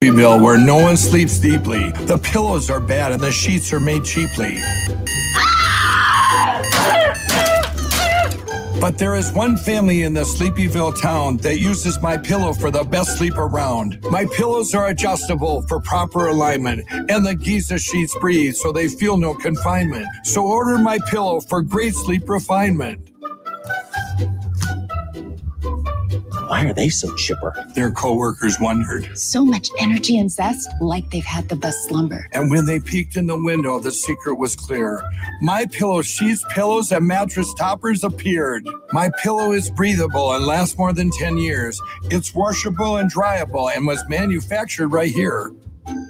Bill, where no one sleeps deeply. The pillows are bad and the sheets are made cheaply. But there is one family in the Sleepyville town that uses my pillow for the best sleep around. My pillows are adjustable for proper alignment, and the Giza sheets breathe so they feel no confinement. So order my pillow for great sleep refinement. Why are they so chipper? Their coworkers wondered. So much energy and zest, like they've had the best slumber. And when they peeked in the window, the secret was clear. My pillow sheets, pillows, and mattress toppers appeared. My pillow is breathable and lasts more than 10 years. It's washable and dryable and was manufactured right here.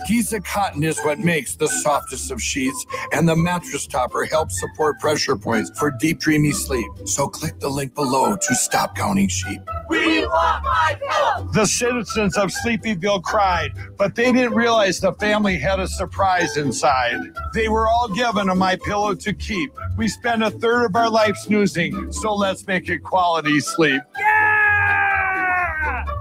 Giza cotton is what makes the softest of sheets, and the mattress topper helps support pressure points for deep, dreamy sleep. So click the link below to stop counting sheep. We want my pillow. The citizens of Sleepyville cried, but they didn't realize the family had a surprise inside. They were all given a my pillow to keep. We spend a third of our life snoozing, so let's make it quality sleep.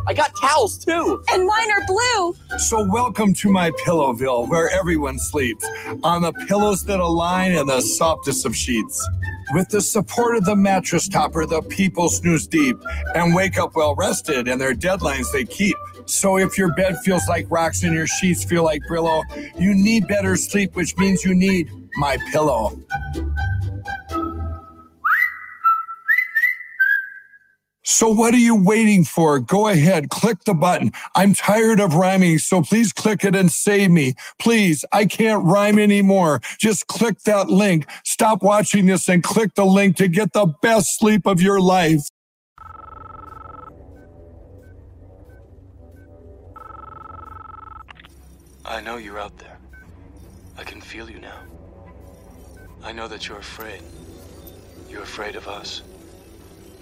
I got towels too. And mine are blue. So welcome to my Pillowville, where everyone sleeps on the pillows that align and the softest of sheets. With the support of the mattress topper, the people snooze deep and wake up well rested, and their deadlines they keep. So if your bed feels like rocks and your sheets feel like Brillo, you need better sleep, which means you need my pillow. So what are you waiting for? Go ahead, click the button. I'm tired of rhyming, so please click it and save me. Please, I can't rhyme anymore. Just click that link. Stop watching this and click the link to get the best sleep of your life. I know you're out there. I can feel you now. I know that you're afraid. You're afraid of us.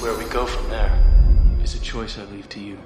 Where we go from there is a choice I leave to you.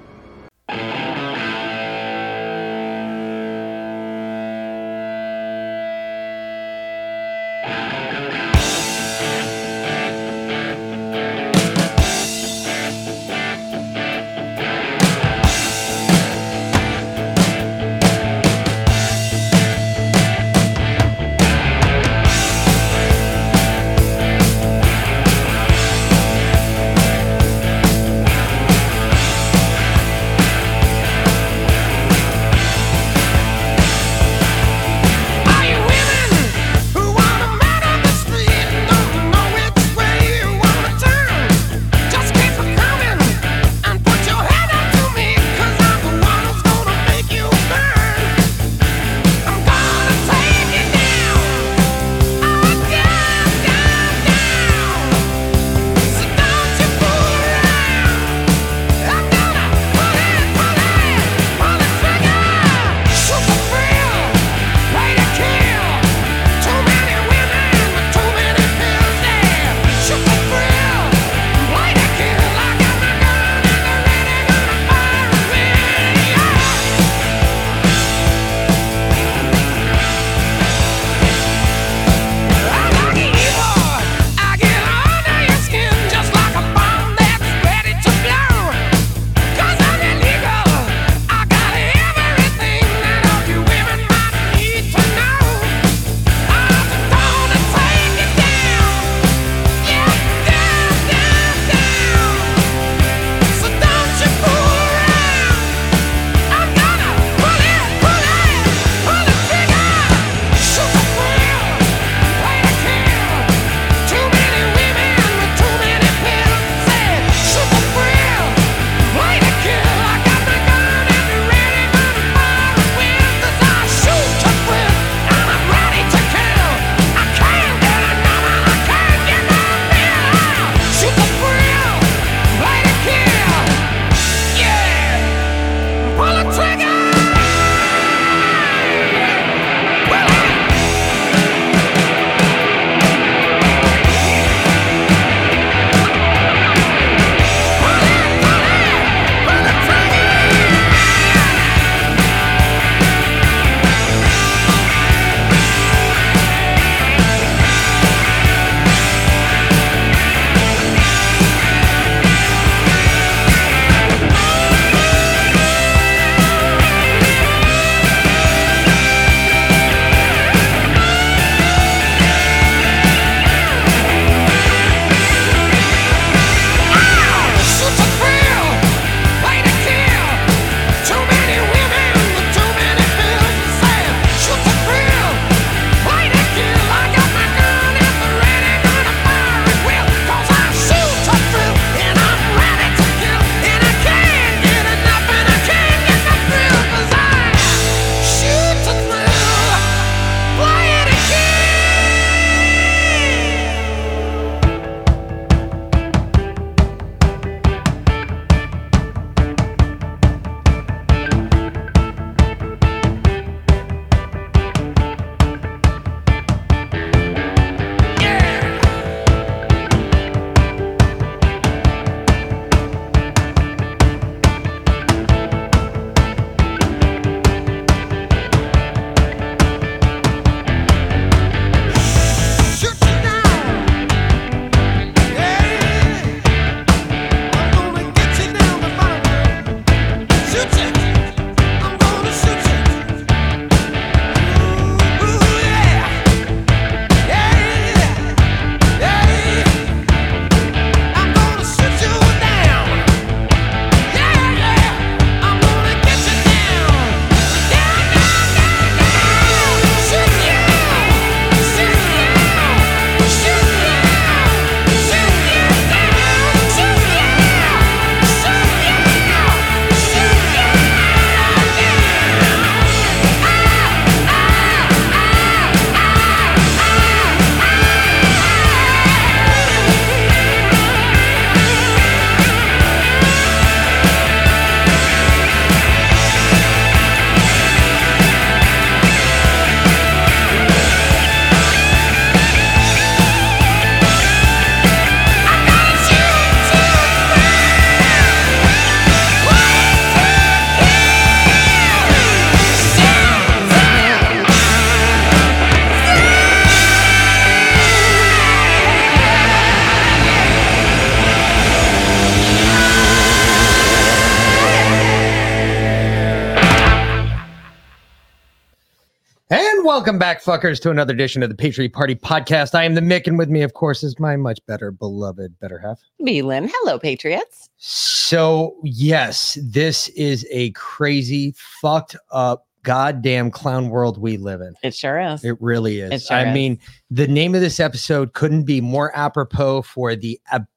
Welcome back, fuckers, to another edition of the Patriot Party podcast. I am the Mick, and with me, of course, is my much better beloved better half. Lynn. Hello, Patriots. So, yes, this is a crazy, fucked up, goddamn clown world we live in. It sure is. It really is. It sure I is. mean, the name of this episode couldn't be more apropos for the ap-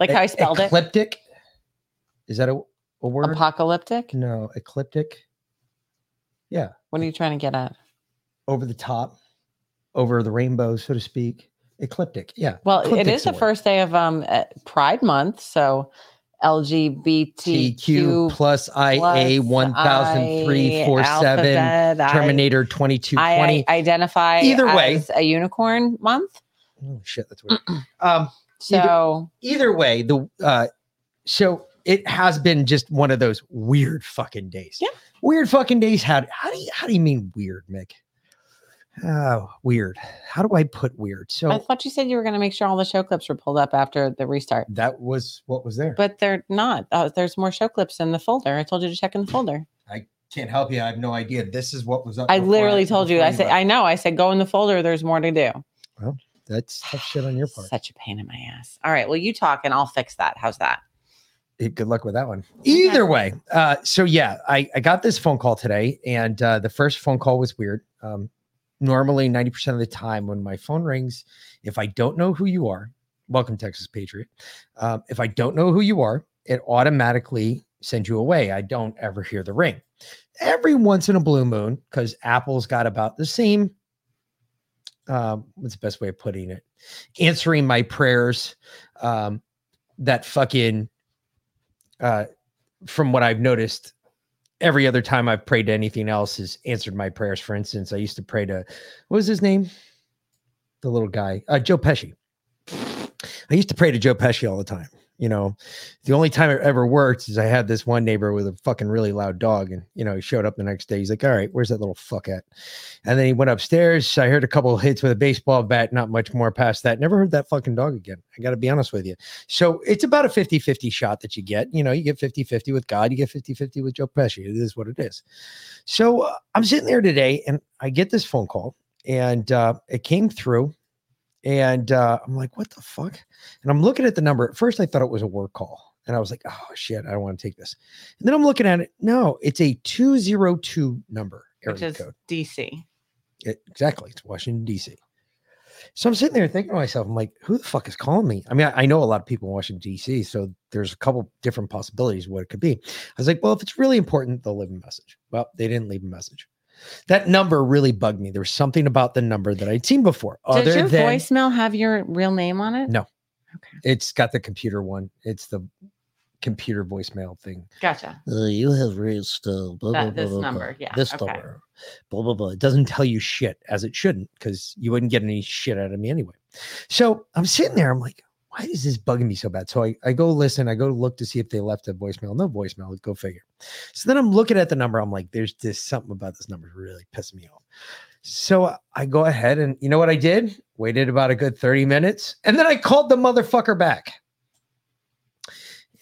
like how I spelled it. ecliptic. Is that a, a word? Apocalyptic. no, ecliptic. Yeah, What are you trying to get at? Over the top, over the rainbow, so to speak. Ecliptic. Yeah. Well, it is the word. first day of um uh, Pride Month, so LGBTQ plus IA one thousand three four seven Terminator twenty two I, twenty. I identify Either way. as a unicorn month. Oh shit, that's weird. um, So either way, the uh, so it has been just one of those weird fucking days. Yeah. Weird fucking days. How how do you how do you mean weird, Mick? Oh, weird. How do I put weird? So I thought you said you were going to make sure all the show clips were pulled up after the restart, that was what was there. but they're not. Uh, there's more show clips in the folder. I told you to check in the folder. I can't help you. I have no idea. This is what was up. I literally told you. I said, left. I know. I said, go in the folder. There's more to do. Well, that's tough shit on your part. Such a pain in my ass. All right. Well, you talk and I'll fix that. How's that? Good luck with that one. Either way, uh, so yeah, I, I got this phone call today, and uh, the first phone call was weird. Um, normally, 90% of the time when my phone rings, if I don't know who you are, welcome, Texas Patriot. Um, if I don't know who you are, it automatically sends you away. I don't ever hear the ring. Every once in a blue moon, because Apple's got about the same. Um, what's the best way of putting it? Answering my prayers. Um, that fucking uh, from what I've noticed, every other time I've prayed to anything else has answered my prayers. For instance, I used to pray to what was his name? The little guy, uh, Joe Pesci. I used to pray to Joe Pesci all the time. You know, the only time it ever worked is I had this one neighbor with a fucking really loud dog, and you know, he showed up the next day. He's like, "All right, where's that little fuck at?" And then he went upstairs. I heard a couple hits with a baseball bat, not much more past that. Never heard that fucking dog again. I got to be honest with you. So it's about a 50 50 shot that you get. You know, you get 50 50 with God, you get 50 50 with Joe Pesci. It is what it is. So uh, I'm sitting there today and I get this phone call and uh, it came through. And uh, I'm like, what the fuck? And I'm looking at the number. At first, I thought it was a work call. And I was like, oh shit, I don't want to take this. And then I'm looking at it. No, it's a 202 number Which area is code. DC. It, exactly. It's Washington, D.C. So I'm sitting there thinking to myself, I'm like, who the fuck is calling me? I mean, I, I know a lot of people in Washington, D.C., so there's a couple different possibilities what it could be. I was like, well, if it's really important, they'll leave a message. Well, they didn't leave a message. That number really bugged me. There was something about the number that I'd seen before. Does Other your than voicemail have your real name on it? No. Okay. it's got the computer one. It's the computer voicemail thing. Gotcha. Uh, you have reached uh, blah, That- blah, this blah, blah, number, blah. yeah, This okay. number. blah blah blah. It doesn't tell you shit as it shouldn't, because you wouldn't get any shit out of me anyway. So I'm sitting there, I'm like, why is this bugging me so bad? So I, I go listen, I go look to see if they left a voicemail. No voicemail, go figure. So then I'm looking at the number, I'm like, there's this something about this number really pissing me off. So I go ahead and you know what I did? Waited about a good 30 minutes, and then I called the motherfucker back.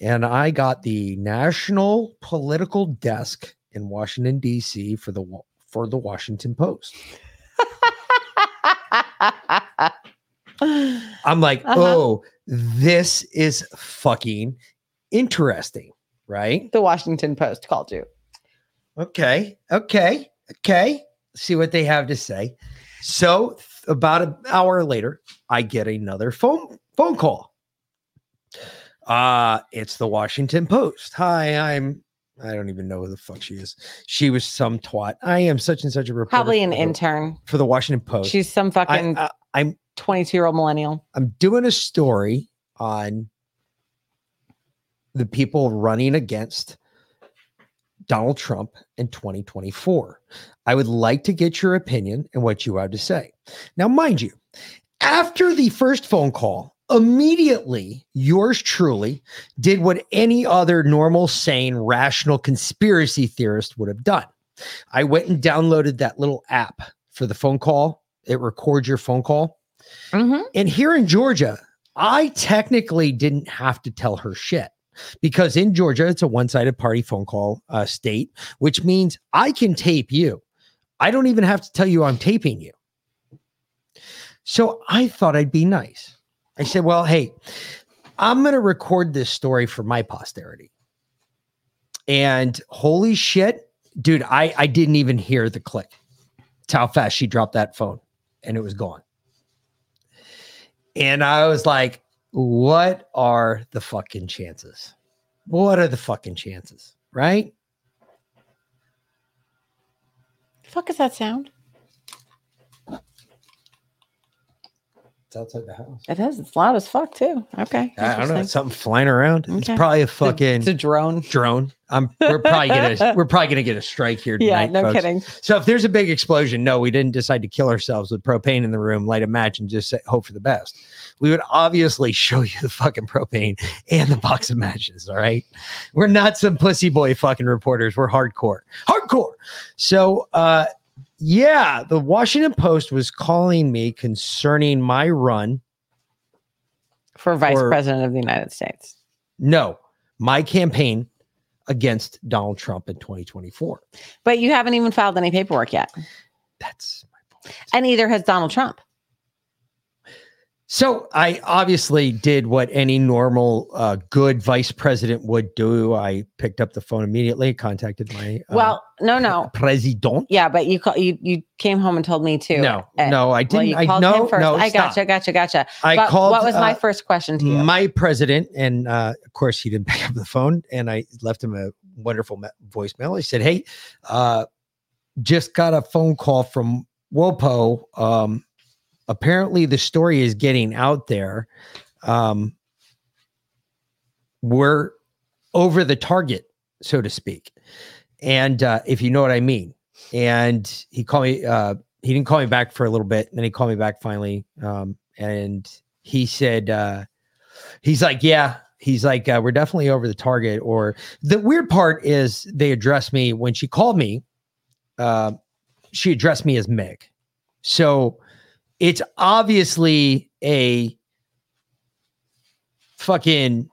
And I got the national political desk in Washington, D.C. for the for the Washington Post. I'm like, Uh-huh. oh, this is fucking interesting, right? the Washington Post called you. Okay, okay, okay. See what they have to say. So about an hour later, I get another phone phone call. Uh, it's the Washington Post. Hi, I'm I don't even know who the fuck she is. She was some twat. I am such and such a reporter. Probably an for intern. for the Washington Post. She's some fucking I, I'm 22 year old millennial. I'm doing a story on the people running against Donald Trump in 2024. I would like to get your opinion and what you have to say. Now, mind you, after the first phone call, immediately yours truly did what any other normal, sane, rational conspiracy theorist would have done. I went and downloaded that little app for the phone call. It records your phone call. Mm-hmm. And here in Georgia, I technically didn't have to tell her shit because in Georgia, it's a one sided party phone call uh, state, which means I can tape you. I don't even have to tell you I'm taping you. So I thought I'd be nice. I said, well, hey, I'm going to record this story for my posterity. And holy shit, dude, I, I didn't even hear the click. It's how fast she dropped that phone and it was gone. And I was like, what are the fucking chances? What are the fucking chances? Right? fuck is that sound? It's outside the house. It is. It's loud as fuck too. Okay. I don't know. It's something flying around. It's Okay. probably a fucking It's a drone. drone. I'm we're probably gonna we're probably gonna get a strike here tonight. Yeah, no folks. kidding. So if there's a big explosion, no, we didn't decide to kill ourselves with propane in the room, light a match, and just say, hope for the best. We would obviously show you the fucking propane and the box of matches. All right, we're not some pussy boy fucking reporters. We're hardcore, hardcore. So, uh, yeah, the Washington Post was calling me concerning my run. For vice Or- president of the United States. No, my campaign against Donald Trump in 2024. But you haven't even filed any paperwork yet. That's my point. And either has Donald Trump. So I obviously did what any normal uh, good vice president would do. I picked up the phone immediately, contacted my uh, well, no, no. president. Yeah, but you call, you you came home and told me too. No, Uh, no, I didn't. you I called no, him first. no. I stop. gotcha, gotcha, gotcha. I but called. what was my uh, first question to you? my president, and uh, of course he didn't pick up the phone, and I left him a wonderful me- voicemail. He said, "Hey, uh, just got a phone call from WaPo. Um, apparently, the story is getting out there. Um, we're over the target, so to speak, and uh, if you know what I mean." And he called me. Uh, he didn't call me back for a little bit, and then he called me back finally, um, and he said. Uh, he's like, yeah, he's like, uh, we're definitely over the target. Or the weird part is they addressed me when she called me. Uh, she addressed me as Meg, so it's obviously a fucking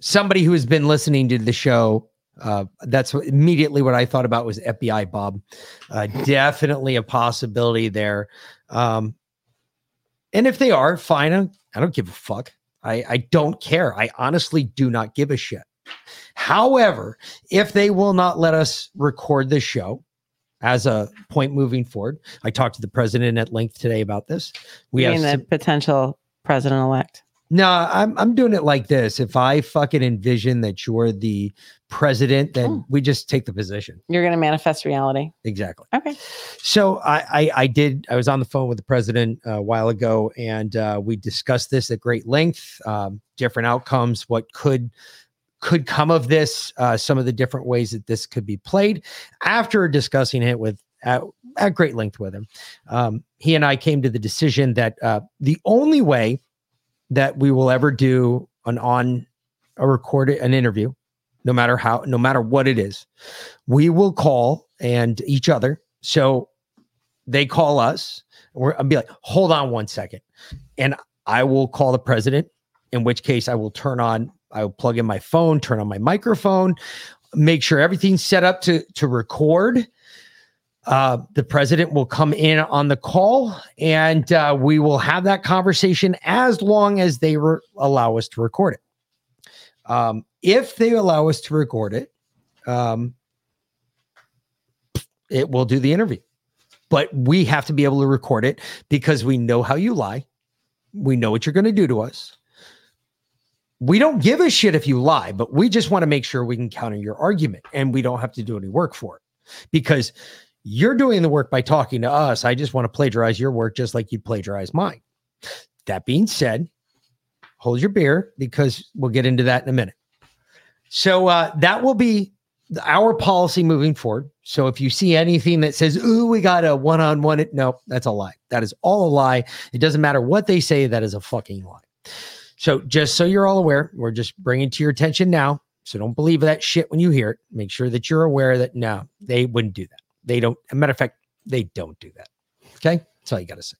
somebody who has been listening to the show. Uh, that's immediately what I thought about was FBI Bob. Uh, definitely a possibility there. Um, and if they are, fine. I don't- I don't give a fuck. I, I don't care. I honestly do not give a shit. However, if they will not let us record the show as a point moving forward, I talked to the president at length today about this. We you have mean some- the potential president elect? no, I'm I'm doing it like this. If I fucking envision that you're the president, then Oh. we just take the position. You're going to manifest reality. Exactly. Okay. So I, I I did. I was on the phone with the president a while ago, and uh, we discussed this at great length. Um, different outcomes, what could could come of this, uh, some of the different ways that this could be played. After discussing it with at, at great length with him, um, he and I came to the decision that uh, the only way that we will ever do an on a recorded an interview, no matter how, no matter what it is, we will call and each other. So they call us. Or I'll be like, hold on one second. And I will call the president, in which case I will turn on, I will plug in my phone, turn on my microphone, make sure everything's set up to to record. Uh, the president will come in on the call and uh, we will have that conversation as long as they re- allow us to record it. Um, if they allow us to record it, um, it will do the interview. But we have to be able to record it because we know how you lie. We know what you're going to do to us. We don't give a shit if you lie, but we just want to make sure we can counter your argument and we don't have to do any work for it because you're doing the work by talking to us. I just want to plagiarize your work just like you plagiarize mine. That being said, hold your beer because we'll get into that in a minute. So uh, that will be our policy moving forward. So if you see anything that says, "Ooh, we got a one-on-one," no, that's a lie. That is all a lie. It doesn't matter what they say. That is a fucking lie. So just so you're all aware, we're just bringing to your attention now. So don't believe that shit when you hear it. Make sure that you're aware that no, they wouldn't do that. They don't. A matter of fact, they don't do that. Okay, that's all you got to say.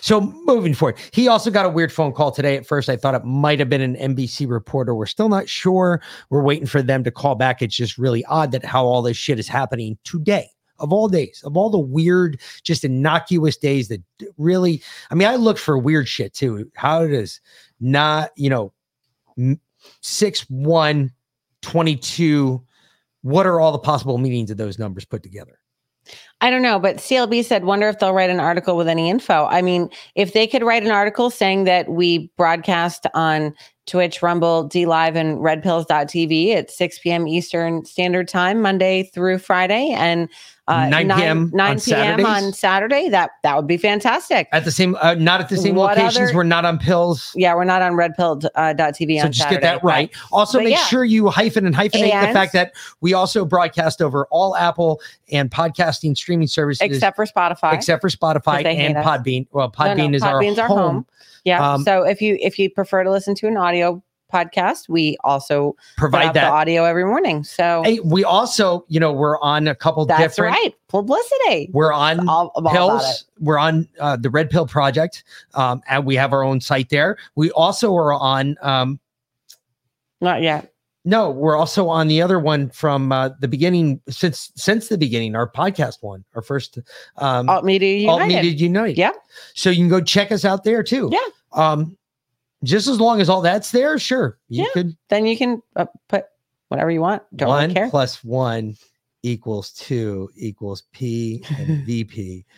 So moving forward, he also got a weird phone call today. At first, I thought it might have been an NBC reporter. We're still not sure. We're waiting for them to call back. It's just really odd that how all this shit is happening today of all days, of all the weird, just innocuous days that really, I mean, I look for weird shit too. How does not, you know, 6, 1, 22, what are all the possible meanings of those numbers put together? I don't know, but CLB said, wonder if they'll write an article with any info. I mean, if they could write an article saying that we broadcast on Twitch, Rumble, DLive, and redpills.tv at 6 p.m. Eastern Standard Time, Monday through Friday, and uh, 9 p.m. 9 on p.m. on Saturday, that that would be fantastic. At the same, uh, not at the same What locations. other- We're not on pills. yeah, we're not on redpill.tv uh, TV So on just Saturday. get that right. Also, But make yeah. sure you hyphen and hyphenate the fact that we also broadcast over all Apple and podcasting streaming services, Except for Spotify. except for Spotify and. Podbean. Well, No, no, Podbean is Podbean's our our home. home. Yeah. um, so if you if you prefer to listen to an audio podcast, we also Provide that. audio every morning. So Hey, we also, you know, we're on a couple that's different. right. Publicity. We're on all pills. We're on uh, the Red Pill Project, um, and we have our own site there. We also are on. Um, Not yet. No, we're also on the other one from uh, the beginning since since the beginning. Our podcast one, our first um, Alt Media United. Alt United. Media Unite. Yeah. So you can go check us out there too. Yeah. Um, just as long as all that's there, sure. You Yeah. could Then you can uh, put whatever you want. Don't one really care. plus one equals two equals P and VP.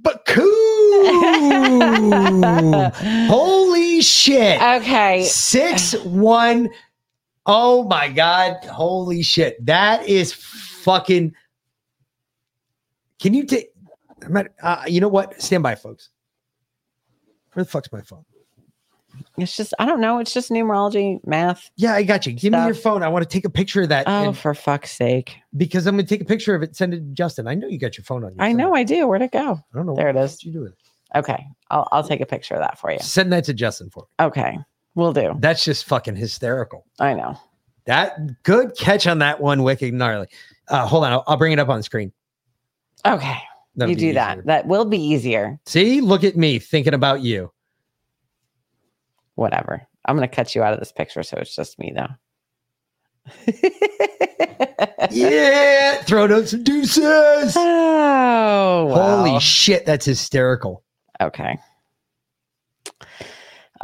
But cool. Holy shit. okay. Six one. Oh my god! Holy shit! That is fucking. Can you take? Uh, you know what? Stand by, folks. Where the fuck's my phone? It's just I don't know. It's just numerology, math. Yeah, I got you. Give me your phone. I want to take a picture of that Oh, and- for fuck's sake! because I'm going to take a picture of it. Send it to Justin. I know you got your phone on. You I know. I do. Where'd it go? I don't know. There it is. You do it. Okay, I'll I'll take a picture of that for you. Send that to Justin for me. Okay, we'll do. That's just fucking hysterical. I know. That good catch on that one, wicked gnarly. Uh, hold on, I'll, I'll bring it up on screen. Okay, That'll you do easier. that. That will be easier. See, look at me thinking about you. Whatever. I'm gonna cut you out of this picture, so it's just me though. Yeah, throw out some deuces. Oh, wow. Holy shit, that's hysterical. Okay.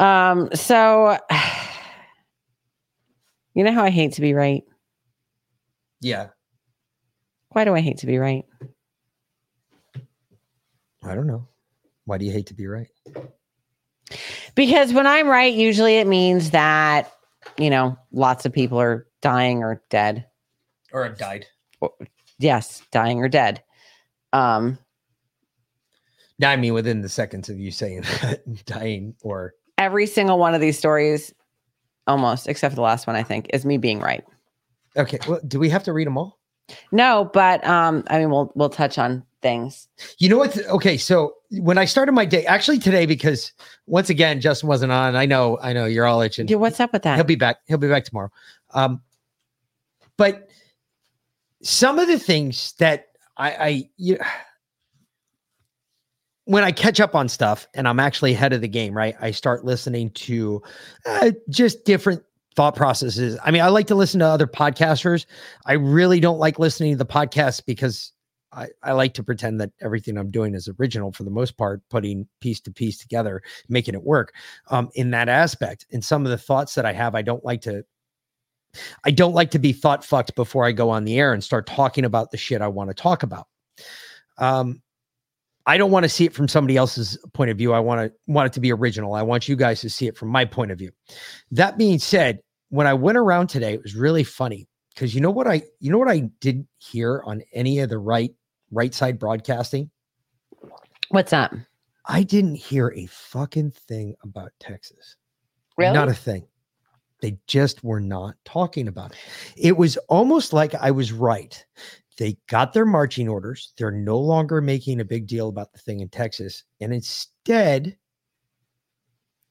Um, so you know how I hate to be right? Yeah, Why do I hate to be right? I don't know. Why do you hate to be right? Because when I'm right, usually it means that, you know, lots of people are dying or dead. Or I've died. Yes, dying or dead. Um, I mean, within the seconds of you saying that, dying or every single one of these stories, almost, except for the last one, I think, is me being right. okay. Well, do we have to read them all? No, but um, I mean, we'll we'll touch on things. You know what? Okay, so when I started my day, actually today, because once again Justin wasn't on. I know, I know you're all itching. Dude, what's up with that? He'll be back. He'll be back tomorrow. Um, but some of the things that I, I you, when I catch up on stuff and I'm actually ahead of the game, right? I start listening to uh, just different thought processes. I mean, I like to listen to other podcasters. I really don't like listening to the podcast because I, I like to pretend that everything I'm doing is original for the most part, putting piece to piece together, making it work um, in that aspect. And some of the thoughts that I have, I don't like to. I don't like to be thought fucked before I go on the air and start talking about the shit I want to talk about. Um, I don't want to see it from somebody else's point of view. I want to want it to be original. I want you guys to see it from my point of view. That being said, when I went around today, it was really funny because you know what I you know what I did hear on any of the right right side broadcasting? What's up? I didn't hear a fucking thing about Texas. Really? Not a thing. They just were not talking about it. It was almost like I was right. They got their marching orders. They're no longer making a big deal about the thing in Texas. And instead,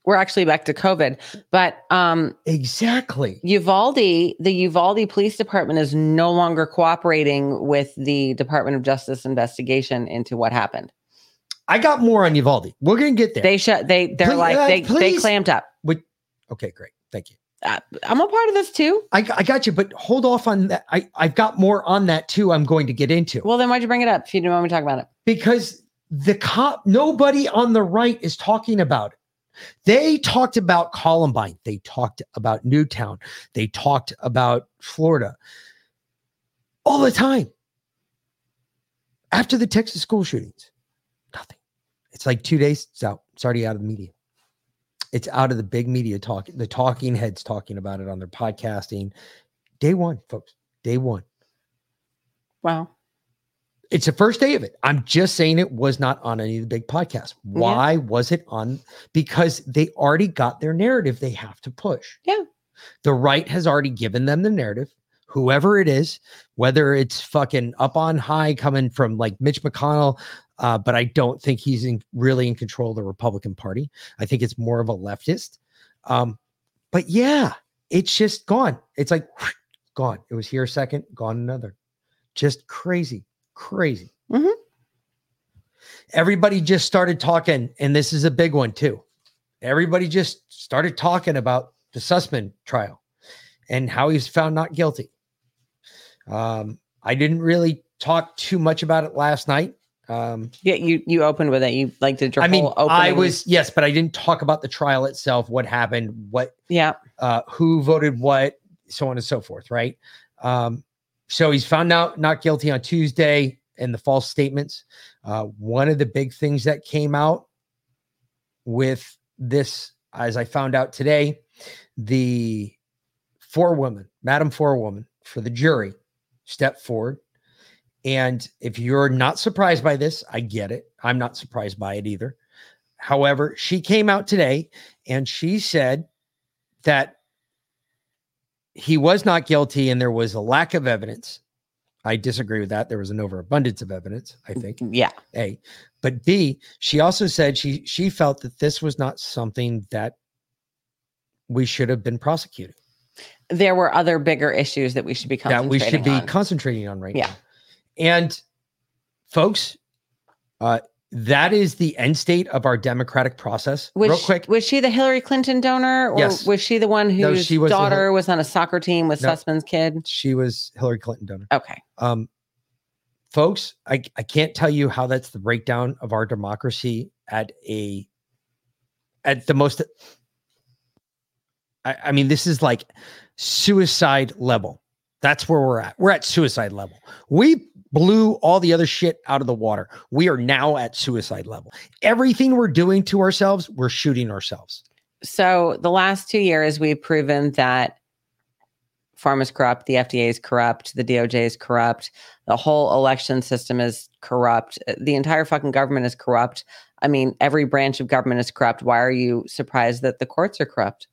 We're actually back to COVID, but um, exactly. Uvalde, the Uvalde Police Department is no longer cooperating with the Department of Justice investigation into what happened. I got more on Uvalde. We're going to get there. They shut. They they're Please, like uh, they they clamped up. Would- okay, great. Thank you. Uh, I'm a part of this too. I, I got you, but hold off on that. I, I've got more on that too. I'm going to get into Well, then why'd you bring it up if you didn't want me to talk about it? because the cop, nobody on the right is talking about it. They talked about Columbine. They talked about Newtown. They talked about Florida all the time. After the Texas school shootings, nothing. It's like two days. It's out. It's already out of the media. It's out of the big media talk. The talking heads talking about it on their podcasting. Day one, folks. Day one. Wow. It's the first day of it. I'm just saying it was not on any of the big podcasts. Why was it on? Because they already got their narrative they have to push. Yeah. The right has already given them the narrative. Whoever it is, whether it's fucking up on high coming from like Mitch McConnell, uh, but I don't think he's in, really in control of the Republican Party. I think it's more of a leftist. Um, but yeah, it's just gone. It's like gone. It was here a second, gone another. Just crazy, crazy. Mhm. Everybody just started talking, and this is a big one too. Everybody just started talking about the Sussman trial and how he's found not guilty. Um, I didn't really talk too much about it last night. Um, Yeah, you you opened with it. You like your I mean. I was yes, but I didn't talk about the trial itself, what happened, what yeah. uh, who voted what, so on and so forth, right? Um, so he's found out not guilty on Tuesday and the false statements. Uh, one of the big things that came out with this, as I found out today, the forewoman, Madam Forewoman for the jury, stepped forward. And if you're not surprised by this, I get it. I'm not surprised by it either. However, she came out today and she said that he was not guilty and there was a lack of evidence. I disagree with that. There was an overabundance of evidence, I mm, think. Yeah. A. But B, she also said she she felt that this was not something that we should have been prosecuting. There were other bigger issues that we should be That we should be concentrating on. concentrating on right Yeah. now. And folks, uh that is the end state of our democratic process. was, Real quick. was she the Hillary Clinton donor, or Yes. was she the one No, whose she was the daughter was on a soccer team with No. Sussman's kid? She was Hillary Clinton donor. Okay. Um, folks, I, I can't tell you how that's the breakdown of our democracy at a at the most. I, I mean, this is like suicide level. That's where we're at. We're at suicide level. We blew all the other shit out of the water. We are now at suicide level. Everything we're doing to ourselves, we're shooting ourselves. So the last two years, we've proven that pharma is corrupt, the FDA is corrupt, the DOJ is corrupt, the whole election system is corrupt, uh, the entire fucking government is corrupt. I mean, every branch of government is corrupt. Why are you surprised that the courts are corrupt?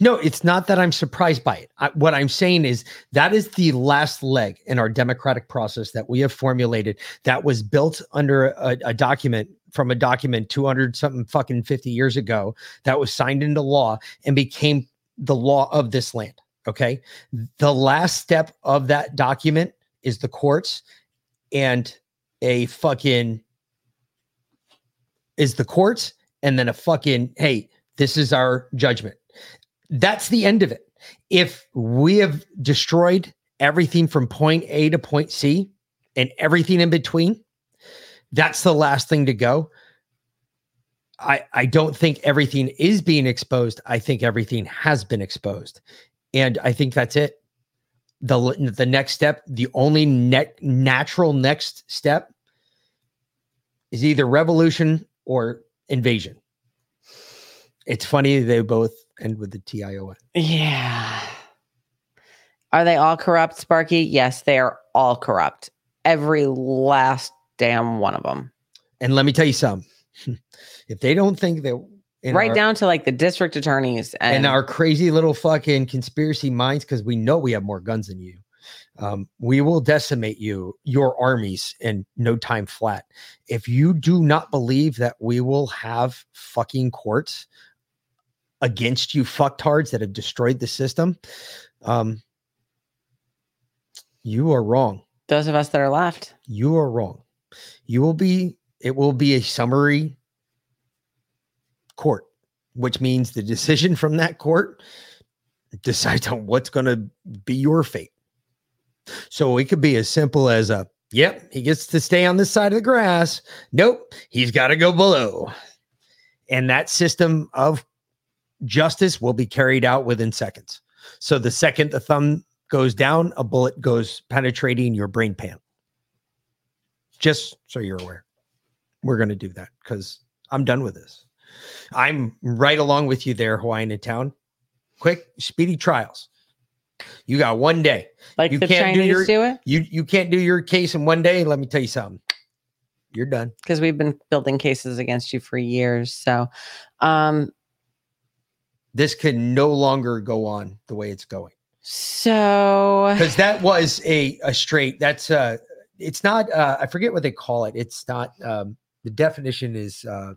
No, it's not that I'm surprised by it. I, what I'm saying is that is the last leg in our democratic process that we have formulated that was built under a, a document from a document 200 something fucking 50 years ago that was signed into law and became the law of this land. Okay. The last step of that document is the courts and a fucking is the courts and then a fucking hey, this is our judgment that's the end of it. If we have destroyed everything from point A to point C and everything in between, that's the last thing to go. I, I don't think everything is being exposed. I think everything has been exposed. And I think that's it. The, the next step, the only net natural next step is either revolution or invasion. It's funny they both end with the TION. Yeah. Are they all corrupt, Sparky? Yes, they are all corrupt. Every last damn one of them. And let me tell you something. if they don't think that right our, down to like the district attorneys and in our crazy little fucking conspiracy minds, because we know we have more guns than you, um, we will decimate you, your armies in no time flat. If you do not believe that we will have fucking courts against you fucktards that have destroyed the system, um, you are wrong. those of us that are left. You are wrong. You will be, it will be a summary court, which means the decision from that court decides on what's going to be your fate. So it could be as simple as a yep, he gets to stay on this side of the grass. Nope, he's got to go below. And that system of justice will be carried out within seconds. So the second the thumb goes down, a bullet goes penetrating your brain pan. Just so you're aware, we're going to do that because I'm done with this. I'm right along with you there, Hawaiian in town. Quick, speedy trials. You got one day. Like You the can't do Chinese your- do it You you can't do your case in one day. Let me tell you something. You're done. because we've been building cases against you for years. So, um, This can no longer go on the way it's going. so because that was a a straight that's uh it's not uh i forget what they call it it's not um the definition is uh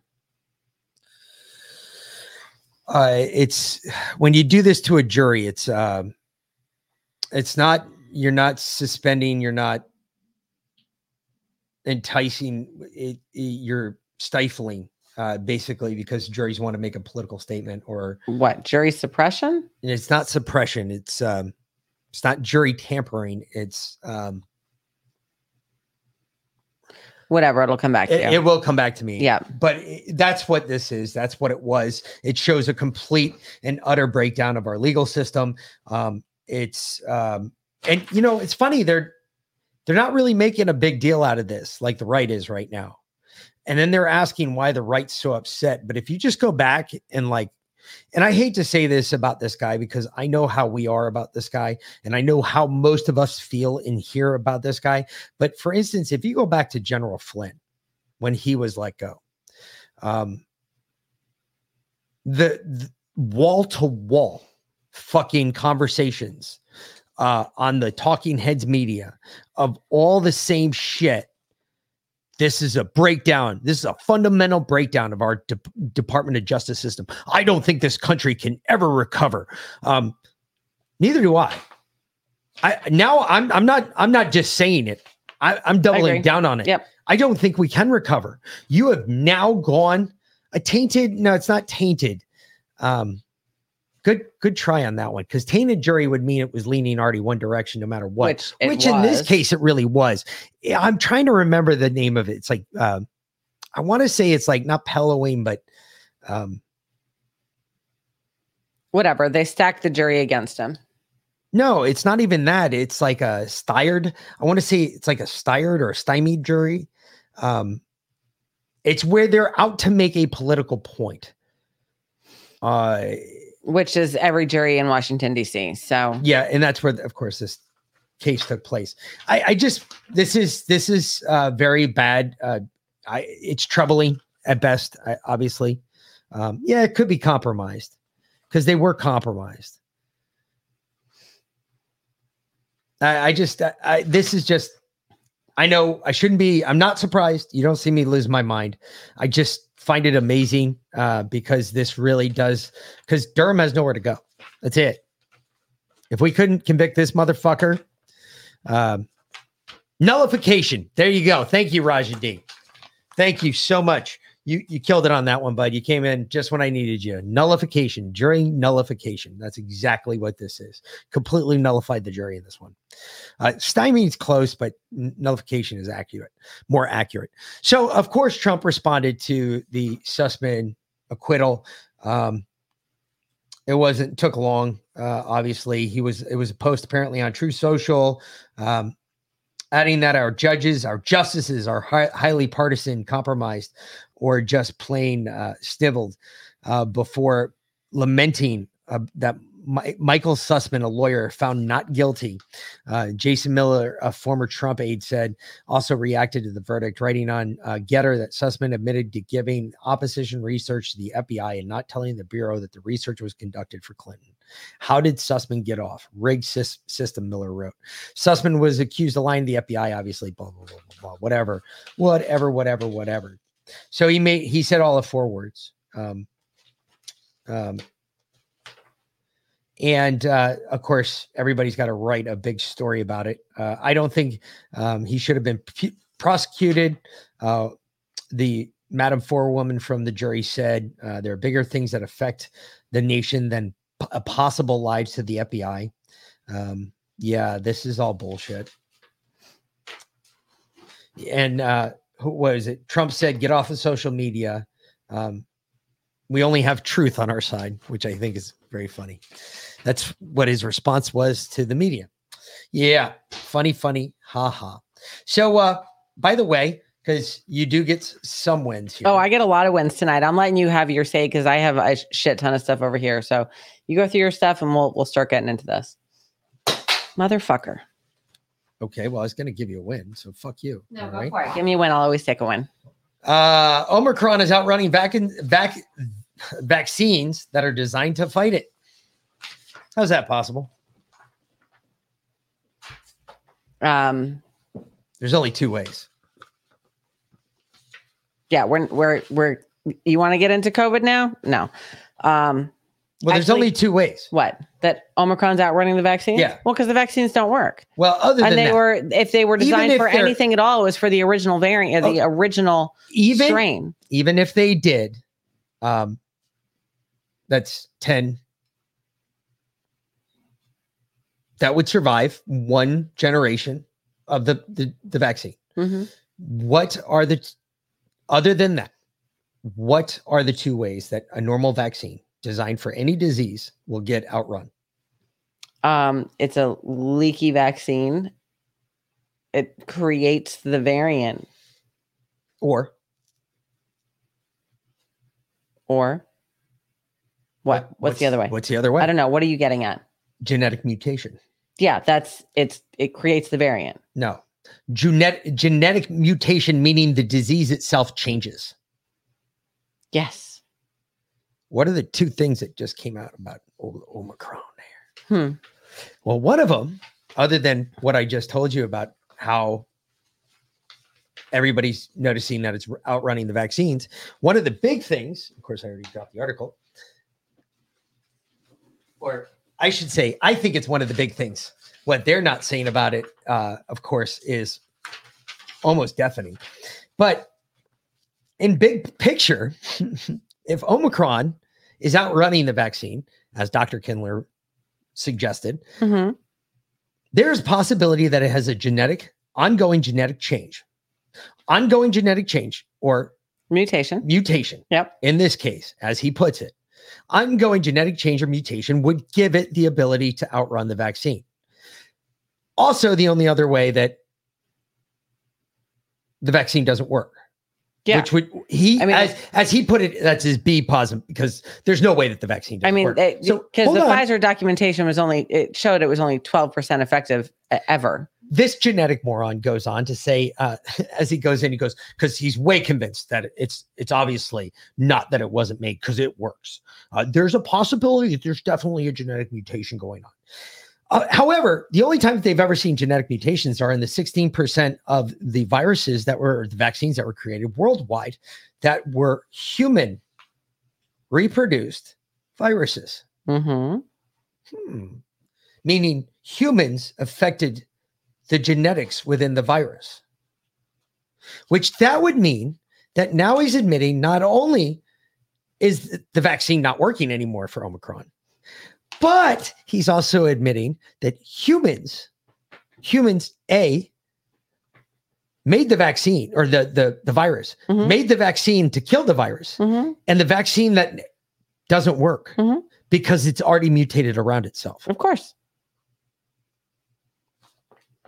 uh it's when you do this to a jury it's um it's not you're not suspending you're not enticing it, it- you're stifling uh basically because juries want to make a political statement or what jury suppression? and it's not suppression it's um it's not jury tampering it's um Whatever, it'll come back to it, you. it will come back to me Yeah. but i- that's what this is that's what it was it shows a complete and utter breakdown of our legal system um it's um and you know it's funny they're they're not really making a big deal out of this like the right is right now and then they're asking why the right's so upset but if you just go back and like and I hate to say this about this guy because I know how we are about this guy and I know how most of us feel in here about this guy. But for instance, if you go back to General Flynn when he was let go, um, the wall to wall fucking conversations uh, on the Talking Heads media of all the same shit. This is a breakdown. This is a fundamental breakdown of our De- Department of Justice system. I don't think this country can ever recover. Um, neither do I. I now I'm I'm not I'm not just saying it. I, I'm agree. doubling down on it. Yep. I don't think we can recover. You have now gone a tainted. No, it's not tainted. Um, good, good try on that one because tainted jury would mean it was leaning already one direction, no matter what. Which Which in this case it really was. I'm trying to remember the name of it. It's like um, I want to say it's like not Halloween, but um, Whatever. They stacked the jury against him. no, it's not even that. It's like a styred. I want to say it's like a styred or a stymied jury. Um, it's where they're out to make a political point. Uh, which is every jury in Washington D.C. So yeah, and that's where, of course, this case took place. I, I just this is this is uh, very bad. Uh, I it's troubling at best. I, obviously, um, yeah, it could be compromised because they were compromised. I, I just I, I this is just I know I shouldn't be. I'm not surprised. You don't see me lose my mind. I just find it amazing uh, because this really does. Because Durham has nowhere to go. That's it. If we couldn't convict this motherfucker, um, nullification. There you go. Thank you, Raja. Thank you so much. You you killed it on that one, bud. You came in just when I needed you. Nullification, jury nullification. That's exactly what this is. Completely nullified the jury in this one. Uh, stymie's close, but nullification is accurate, more accurate. So, of course, Trump responded to the Sussmann acquittal. Um, it wasn't took long. Uh, obviously, he was. It was a post apparently on Truth Social, um, adding that our judges, our justices are hi- highly partisan, compromised, or just plain uh, snivelled. Uh, before lamenting uh, that Mi- Michael Sussmann, a lawyer, found not guilty. Uh, Jason Miller, a former Trump aide, said also reacted to the verdict, writing on uh, GETTR that Sussmann admitted to giving opposition research to the FBI and not telling the Bureau that the research was conducted for Clinton. How did Sussmann get off? Rigged sys- system, Miller wrote. Sussmann was accused of lying to the FBI, obviously, blah, blah, blah, blah, whatever, whatever, whatever, whatever. So he made, he said all the four words. Um, um, and uh, of course, everybody's got to write a big story about it. Uh, I don't think um, he should have been pu- prosecuted. Uh, the Madam Four woman from the jury said uh, there are bigger things that affect the nation than p- a possible lie to the FBI. Um, yeah, this is all bullshit. And who was it? Trump said, "Get off of social media." Um, we only have truth on our side, which I think is very funny. That's what his response was to the media. Yeah, funny, funny, ha ha. So, uh, by the way, because you do get some wins here. Oh, I get a lot of wins tonight. I'm letting you have your say because I have a shit ton of stuff over here. So you go through your stuff and we'll we'll start getting into this. Motherfucker. Okay. Well, I was going to give you a win, so fuck you. all right? for it. Give me a win. I'll always take a win. Uh, Omicron is outrunning vac- vac- vaccines that are designed to fight it. How's that possible? Um, There's only two ways. yeah, we're we're we're. You want to get into COVID now? No. Um, Well, there's Actually- only two ways. what? That Omicron's outrunning the vaccine? Yeah. Well, because the vaccines don't work. Well, other and than they that, were if they were designed for anything at all it was for the original variant the original even strain even if they did, um, that's ten. That would survive one generation of the the, the vaccine. Mhm. What are the other than that? What are the two ways that a normal vaccine designed for any disease will get outrun? um it's a leaky vaccine it creates the variant Or or what what's, the other way What's the other way? i don't know what are you getting at Genetic mutation. yeah that's it's it creates the variant No. Genetic genetic mutation meaning the disease itself changes. yes What are the two things that just came out about Omicron there? hmm Well, one of them, other than what I just told you about how everybody's noticing that it's outrunning the vaccines, one of the big things, of course, I already dropped the article, or I should say, I think it's one of the big things. What they're not saying about it, uh, of course, is almost deafening. But in big picture, if Omicron is outrunning the vaccine, as Dr. Kindler suggested, hmm there's a possibility that it has a genetic, ongoing genetic change. Ongoing genetic change or mutation mutation. Yep. In this case, as he puts it, ongoing genetic change or mutation would give it the ability to outrun the vaccine. Also, the only other way that the vaccine doesn't work. Yeah. Which would he I mean, as as he put it, that's his B positive because there's no way that the vaccine i mean because so the on. pfizer documentation was only it showed it was only 12% effective ever. This genetic moron goes on to say uh, as he goes in he goes because he's way convinced that it's it's obviously not that it wasn't made because it works. Uh, there's a possibility that there's definitely a genetic mutation going on uh, however the only time that they've ever seen genetic mutations are in the 16% of the viruses that were the vaccines that were created worldwide that were human reproduced viruses hmm Hmm. Meaning humans affected the genetics within the virus. Which that would mean that now he's admitting not only is the vaccine not working anymore for Omicron, but he's also admitting that humans, humans, A, made the vaccine or the the, the virus, Mhm. made the vaccine to kill the virus hmm and the vaccine that doesn't work Mhm. because it's already mutated around itself. of course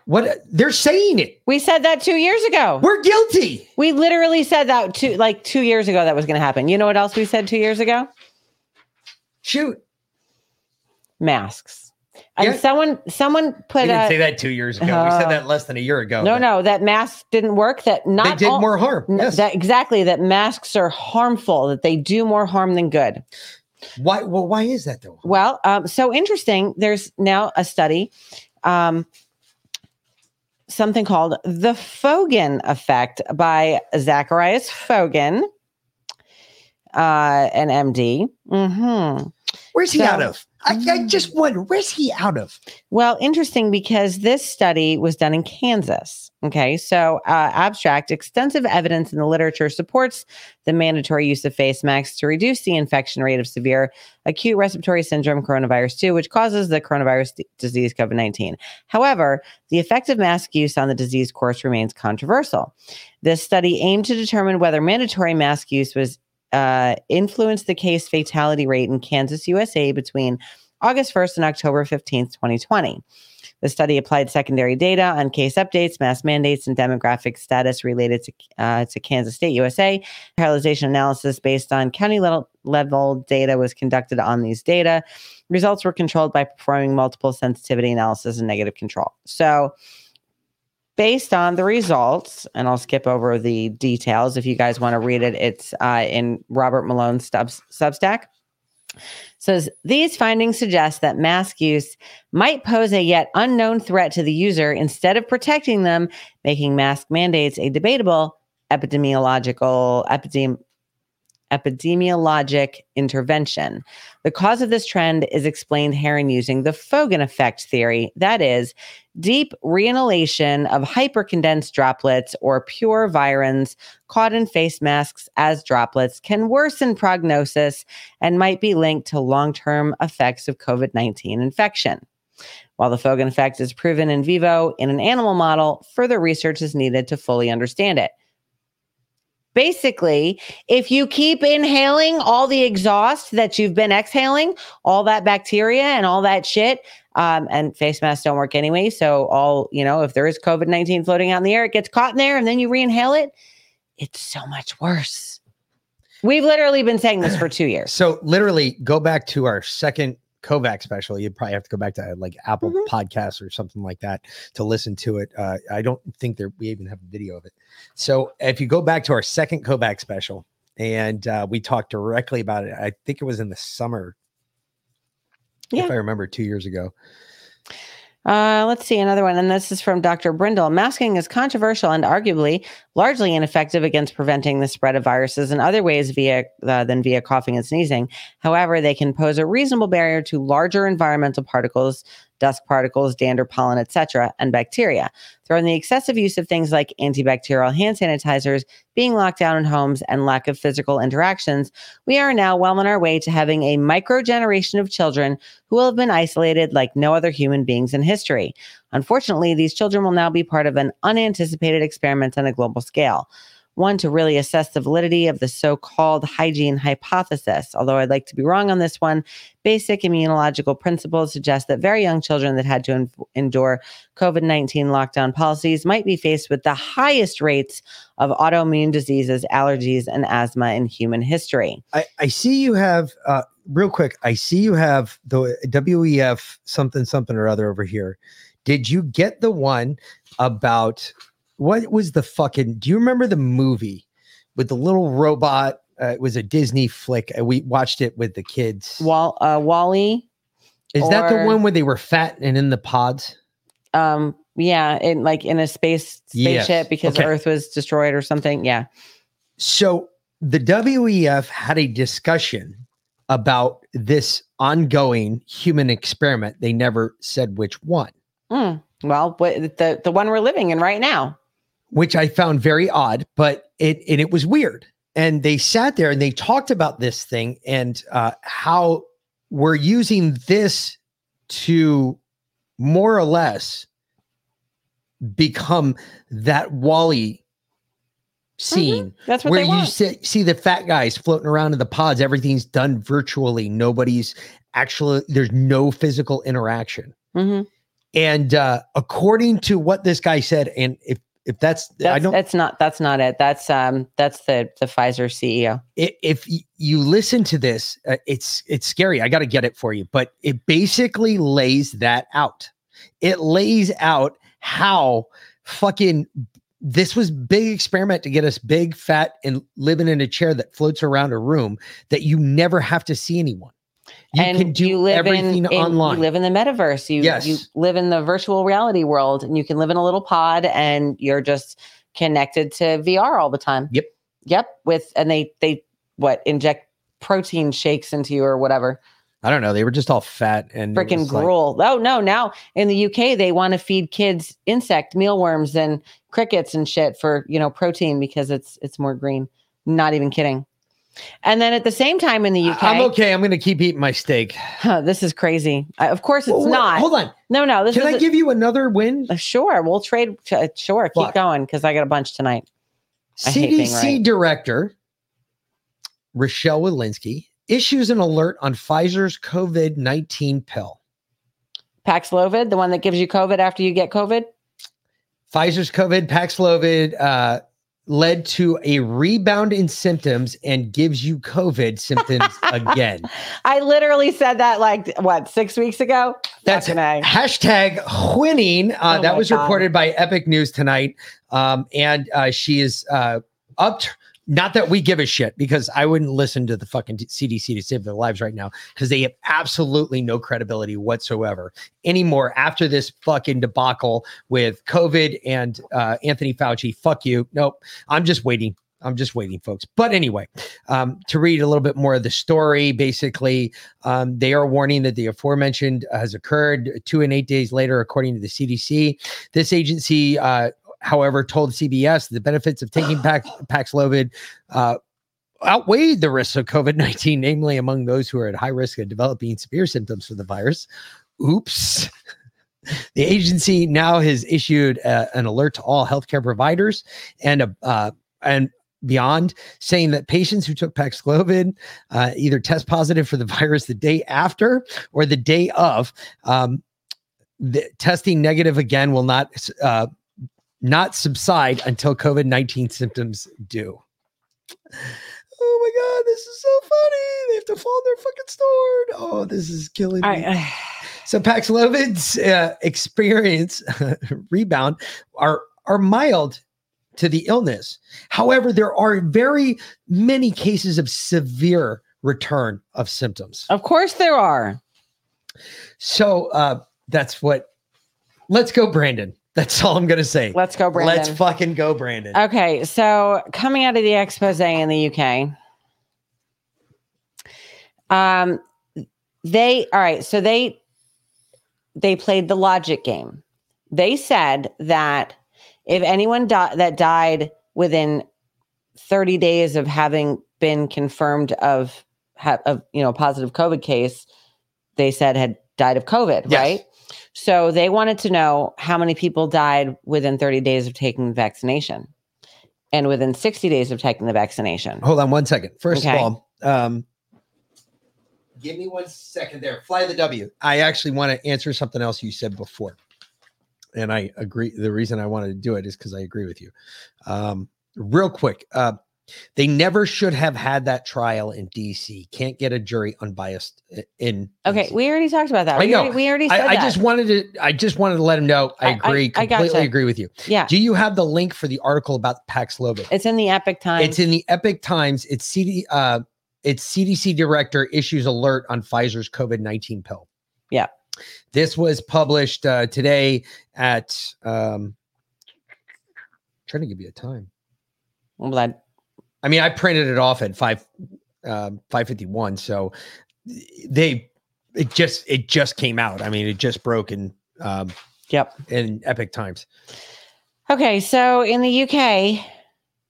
What they're saying it. we said that two years ago We're guilty. We literally said that two like two years ago that was going to happen. You know what else we said two years ago? Shoot. Masks. And Yeah. someone someone put We didn't a say that two years ago. we said Uh, that less than a year ago. no no that mask didn't work. That not They did all- more harm. Yes. That exactly that masks are harmful. That they do more harm than good. why well, why is that though? Well, um, so interesting. There's now a study, um, something called the Foegen effect by Zacharias Foegen, uh, an MD. Mm-hmm. Where's he out of? I, I just wonder where's he out of? Well, interesting because this study was done in Kansas. Okay, so uh, abstract extensive evidence in the literature supports the mandatory use of face masks to reduce the infection rate of severe acute respiratory syndrome coronavirus 2, which causes the coronavirus d- disease COVID 19. However, the effect of mask use on the disease course remains controversial. This study aimed to determine whether mandatory mask use was uh, influenced the case fatality rate in Kansas, USA between August 1st and October 15th, 2020. The study applied secondary data on case updates, mask mandates, and demographic status related to, uh, to Kansas State, USA. Parallelization analysis based on county level, level data was conducted on these data. Results were controlled by performing multiple sensitivity analysis and negative control. So, based on the results, and I'll skip over the details if you guys want to read it, it's uh, in Robert Malone's Substack. Says these findings suggest that mask use might pose a yet unknown threat to the user. Instead of protecting them, making mask mandates a debatable epidemiological epidem, epidemiologic intervention. The cause of this trend is explained herein using the Foegen effect theory. That is, deep reinhalation of hypercondensed droplets or pure virions caught in face masks as droplets can worsen prognosis and might be linked to long term effects of COVID 19 infection. While the Foegen effect is proven in vivo in an animal model, further research is needed to fully understand it. Basically, if you keep inhaling all the exhaust that you've been exhaling, all that bacteria and all that shit, um, and face masks don't work anyway. So, all, you know, if there is COVID 19 floating out in the air, it gets caught in there and then you re inhale it. It's so much worse. We've literally been saying this for two years. So, literally, go back to our second Kovac special. You'd probably have to go back to like Apple Mhm. Podcasts or something like that to listen to it. Uh, I don't think there we even have a video of it. So if you go back to our second Kovac special, and uh, we talked directly about it, I think it was in the summer, Yeah. if I remember, two years ago. Uh, let's see another one, and this is from Dr. Brindle. Masking is controversial and arguably largely ineffective against preventing the spread of viruses in other ways via uh, than via coughing and sneezing. However, they can pose a reasonable barrier to larger environmental particles, dust particles, dander, pollen, etc., and bacteria. Throw in the excessive use of things like antibacterial hand sanitizers, being locked down in homes, and lack of physical interactions, we are now well on our way to having a micro generation of children who will have been isolated like no other human beings in history. Unfortunately, these children will now be part of an unanticipated experiment on a global scale. One to really assess the validity of the so called hygiene hypothesis. Although I'd like to be wrong on this one, basic immunological principles suggest that very young children that had to en- endure COVID 19 lockdown policies might be faced with the highest rates of autoimmune diseases, allergies, and asthma in human history. I, I see you have uh, real quick. I see you have the WEF something something or other over here. Did you get the one about what was the fucking? Do you remember the movie with the little robot? Uh, it was a Disney flick. Uh, we watched it with the kids. Wall, uh, WALL-E, Is that the one where they were fat and in the pods? um, yeah, in like in a space Yes. spaceship because Okay. Earth was destroyed or something. Yeah. So the WEF had a discussion about this ongoing human experiment. They never said which one. Mm. Well, the the one we're living in right now. Which I found very odd, but it and it was weird. And they sat there and they talked about this thing and uh, how we're using this to more or less become that WALL-E scene That's what where they you see, see the fat guys floating around in the pods. Everything's done virtually. Nobody's actually there's no physical interaction. Mhm. And uh, according to what this guy said, and if if that's, I That's, don't that's not that's not it. That's um that's the the Pfizer CEO. if you listen to this, uh, it's it's scary. I got to get it for you, but it basically lays that out. It lays out how fucking this was big experiment to get us big, fat, and living in a chair that floats around a room that you never have to see anyone. You and can do you live everything in, in- online. You live in the metaverse. You Yes. you live in the virtual reality world, and you can live in a little pod, and you're just connected to VR all the time. Yep. Yep. With and they they what inject protein shakes into you or whatever. I don't know. They were just all fat and Freaking was like- gruel. oh no, now in the UK they want to feed kids insect mealworms and crickets and shit for, you know, protein because it's it's more green. Not even kidding. And then at the same time in the UK, I'm okay. I'm going to keep eating my steak. Huh, this is crazy. Of course it's Well, not. Hold on. No, no, this Can I give you another win? uh, sure. We'll trade uh, sure, keep going cuz I got a bunch tonight. CDC right. director Rochelle Walensky issues an alert on Pfizer's COVID 19 pill. Paxlovid, the one that gives you COVID after you get COVID? Pfizer's COVID Paxlovid uh, led to a rebound in symptoms and gives you COVID symptoms again. I literally said that like what, 6 weeks ago? That's an hashtag winning. Uh, Oh that was God. reported by Epic News tonight. Um, and uh, she is uh, up. Not that we give a shit because I wouldn't listen to the fucking CDC to save their lives right now because they have absolutely no credibility whatsoever anymore after this fucking debacle with COVID and uh, Anthony Fauci. Fuck you. Nope. I'm just waiting. I'm just waiting, folks. But anyway, um, to read a little bit more of the story, basically, um, they are warning that the aforementioned has occurred two and eight days later, according to the CDC. This agency, uh, however, told CBS the benefits of taking Pax- Paxlovid uh, outweighed the risks of COVID 19, namely among those who are at high risk of developing severe symptoms for the virus. Oops. The agency now has issued uh, an alert to all healthcare providers and a uh, and beyond, saying that patients who took Paxlovid uh, either test positive for the virus the day after or the day of. Um, the testing negative again will not uh, not subside until COVID nineteen symptoms do. Oh my god, this is so funny! They have to fall their fucking sword. Oh, this is killing me. I, So Paxlovid's uh, experience rebound are are mild to the illness. However, there are very many cases of severe return of symptoms. of course there are. So uh, that's what. Let's go, Brandon. That's all I'm gonna say. Let's go, Brandon. Let's fucking go, Brandon. Okay, so coming out of the expose in the UK, um, they all right. So they they played the logic game. They said that if anyone di- that died within 30 days of having been confirmed of ha- of you know a positive COVID case, they said had died of COVID, Yes. right? So they wanted to know how many people died within 30 days of taking the vaccination and within 60 days of taking the vaccination. Hold on one second. First Okay. of all, um, give me one second there. Fly the W. I actually want to answer something else you said before. And I agree. The reason I wanted to do it is because I agree with you. Um, real quick. Uh, they never should have had that trial in DC. Can't get a jury unbiased in. Okay, DC. we already talked about that. I we, know. Already, we already said I, I just wanted to. I just wanted to let him know. I I- I- agree. I completely gotcha. agree with you. yeah, Do you have the link for the article about Paxlovid? it's in the Epoch Times. It's in the Epoch Times. It's CD. Uh, it's CDC director issues alert on Pfizer's COVID nineteen pill. Yeah. This was published uh, today at. Um, trying to give you a time. I'm glad. I mean, I printed it off at five um, five fifty one. So they it just it just came out. I mean, it just broke in um, Yep. in Epoch Times. Okay, so in the UK,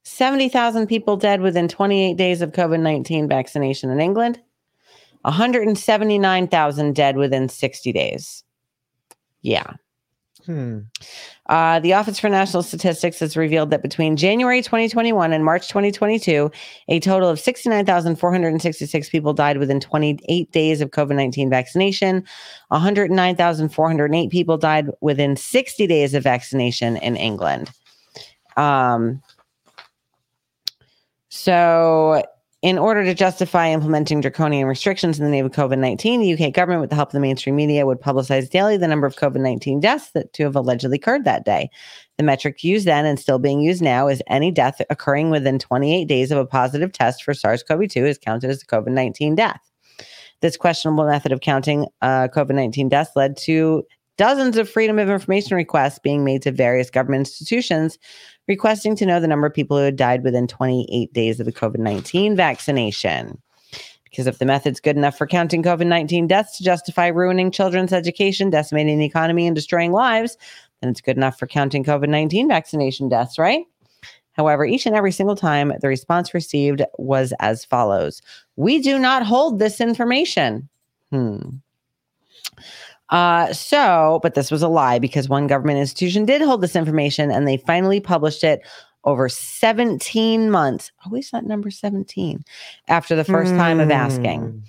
70,000 people dead within 28 days of COVID 19 vaccination in England, 179,000 dead within 60 days. Yeah. Hmm. Uh, the Office for National Statistics has revealed that between January 2021 and March 2022, a total of 69,466 people died within 28 days of COVID 19 vaccination. 109,408 people died within 60 days of vaccination in England. Um, so, in order to justify implementing draconian restrictions in the name of COVID 19, the UK government, with the help of the mainstream media, would publicize daily the number of COVID 19 deaths that to have allegedly occurred that day. The metric used then and still being used now is any death occurring within 28 days of a positive test for SARS CoV 2 is counted as a COVID 19 death. This questionable method of counting uh, COVID 19 deaths led to dozens of freedom of information requests being made to various government institutions requesting to know the number of people who had died within 28 days of the COVID 19 vaccination. Because if the method's good enough for counting COVID 19 deaths to justify ruining children's education, decimating the economy, and destroying lives, then it's good enough for counting COVID 19 vaccination deaths, right? However, each and every single time, the response received was as follows We do not hold this information. Hmm. Uh, so, but this was a lie because one government institution did hold this information and they finally published it over 17 months. Always that number 17 after the first time of asking.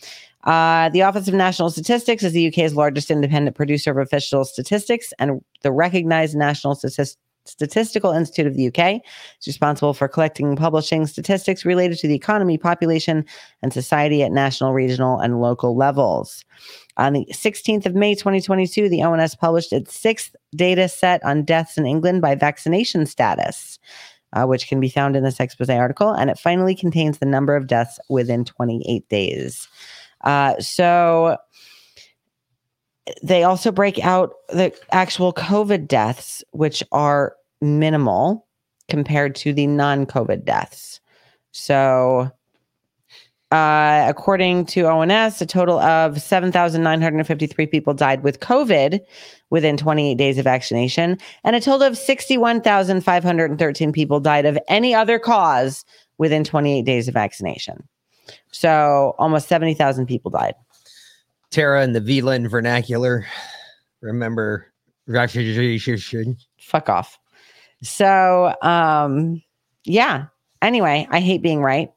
Uh, the Office of National Statistics is the UK's largest independent producer of official statistics and the recognized National Statist- Statistical Institute of the UK. It's responsible for collecting and publishing statistics related to the economy, population, and society at national, regional, and local levels. On the 16th of May 2022, the ONS published its sixth data set on deaths in England by vaccination status, uh, which can be found in this expose article. And it finally contains the number of deaths within 28 days. Uh, so they also break out the actual COVID deaths, which are minimal compared to the non COVID deaths. So uh, according to ONS, a total of 7,953 people died with COVID within 28 days of vaccination, and a total of 61,513 people died of any other cause within 28 days of vaccination. So almost 70,000 people died. Tara in the Vlynn vernacular. Remember. Fuck off. So, um, yeah. Anyway, I hate being right.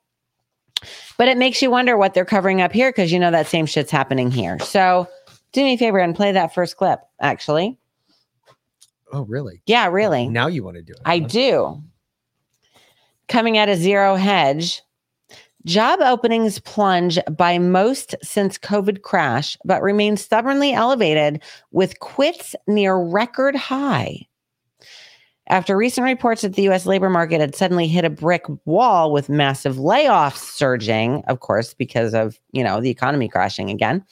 But it makes you wonder what they're covering up here because you know that same shit's happening here. So do me a favor and play that first clip, actually. Oh, really? Yeah, really. Now you want to do it? I huh? do. Coming at a zero hedge, job openings plunge by most since COVID crash, but remain stubbornly elevated with quits near record high. After recent reports that the US labor market had suddenly hit a brick wall with massive layoffs surging, of course, because of, you know, the economy crashing again.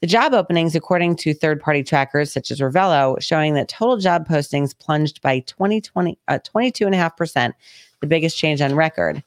The job openings, according to third-party trackers such as Revelio, showing that total job postings plunged by 2020, uh, 22.5%, the biggest change on record.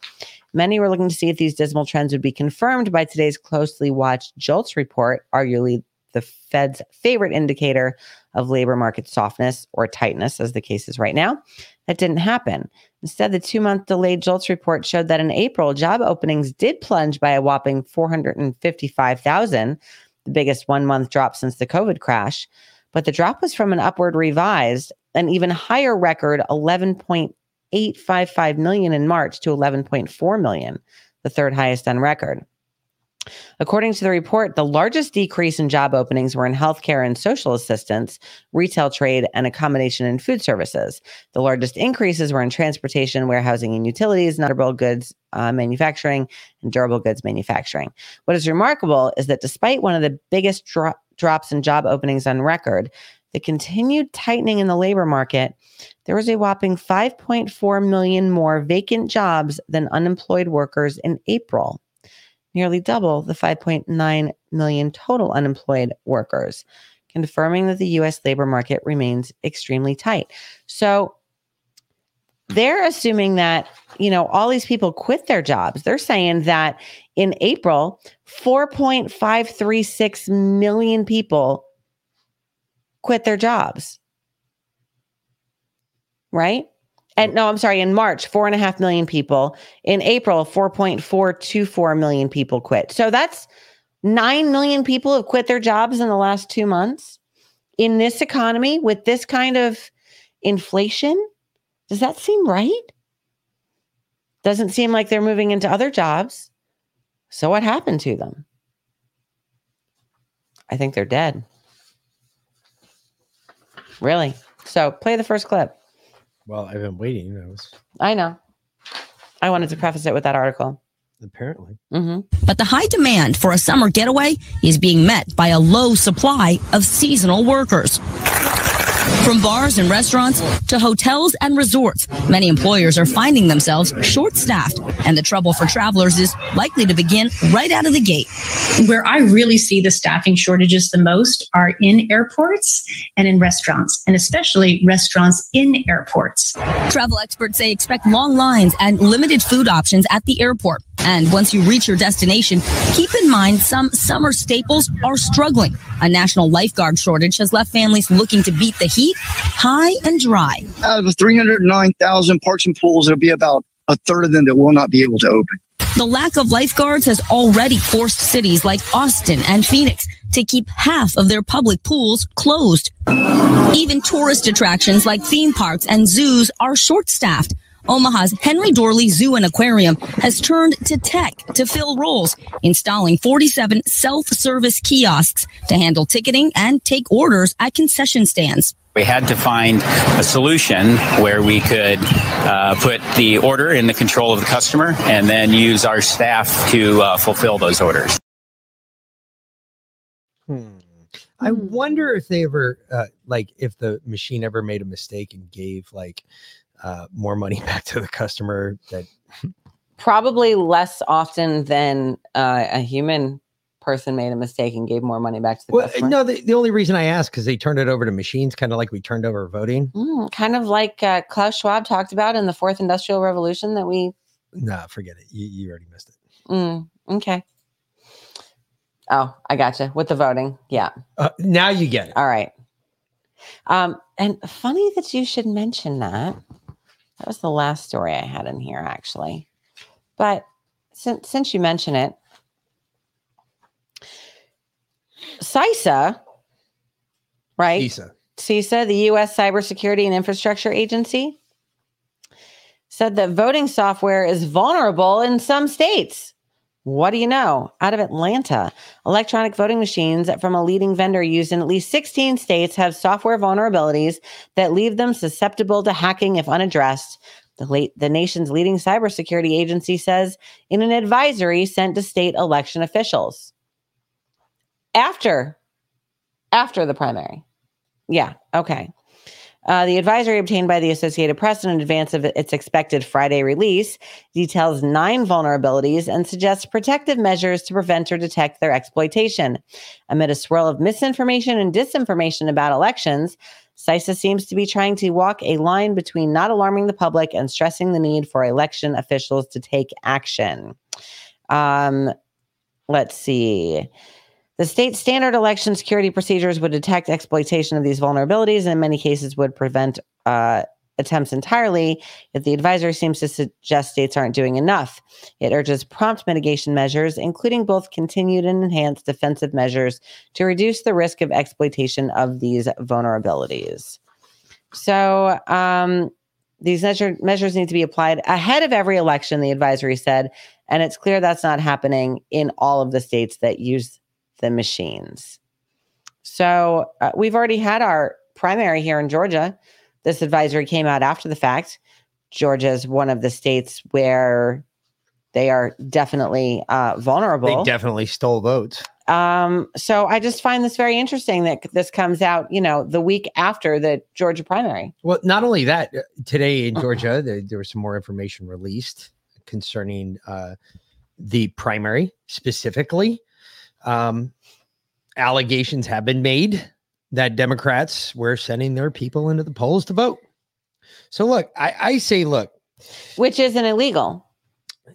Many were looking to see if these dismal trends would be confirmed by today's closely watched JOLTS report, arguably the Fed's favorite indicator of labor market softness or tightness, as the case is right now. That didn't happen. Instead, the two month delayed JOLTS report showed that in April, job openings did plunge by a whopping 455,000, the biggest one month drop since the COVID crash. But the drop was from an upward revised, an even higher record 11.855 million in March to 11.4 million, the third highest on record. According to the report, the largest decrease in job openings were in healthcare and social assistance, retail trade, and accommodation and food services. The largest increases were in transportation, warehousing, and utilities, durable goods uh, manufacturing, and durable goods manufacturing. What is remarkable is that despite one of the biggest dro- drops in job openings on record, the continued tightening in the labor market, there was a whopping 5.4 million more vacant jobs than unemployed workers in April nearly double the 5.9 million total unemployed workers, confirming that the US labor market remains extremely tight. So they're assuming that, you know, all these people quit their jobs. They're saying that in April, 4.536 million people quit their jobs. Right? And no, I'm sorry, in March, four and a half million people. In April, 4.424 million people quit. So that's 9 million people have quit their jobs in the last two months. In this economy, with this kind of inflation, does that seem right? Doesn't seem like they're moving into other jobs. So what happened to them? I think they're dead. Really? So play the first clip. Well, I've been waiting. I was I know. I wanted to preface it with that article. apparently. Mm-hmm. But the high demand for a summer getaway is being met by a low supply of seasonal workers. From bars and restaurants to hotels and resorts, many employers are finding themselves short staffed, and the trouble for travelers is likely to begin right out of the gate. Where I really see the staffing shortages the most are in airports and in restaurants, and especially restaurants in airports. Travel experts say expect long lines and limited food options at the airport. And once you reach your destination, keep in mind some summer staples are struggling. A national lifeguard shortage has left families looking to beat the heat high and dry. Out of the 309,000 parks and pools, it'll be about a third of them that will not be able to open. The lack of lifeguards has already forced cities like Austin and Phoenix to keep half of their public pools closed. Even tourist attractions like theme parks and zoos are short staffed. Omaha's Henry Doorly Zoo and Aquarium has turned to tech to fill roles, installing 47 self service kiosks to handle ticketing and take orders at concession stands. We had to find a solution where we could uh, put the order in the control of the customer and then use our staff to uh, fulfill those orders. Hmm. I wonder if they ever, uh, like, if the machine ever made a mistake and gave like uh, more money back to the customer. That Probably less often than uh, a human person made a mistake and gave more money back to the well, customer. no, the, the only reason I asked because they turned it over to machines, kind of like we turned over voting. Mm, kind of like uh, Klaus Schwab talked about in the fourth industrial revolution that we. Nah, forget it. You, you already missed it. Mm, okay. Oh, I gotcha. With the voting. Yeah. Uh, now you get it. All right. Um, and funny that you should mention that. That was the last story I had in here, actually. But since since you mention it, CISA, right? CISA. CISA, the U.S. Cybersecurity and Infrastructure Agency, said that voting software is vulnerable in some states. What do you know? Out of Atlanta, electronic voting machines from a leading vendor used in at least 16 states have software vulnerabilities that leave them susceptible to hacking if unaddressed. The, late, the nation's leading cybersecurity agency says in an advisory sent to state election officials after after the primary. Yeah, okay. Uh, the advisory obtained by the Associated Press in advance of its expected Friday release details nine vulnerabilities and suggests protective measures to prevent or detect their exploitation. Amid a swirl of misinformation and disinformation about elections, CISA seems to be trying to walk a line between not alarming the public and stressing the need for election officials to take action. Um, let's see. The state standard election security procedures would detect exploitation of these vulnerabilities and in many cases would prevent uh, attempts entirely if the advisory seems to suggest states aren't doing enough. It urges prompt mitigation measures, including both continued and enhanced defensive measures to reduce the risk of exploitation of these vulnerabilities. So, um, these measure, measures need to be applied ahead of every election, the advisory said. And it's clear that's not happening in all of the states that use the machines. So uh, we've already had our primary here in Georgia. This advisory came out after the fact. Georgia is one of the states where they are definitely uh, vulnerable. They definitely stole votes. Um, so I just find this very interesting that this comes out, you know, the week after the Georgia primary. Well, not only that, uh, today in Georgia, there, there was some more information released concerning uh, the primary specifically. Um, allegations have been made that Democrats were sending their people into the polls to vote. So, look, I, I say, look, which isn't illegal.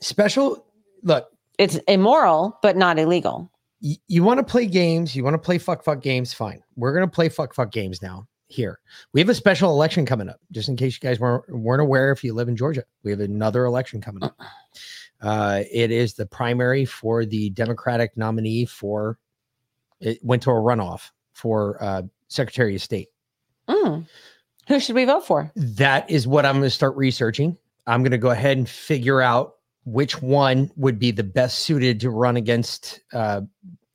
Special, look, it's immoral, but not illegal. Y- you want to play games, you want to play fuck fuck games, fine. We're going to play fuck fuck games now. Here, we have a special election coming up. Just in case you guys weren't weren't aware, if you live in Georgia, we have another election coming up. Uh, it is the primary for the Democratic nominee for. It went to a runoff for uh, Secretary of State. Mm. Who should we vote for? That is what I'm going to start researching. I'm going to go ahead and figure out which one would be the best suited to run against uh,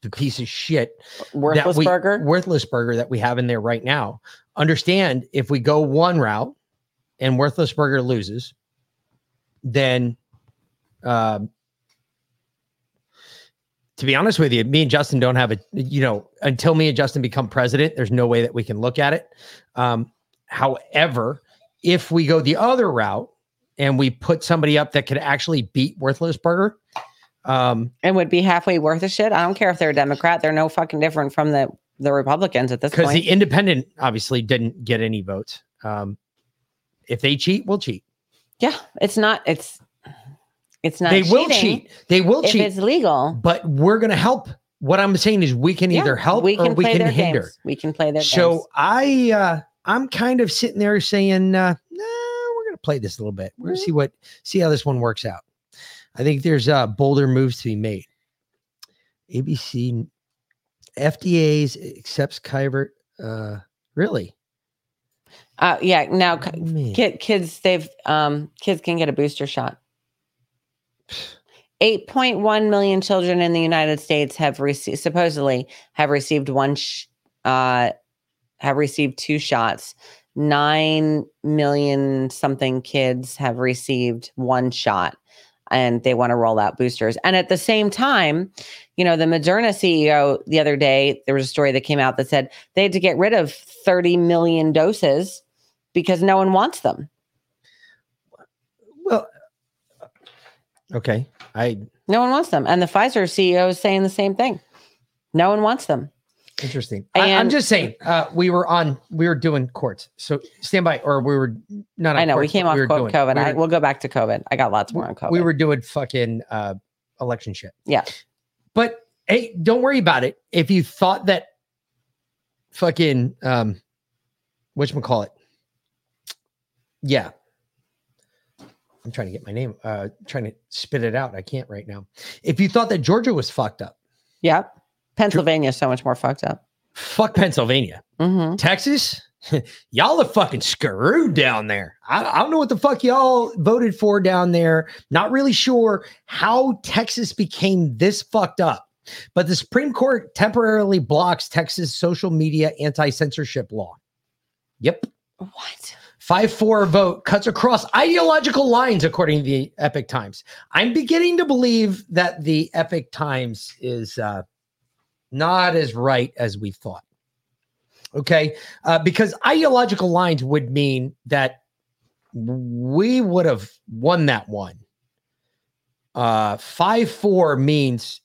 the piece of shit worthless we, burger, worthless burger that we have in there right now. Understand if we go one route and worthless burger loses, then um, to be honest with you, me and Justin don't have a, you know, until me and Justin become president, there's no way that we can look at it. Um, however, if we go the other route and we put somebody up that could actually beat Worthless Burger, um, and would be halfway worth a shit, I don't care if they're a Democrat, they're no fucking different from the the Republicans at this point. Because the independent obviously didn't get any votes. Um, if they cheat, we'll cheat. Yeah, it's not. It's It's not they will cheat. They will if cheat. it's legal. but we're going to help. What I'm saying is we can Yeah, either help we can or we can hinder. games. We can play their So games. I uh I'm kind of sitting there saying, uh, nah, we're gonna play this a little bit. We're gonna Mm-hmm. see what see how this one works out. I think there's uh bolder moves to be made. ABC FDA's accepts Kyvert. Uh really? Uh, yeah, now Man. kids they've um kids can get a booster shot. 8.1 million children in the United States have received supposedly have received one sh- uh have received two shots. 9 million something kids have received one shot and they want to roll out boosters. And at the same time, you know, the Moderna CEO the other day, there was a story that came out that said they had to get rid of 30 million doses because no one wants them. Well okay. I No one wants them. And the Pfizer CEO is saying the same thing. No one wants them. interesting. I, am just saying, uh we were on we were doing courts. So stand by or we were not on I know we courts, came but off were co- doing- COVID. we I, were- we'll go back to COVID. I got lots more on COVID. we were doing fucking uh election shit. yeah. But hey, don't worry about it. If you thought that fucking um which call it? Yeah. I'm trying to get my name, uh trying to spit it out. I can't right now. If you thought that Georgia was fucked up, Yep. Pennsylvania is so much more fucked up. fuck Pennsylvania. hmm Texas, y'all are fucking screwed down there. I, I don't know what the fuck y'all voted for down there. Not really sure how Texas became this fucked up. But the Supreme Court temporarily blocks Texas social media anti censorship law. Yep. What? 5 4 vote cuts across ideological lines, according to the Epoch Times. I'm beginning to believe that the Epoch Times is uh, not as right as we thought. Okay. Uh, because ideological lines would mean that we would have won that one. Uh, 5 4 means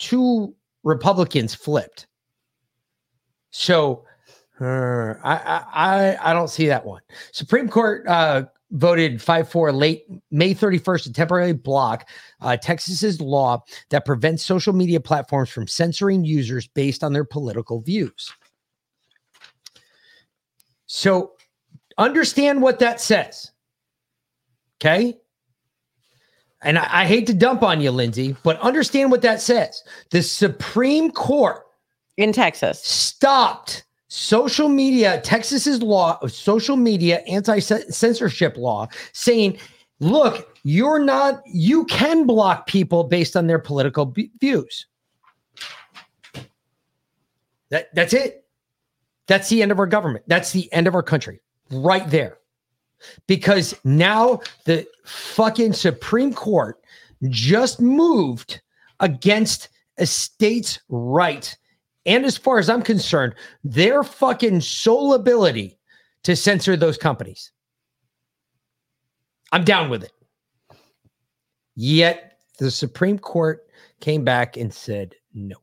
two Republicans flipped. So I, I I don't see that one. Supreme Court uh, voted 5-4 late May 31st to temporarily block uh, Texas's law that prevents social media platforms from censoring users based on their political views. So understand what that says. Okay. And I, I hate to dump on you, Lindsay, but understand what that says. The Supreme Court In Texas. stopped social media, Texas's law of social media anti censorship law, saying, look, you're not, you can block people based on their political b- views. That, that's it. That's the end of our government. That's the end of our country right there. Because now the fucking Supreme Court just moved against a state's right and as far as I'm concerned, their fucking sole ability to censor those companies. I'm down with it. Yet the Supreme Court came back and said, no,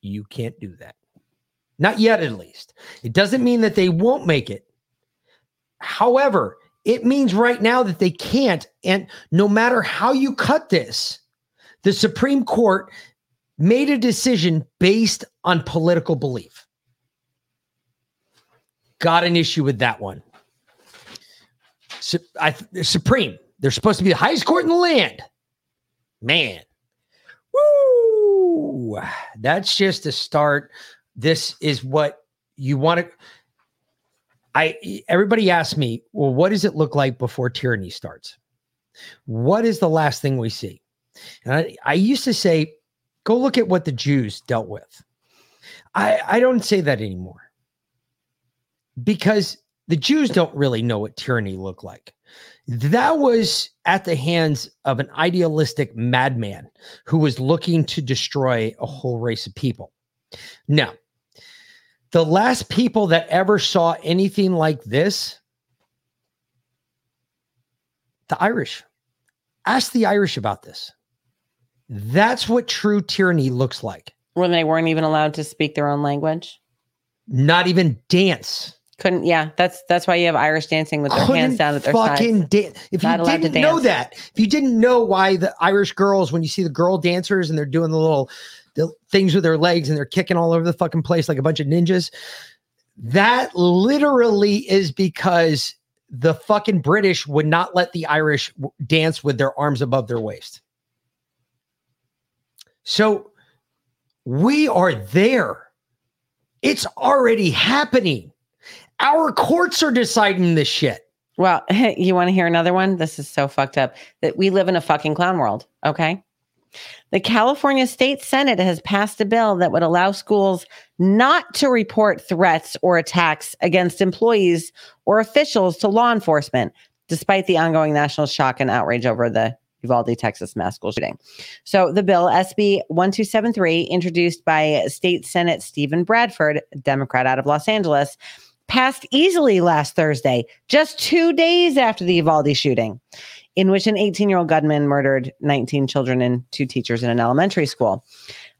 you can't do that. Not yet, at least. It doesn't mean that they won't make it. However, it means right now that they can't. And no matter how you cut this, the Supreme Court made a decision based on political belief. Got an issue with that one. Su- I, Supreme, they're supposed to be the highest court in the land. Man, woo! That's just a start. This is what you want to. I everybody asks me, well, what does it look like before tyranny starts? What is the last thing we see? And I, I used to say, go look at what the Jews dealt with. I, I don't say that anymore because the Jews don't really know what tyranny looked like. That was at the hands of an idealistic madman who was looking to destroy a whole race of people. Now, the last people that ever saw anything like this, the Irish. Ask the Irish about this. That's what true tyranny looks like. When they weren't even allowed to speak their own language. Not even dance. Couldn't. Yeah, that's that's why you have Irish dancing with their hands Couldn't down at their fucking sides. if Not you didn't know that, if you didn't know why the Irish girls, when you see the girl dancers and they're doing the little the things with their legs and they're kicking all over the fucking place like a bunch of ninjas, that literally is because the fucking British would not let the Irish dance with their arms above their waist. So we are there. It's already happening. Our courts are deciding this shit. Well, you want to hear another one? This is so fucked up that we live in a fucking clown world. Okay. The California State Senate has passed a bill that would allow schools not to report threats or attacks against employees or officials to law enforcement, despite the ongoing national shock and outrage over the Uvalde, Texas mass school shooting. So the bill, SB 1273, introduced by State Senate Steven Bradford, Democrat out of Los Angeles, passed easily last Thursday, just two days after the Uvalde shooting, in which an 18 year old gunman murdered 19 children and two teachers in an elementary school.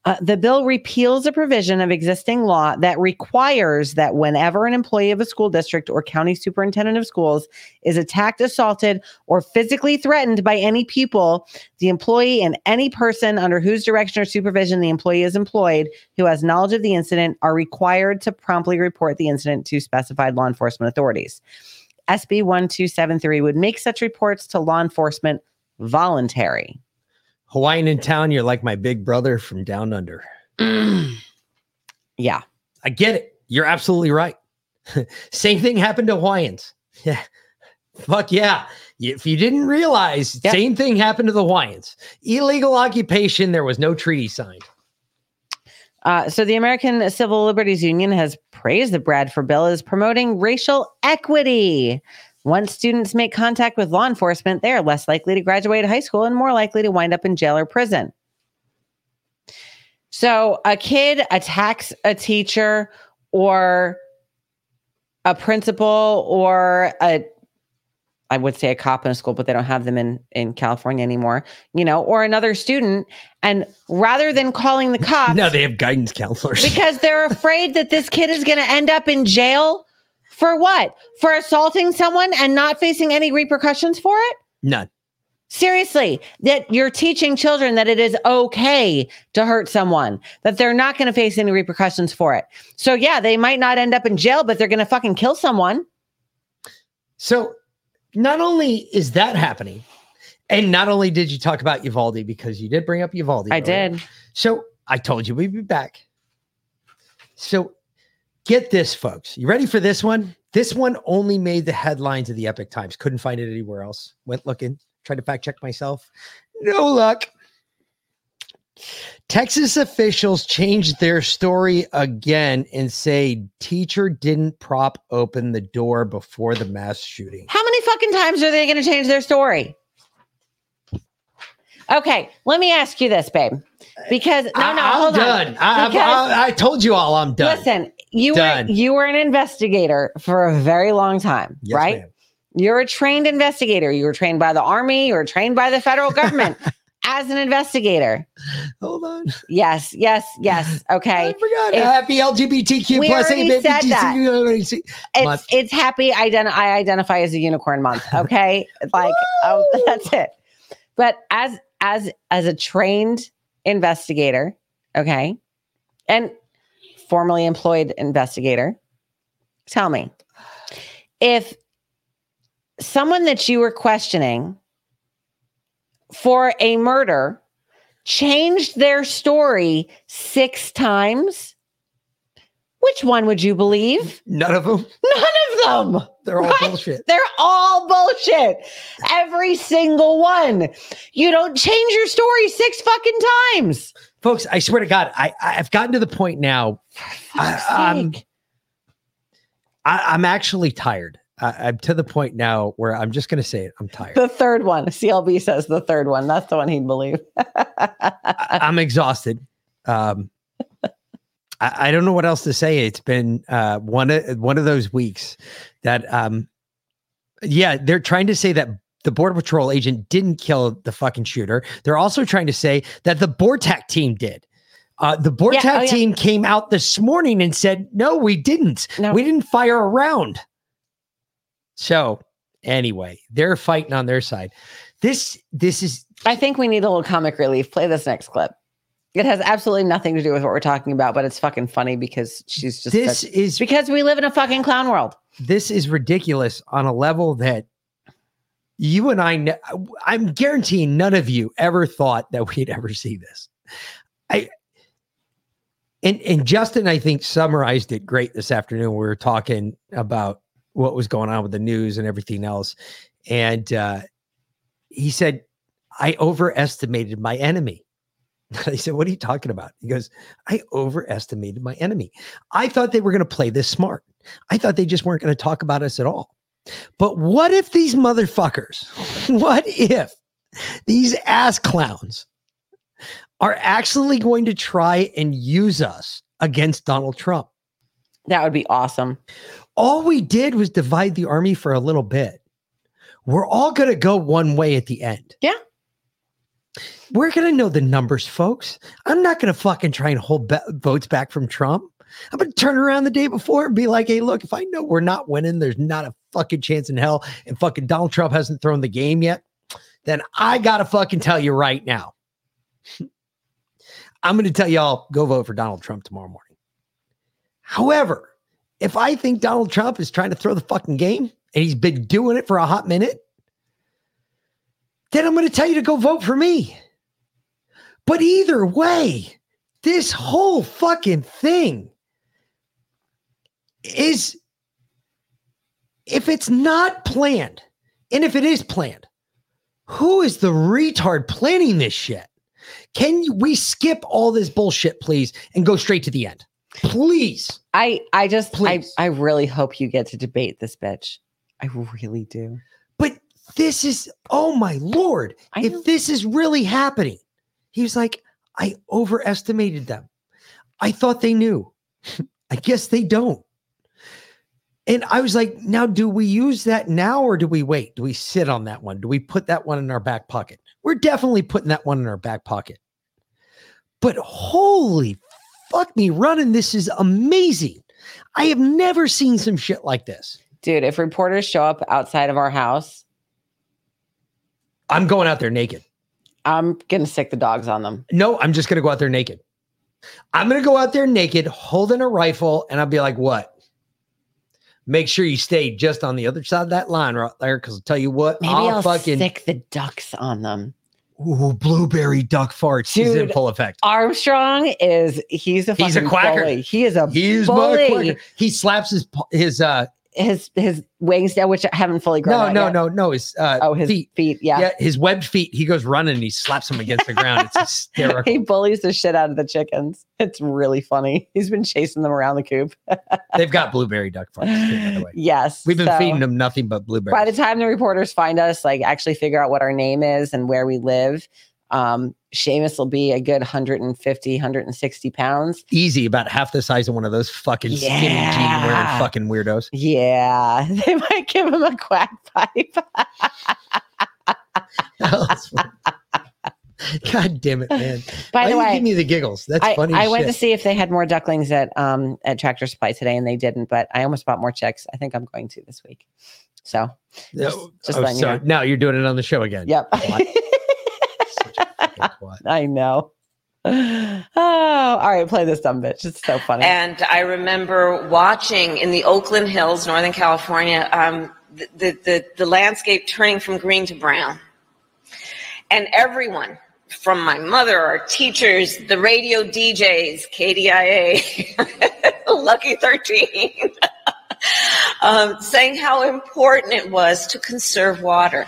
Uh, the bill repeals a provision of existing law that requires that whenever an employee of a school district or county superintendent of schools is attacked, assaulted, or physically threatened by any people, the employee and any person under whose direction or supervision the employee is employed who has knowledge of the incident are required to promptly report the incident to specified law enforcement authorities. SB 1273 would make such reports to law enforcement voluntary. Hawaiian in town, you're like my big brother from down under. Yeah. I get it. You're absolutely right. Same thing happened to Hawaiians. Yeah. Fuck yeah. If you didn't realize, Yep. same thing happened to the Hawaiians. Illegal occupation, there was no treaty signed. Uh, so the American Civil Liberties Union has praised the Bradford bill as promoting racial equity. Once students make contact with law enforcement, they are less likely to graduate high school and more likely to wind up in jail or prison. So a kid attacks a teacher or a principal or a I would say a cop in a school, but they don't have them in in California anymore, you know, or another student. And rather than calling the cops, Now they have guidance counselors. because they're afraid that this kid is going to end up in jail for what? For assaulting someone and not facing any repercussions for it? None. Seriously, that you're teaching children that it is okay to hurt someone, that they're not going to face any repercussions for it. So, yeah, they might not end up in jail, but they're going to fucking kill someone. So not only is that happening, and not only did you talk about Uvalde because you did bring up Uvalde. I earlier. did. So I told you we'd be back. So get this, folks. You ready for this one? This one only made the headlines of the Epoch Times. Couldn't find it anywhere else. Went looking, tried to fact check myself. No luck. Texas officials changed their story again and say teacher didn't prop open the door before the mass shooting. How many fucking times are they going to change their story? Okay, let me ask you this, babe. Because no, no, I, am hold done. on. I, I, I told you all I'm done. Listen, you Done. were you were an investigator for a very long time, Yes, right? ma'am. You're a trained investigator. You were trained by the army. You were trained by the federal government as an investigator. Hold on. Yes, yes, yes. Okay. I forgot. If- Happy LGBTQ We plus already said that. It's it's happy. I identify as a unicorn month. Okay, like oh, that's it. But as as as a trained investigator, okay, and formerly employed investigator, tell me if someone that you were questioning for a murder changed their story six times, which one would you believe? None of them. None of them. They're all Right? bullshit. They're all bullshit. Every single one. You don't change your story six fucking times. Folks, I swear to God, I, I've gotten to the point now. I, I'm, I, I'm actually tired. I, I'm to the point now where I'm just going to say it. I'm tired. The third one. CLB says the third one. That's the one he'd believe. I, I'm exhausted. Um, I, I don't know what else to say. It's been uh, one of one of those weeks that, um, yeah, they're trying to say that the border patrol agent didn't kill the fucking shooter. They're also trying to say that the Bortac team did. Uh, the Bortac Yeah, oh, yeah. team came out this morning and said, no, we didn't. No. We didn't fire a round. So anyway, they're fighting on their side. This this is I think we need a little comic relief. Play this next clip. It has absolutely nothing to do with what we're talking about, but it's fucking funny because she's just this such- is because we live in a fucking clown world. this is ridiculous on a level that you and I I'm guaranteeing none of you ever thought that we'd ever see this. I and and Justin I think summarized it great this afternoon. We were talking about what was going on with the news and everything else. And uh he said, I overestimated my enemy. I said, What are you talking about? He goes, I overestimated my enemy. I thought they were going to play this smart. I thought they just weren't going to talk about us at all. But what if these motherfuckers, what if these ass clowns are actually going to try and use us against Donald Trump? That would be awesome. All we did was divide the army for a little bit. We're all going to go one way at the end. Yeah. We're going to know the numbers, folks. I'm not going to fucking try and hold ba- votes back from Trump. I'm going to turn around the day before and be like, hey, look, if I know we're not winning, there's not a fucking chance in hell, and fucking Donald Trump hasn't thrown the game yet, then I got to fucking tell you right now. I'm going to tell y'all go vote for Donald Trump tomorrow morning. However, if I think Donald Trump is trying to throw the fucking game and he's been doing it for a hot minute, then I'm going to tell you to go vote for me. But either way, this whole fucking thing is if it's not planned, and if it is planned, who is the retard planning this shit? Can we skip all this bullshit, please, and go straight to the end? Please. I I just Please. I I really hope you get to debate this bitch. I really do. But this is, oh my lord, if this is really happening, he was like, I overestimated them. I thought they knew. I guess they don't. And I was like, now do we use that now or do we wait? Do we sit on that one? Do we put that one in our back pocket? We're definitely putting that one in our back pocket. But holy fuck me running, this is amazing. I have never seen some shit like this. Dude, if reporters show up outside of our house, I'm going out there naked. I'm gonna stick the dogs on them. No, I'm just going to go out there naked. I'm going to go out there naked, holding a rifle, and I'll be like, what? Make sure you stay just on the other side of that line right there. Cause I'll tell you what, Maybe I'll, I'll, fucking stick the ducks on them. ooh, blueberry duck farts. He's in Dude, full effect. Armstrong is he's a He's a quacker. bully. He is a He's bully. He slaps his his uh His his wings down, which I haven't fully grown. no no yet. no no his uh Oh, his feet. feet. yeah. Yeah, his webbed feet. He goes running and he slaps them against the ground. It's hysterical. He bullies the shit out of the chickens. It's really funny. He's been chasing them around the coop. They've got blueberry duck farts too, by the way. yes. We've been so feeding them nothing but blueberries. By the time the reporters find us, like actually figure out what our name is and where we live, um, Seamus will be a good 150, 160 pounds. Easy, about half the size of one of those fucking skinny jean wearing fucking weirdos. Yeah. They might give him a quack pipe. God damn it, man. By Why the way, give me the giggles. That's I, funny. I as went to see if they had more ducklings at um at Tractor Supply today, and they didn't. But I almost bought more chicks. I think I'm going to this week. So No, just oh, letting you know. Now you're doing it on the show again. Yep. What? Such a fucking twat. I know. Oh, all right. Play this dumb bitch. It's so funny. And I remember watching in the Oakland Hills, Northern California, um, the, the, the, the landscape turning from green to brown. And everyone, from my mother, our teachers, the radio DJs, KDIA, Lucky 13, um, saying how important it was to conserve water.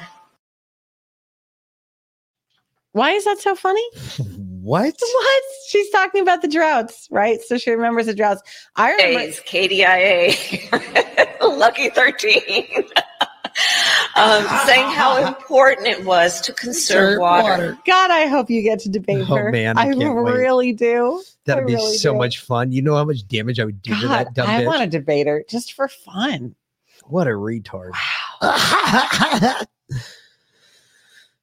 Why is that so funny? What? What? She's talking about the droughts, right? So she remembers the droughts. I remember. days, KDIA, Lucky 13, um, saying how important it was to conserve water. God, I hope you get to debate Oh, her. man, I I, can't wait. really do. That'd I be really so do. much fun. You know how much damage I would do to God, that dumb I bitch? want to debate her just for fun. What a retard. Okay,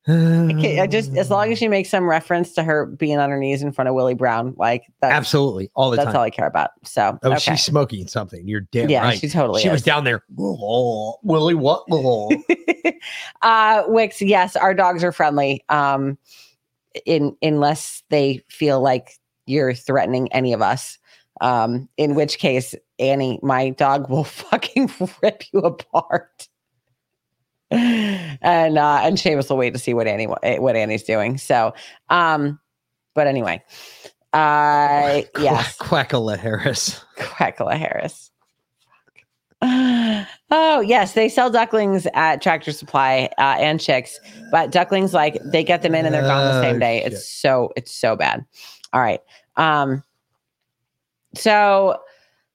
I just as long as she makes some reference to her being on her knees in front of Willie Brown, like that's Absolutely, all the that's time. all I care about. So Oh, okay. she's smoking something. You're damn Yeah, right. she totally She was down there. Oh, Willie, what? Oh. uh Wix, yes, our dogs are friendly. Um in unless they feel like you're threatening any of us. Um, in which case, Annie, my dog will fucking rip you apart. And uh and Seamus will wait to see what Annie what Annie's doing. So um, but anyway. Uh yes. Quackala Harris. Quackala Harris. Oh yes, they sell ducklings at Tractor Supply uh, and chicks, but ducklings like they get them in and they're gone the same Oh, day. It's so it's so bad. All right. Um. So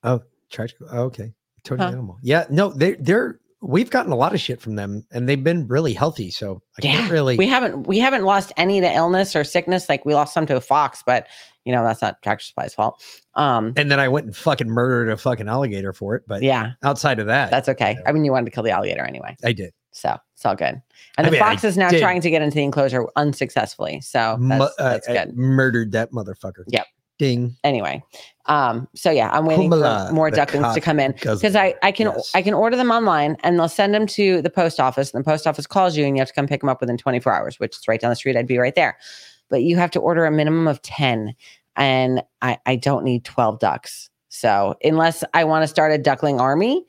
Oh, charge. oh, okay. Huh. animal. Yeah. No, they they're we've gotten a lot of shit from them and they've been really healthy. So I yeah, can't really we haven't we haven't lost any to illness or sickness. Like we lost some to a fox, but you know that's not Tractor Supply's fault. Um. and then I went and fucking murdered a fucking alligator for it. But Yeah, outside of that, that's okay. I mean, you wanted to kill the alligator anyway, I did. so it's all good. And I the mean, I fox is now did. trying to get into the enclosure unsuccessfully. So Mu- that's, uh, that's I good. murdered that motherfucker. Yep. Ding. anyway um so yeah i'm waiting Humala, for more ducklings to come in. Because i i can Yes. i can order them online and they'll send them to the post office and the post office calls you and you have to come pick them up within 24 hours which is right down the street. I'd be right there. But you have to order a minimum of 10 and i i don't need 12 ducks. So unless i want to start a duckling army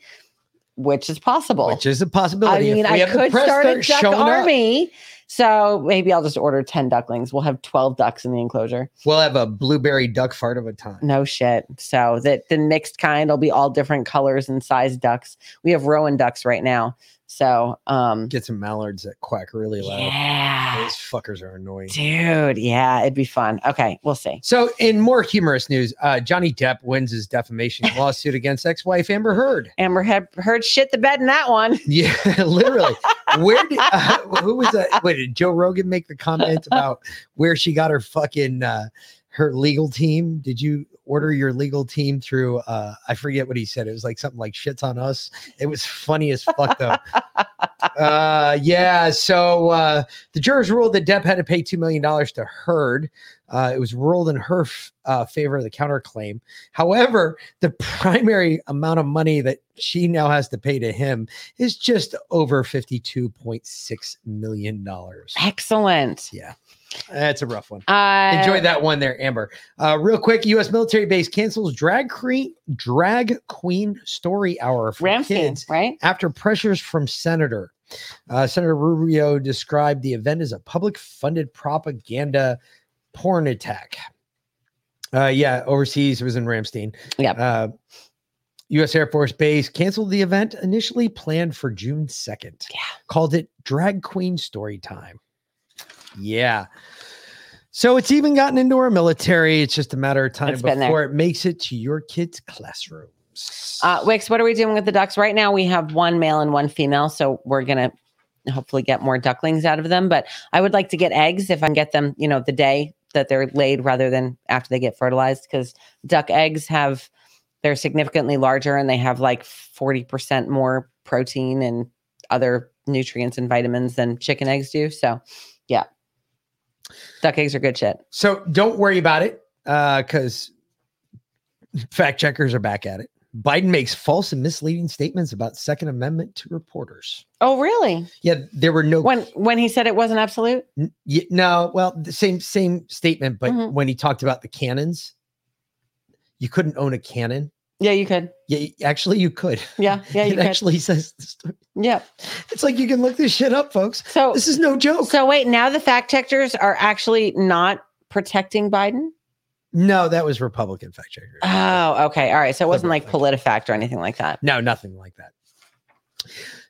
which is possible. Which is a possibility. I mean i could start a duck showing up, army so maybe i'll just order 10 ducklings we'll have 12 ducks in the enclosure We'll have a blueberry duck fart of a time. no shit. So that the mixed kind will be all different colors and size ducks. We have Rouen ducks right now. So um Get some mallards that quack really loud. yeah. Those fuckers are annoying. Dude, yeah, it'd be fun. Okay, we'll see. So, in more humorous news, uh, Johnny Depp wins his defamation lawsuit against ex-wife Amber Heard. Amber had heard shit the bed in that one. Yeah, literally. Where did uh, who was that? Wait, did Joe Rogan make the comment about where she got her fucking uh, her legal team? Did you order your legal team through? Uh, I forget what he said. It was like something like "shits on us." It was funny as fuck though. uh, yeah. So uh, the jurors ruled that Depp had to pay two million dollars to Heard. Uh, it was ruled in her f- uh, favor of the counterclaim. However, the primary amount of money that she now has to pay to him is just over $52.6 million. Excellent. Yeah, that's a rough one. Uh Enjoy that one there, Amber. Uh, real quick, U.S. military base cancels drag queen drag queen story hour for Ramstein, kids right? after pressures from Senator. Uh, Senator Rubio described the event as a public funded propaganda porn attack. Uh, yeah, overseas it was in Ramstein. Yeah. Uh, U.S. Air Force Base canceled the event initially planned for June 2nd. Yeah. Called it Drag Queen Story Time. Yeah. So it's even gotten into our military. It's just a matter of time It's been there. before it makes it to your kids' classrooms. Uh Wix, what are we doing with the ducks? Right now we have one male and one female, so we're gonna hopefully get more ducklings out of them. But I would like to get eggs if I can get them, you know, the day that they're laid rather than after they get fertilized, because duck eggs have they're significantly larger and they have like 40% more protein and other nutrients and vitamins than chicken eggs do. So. Duck eggs are good shit. So don't worry about it because fact checkers are back at it. Biden makes false and misleading statements about Second Amendment to reporters. Oh, really? Yeah, there were no When when he said it wasn't absolute? N- y- no, well, the same same statement, but Mhm. when he talked about the cannons, you couldn't own a cannon. Yeah, you could. Yeah, actually, you could. Yeah, yeah, you it could. actually says Yeah. it's like you can look this shit up, folks. So This is no joke. So wait, now the fact checkers are actually not protecting Biden? No, that was Republican fact checkers. Oh, okay. All right. So it wasn't like PolitiFact or anything like that. No, nothing like that.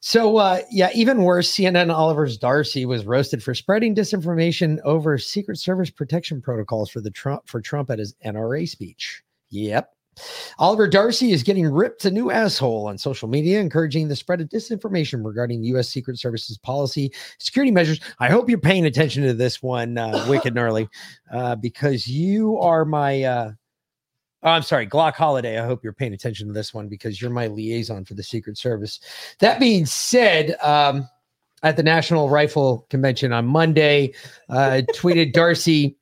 So, uh, yeah, even worse, CNN Oliver's Darcy was roasted for spreading disinformation over Secret Service protection protocols for the Trump for Trump at his NRA speech. Yep. Oliver Darcy is getting ripped a new asshole on social media, encouraging the spread of disinformation regarding the U.S. Secret Service's policy, security measures. I hope you're paying attention to this one, uh, Wicked Gnarly, uh, because you are my. Uh, Oh, I'm sorry, Glock Holiday. I hope you're paying attention to this one because you're my liaison for the Secret Service. That being said, um, at the National Rifle Convention on Monday. Uh, tweeted Darcy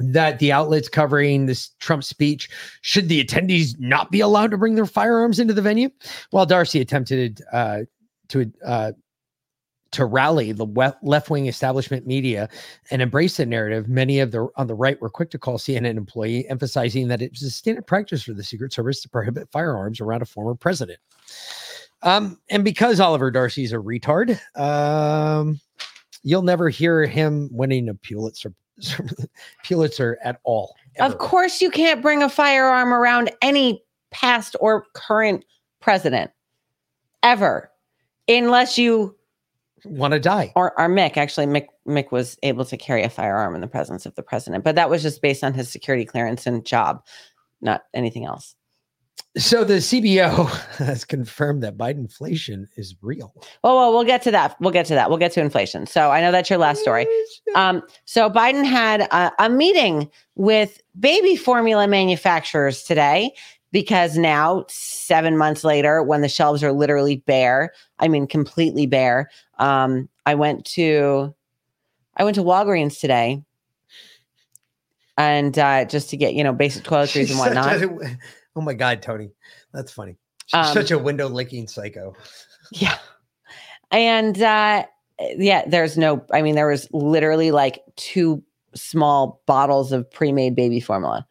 that the outlets covering this Trump speech should the attendees not be allowed to bring their firearms into the venue? While Darcy attempted uh, to uh, to rally the left wing establishment media and embrace the narrative, many of the on the right were quick to call CNN employee, emphasizing that it was a standard practice for the Secret Service to prohibit firearms around a former president. Um, and because Oliver Darcy's a retard, um, you'll never hear him winning a Pulitzer Pulitzer at all. Ever. Of course, you can't bring a firearm around any past or current president ever, unless you want to die. Or, or Mick, actually, Mick Mick was able to carry a firearm in the presence of the president, but that was just based on his security clearance and job, not anything else. So the CBO has confirmed that Biden inflation is real. Well, well, we'll get to that. We'll get to that. We'll get to inflation. So I know that's your last story. Um, so Biden had a, a meeting with baby formula manufacturers today because now, seven months later, when the shelves are literally bare, I mean completely bare. Um, I went to I went to Walgreens today and uh, just to get you know basic toiletries and whatnot. Oh my God, Tony. That's funny. She's um, such a window licking psycho. Yeah. And uh yeah, there's no, I mean, there was literally like two small bottles of pre-made baby formula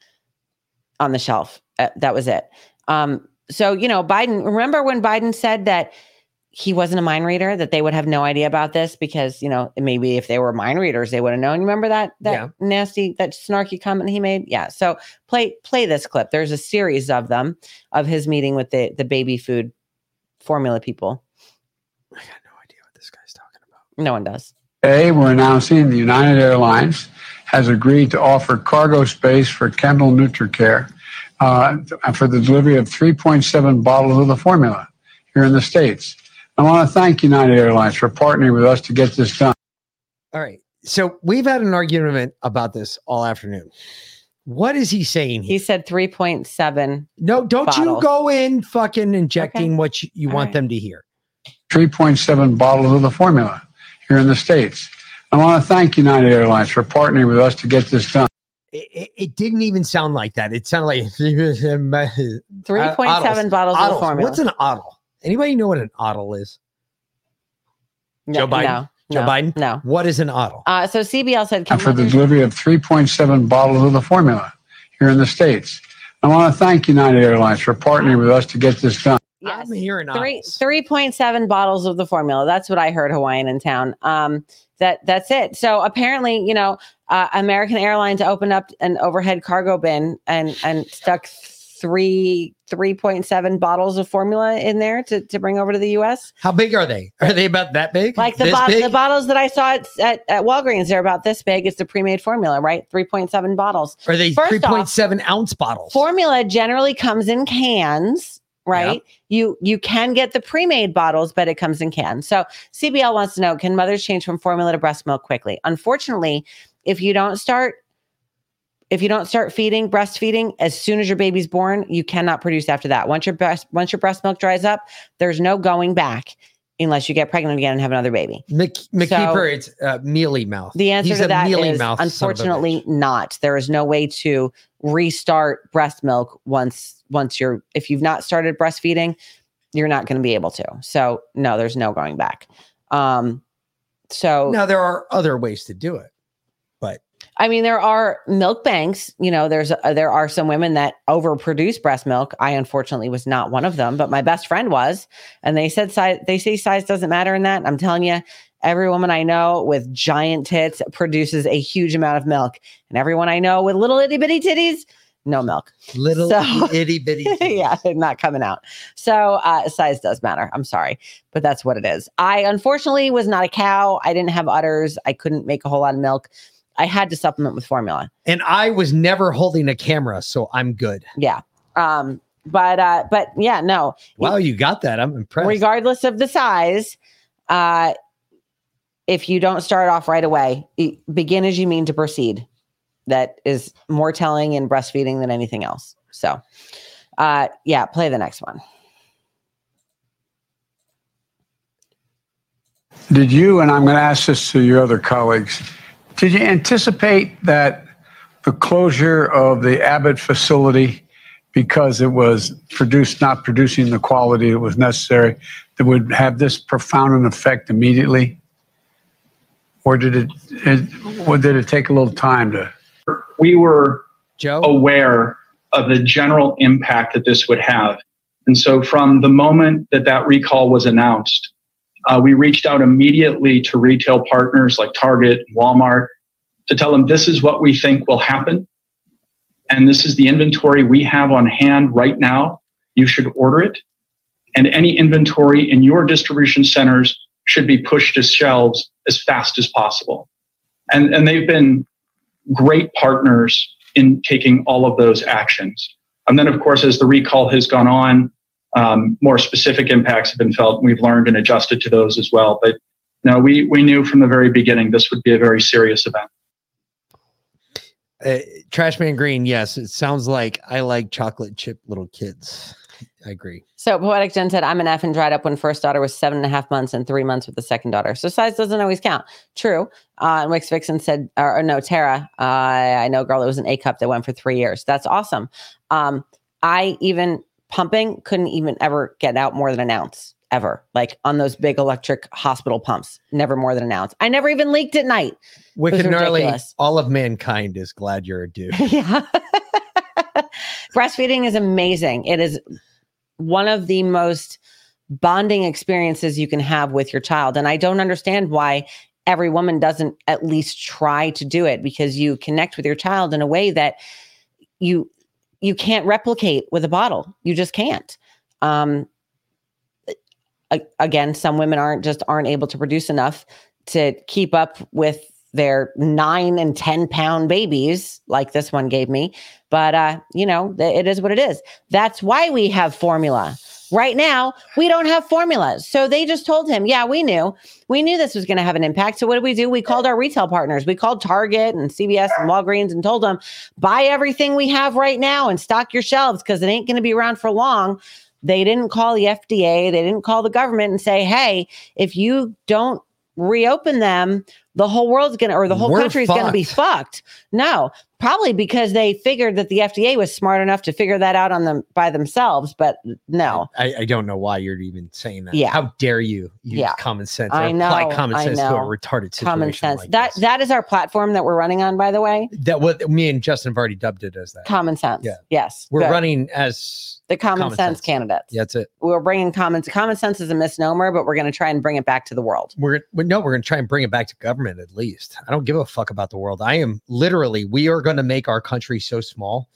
on the shelf. Uh, that was it. Um, so you know, Biden, remember when Biden said that he wasn't a mind reader that they would have no idea about this because you know maybe if they were mind readers they would have known remember that that yeah. nasty that snarky comment he made? Yeah. So play play this clip. There's a series of them of his meeting with the the baby food formula people. I got no idea what this guy's talking about. No one does. Today we're announcing the united airlines has agreed to offer cargo space for Kendal Nutricare uh, for the delivery of 3.7 bottles of the formula here in the states I want to thank United Airlines for partnering with us to get this done. All right. So we've had an argument about this all afternoon. What is he saying? He said 3.7. No, don't bottles. you go in fucking injecting okay. what you, you want right. them to hear. 3.7 bottles of the formula here in the States. I want to thank United Airlines for partnering with us to get this done. It, it, it didn't even sound like that. It sounded like 3.7 bottles of the formula. What's an oddle? Anybody know what an oddle is? No, Joe Biden. No, Joe no, Biden. No. What is an oddle? Uh, so CBL said for the delivery of 3.7 bottles of the formula here in the states. I want to thank United Airlines for partnering with us to get this done. Yes. I'm hearing three three point seven bottles of the formula. That's what I heard Hawaiian in town. Um, that that's it. So apparently, you know, uh, American Airlines opened up an overhead cargo bin and and stuck three 3.7 bottles of formula in there to, to bring over to the US. How big are they? Are they about that big? Like the, bo- big? the bottles that I saw at, at, at, Walgreens, they're about this big. It's the pre-made formula, right? 3.7 bottles. Are they 3.7 ounce bottles? Formula generally comes in cans, right? You you can get the pre-made bottles, but it comes in cans. So CBL wants to know, can mothers change from formula to breast milk quickly? Unfortunately, if you don't start if you don't start feeding, breastfeeding as soon as your baby's born, you cannot produce after that. Once your breast once your breast milk dries up, there's no going back unless you get pregnant again and have another baby. McKeeper, so, it's uh, mealy mouth. The answer He's to that is unfortunately not. There is no way to restart breast milk once once you're if you've not started breastfeeding, you're not going to be able to. So no, there's no going back. Um, so now there are other ways to do it, I mean, there are milk banks. You know, there's uh, there are some women that overproduce breast milk. I unfortunately was not one of them, but my best friend was, and they said size. They say size doesn't matter in that. I'm telling you, every woman I know with giant tits produces a huge amount of milk, and everyone I know with little itty bitty titties, no milk. Little so, itty bitty. yeah, not coming out. So uh, size does matter. I'm sorry, but that's what it is. I unfortunately was not a cow. I didn't have udders. I couldn't make a whole lot of milk. I had to supplement with formula. And I was never holding a camera, so I'm good. Yeah. Um, but uh, but yeah, no. Wow, you got that. I'm impressed. Regardless of the size, uh, if you don't start off right away, begin as you mean to proceed. That is more telling in breastfeeding than anything else. So, uh, yeah, play the next one. Did you, and I'm going to ask this to your other colleagues, did you anticipate that the closure of the Abbott facility because it was produced not producing the quality that was necessary that would have this profound an effect immediately? Or did it, it or did it take a little time to we were Joe? aware of the general impact that this would have. And so, from the moment that that recall was announced, uh, we reached out immediately to retail partners like Target, Walmart, to tell them this is what we think will happen. And this is the inventory we have on hand right now. You should order it. And any inventory in your distribution centers should be pushed to shelves as fast as possible. And, and they've been great partners in taking all of those actions. And then, of course, as the recall has gone on, um, more specific impacts have been felt. We've learned and adjusted to those as well. But no, we, we knew from the very beginning this would be a very serious event. Uh, Trashman Green, yes, it sounds like I like chocolate chip little kids. I agree. So Poetic Jen said, I'm an F and dried up when first daughter was seven and a half months and three months with the second daughter. So size doesn't always count. True. Uh, and Wix Vixen said, or, or no, Tara, uh, I know a girl that was an A cup that went for three years. That's awesome. Um, I even pumping couldn't even ever get out more than an ounce ever, like on those big electric hospital pumps, never more than an ounce. I never even leaked at night. Wicked gnarly. All of mankind is glad you're a dude. yeah. Breastfeeding is amazing. It is one of the most bonding experiences you can have with your child. And I don't understand why every woman doesn't at least try to do it because you connect with your child in a way that you you can't replicate with a bottle. You just can't. Um again, some women aren't just aren't able to produce enough to keep up with their nine and 10 pound babies like this one gave me. But, uh, you know, it is what it is. That's why we have formula. Right now, we don't have formulas. So they just told him, yeah, we knew. We knew this was going to have an impact. So what did we do? We called our retail partners. We called Target and CVS and Walgreens and told them, buy everything we have right now and stock your shelves because it ain't going to be around for long. They didn't call the FDA. They didn't call the government and say, hey, if you don't reopen them, the whole world's going to, or the whole We're country's going to be fucked. No, probably because they figured that the FDA was smart enough to figure that out on them by themselves. But no, I, I don't know why you're even saying that. Yeah. How dare you use Yeah. common sense? I or apply know, common I sense to a retarded situation. common sense. like that that is our platform that we're running on, by the way. that what me and Justin have already dubbed it as that. Common sense. Yeah. Yes. We're good. running as the common, common sense, sense. candidates. yeah, that's it. We're bringing common common sense is a misnomer, but we're going to try and bring it back to the world. We're we, no, we're gonna try and bring it back to government at least. I don't give a fuck about the world. I am literally, we are gonna make our country so small.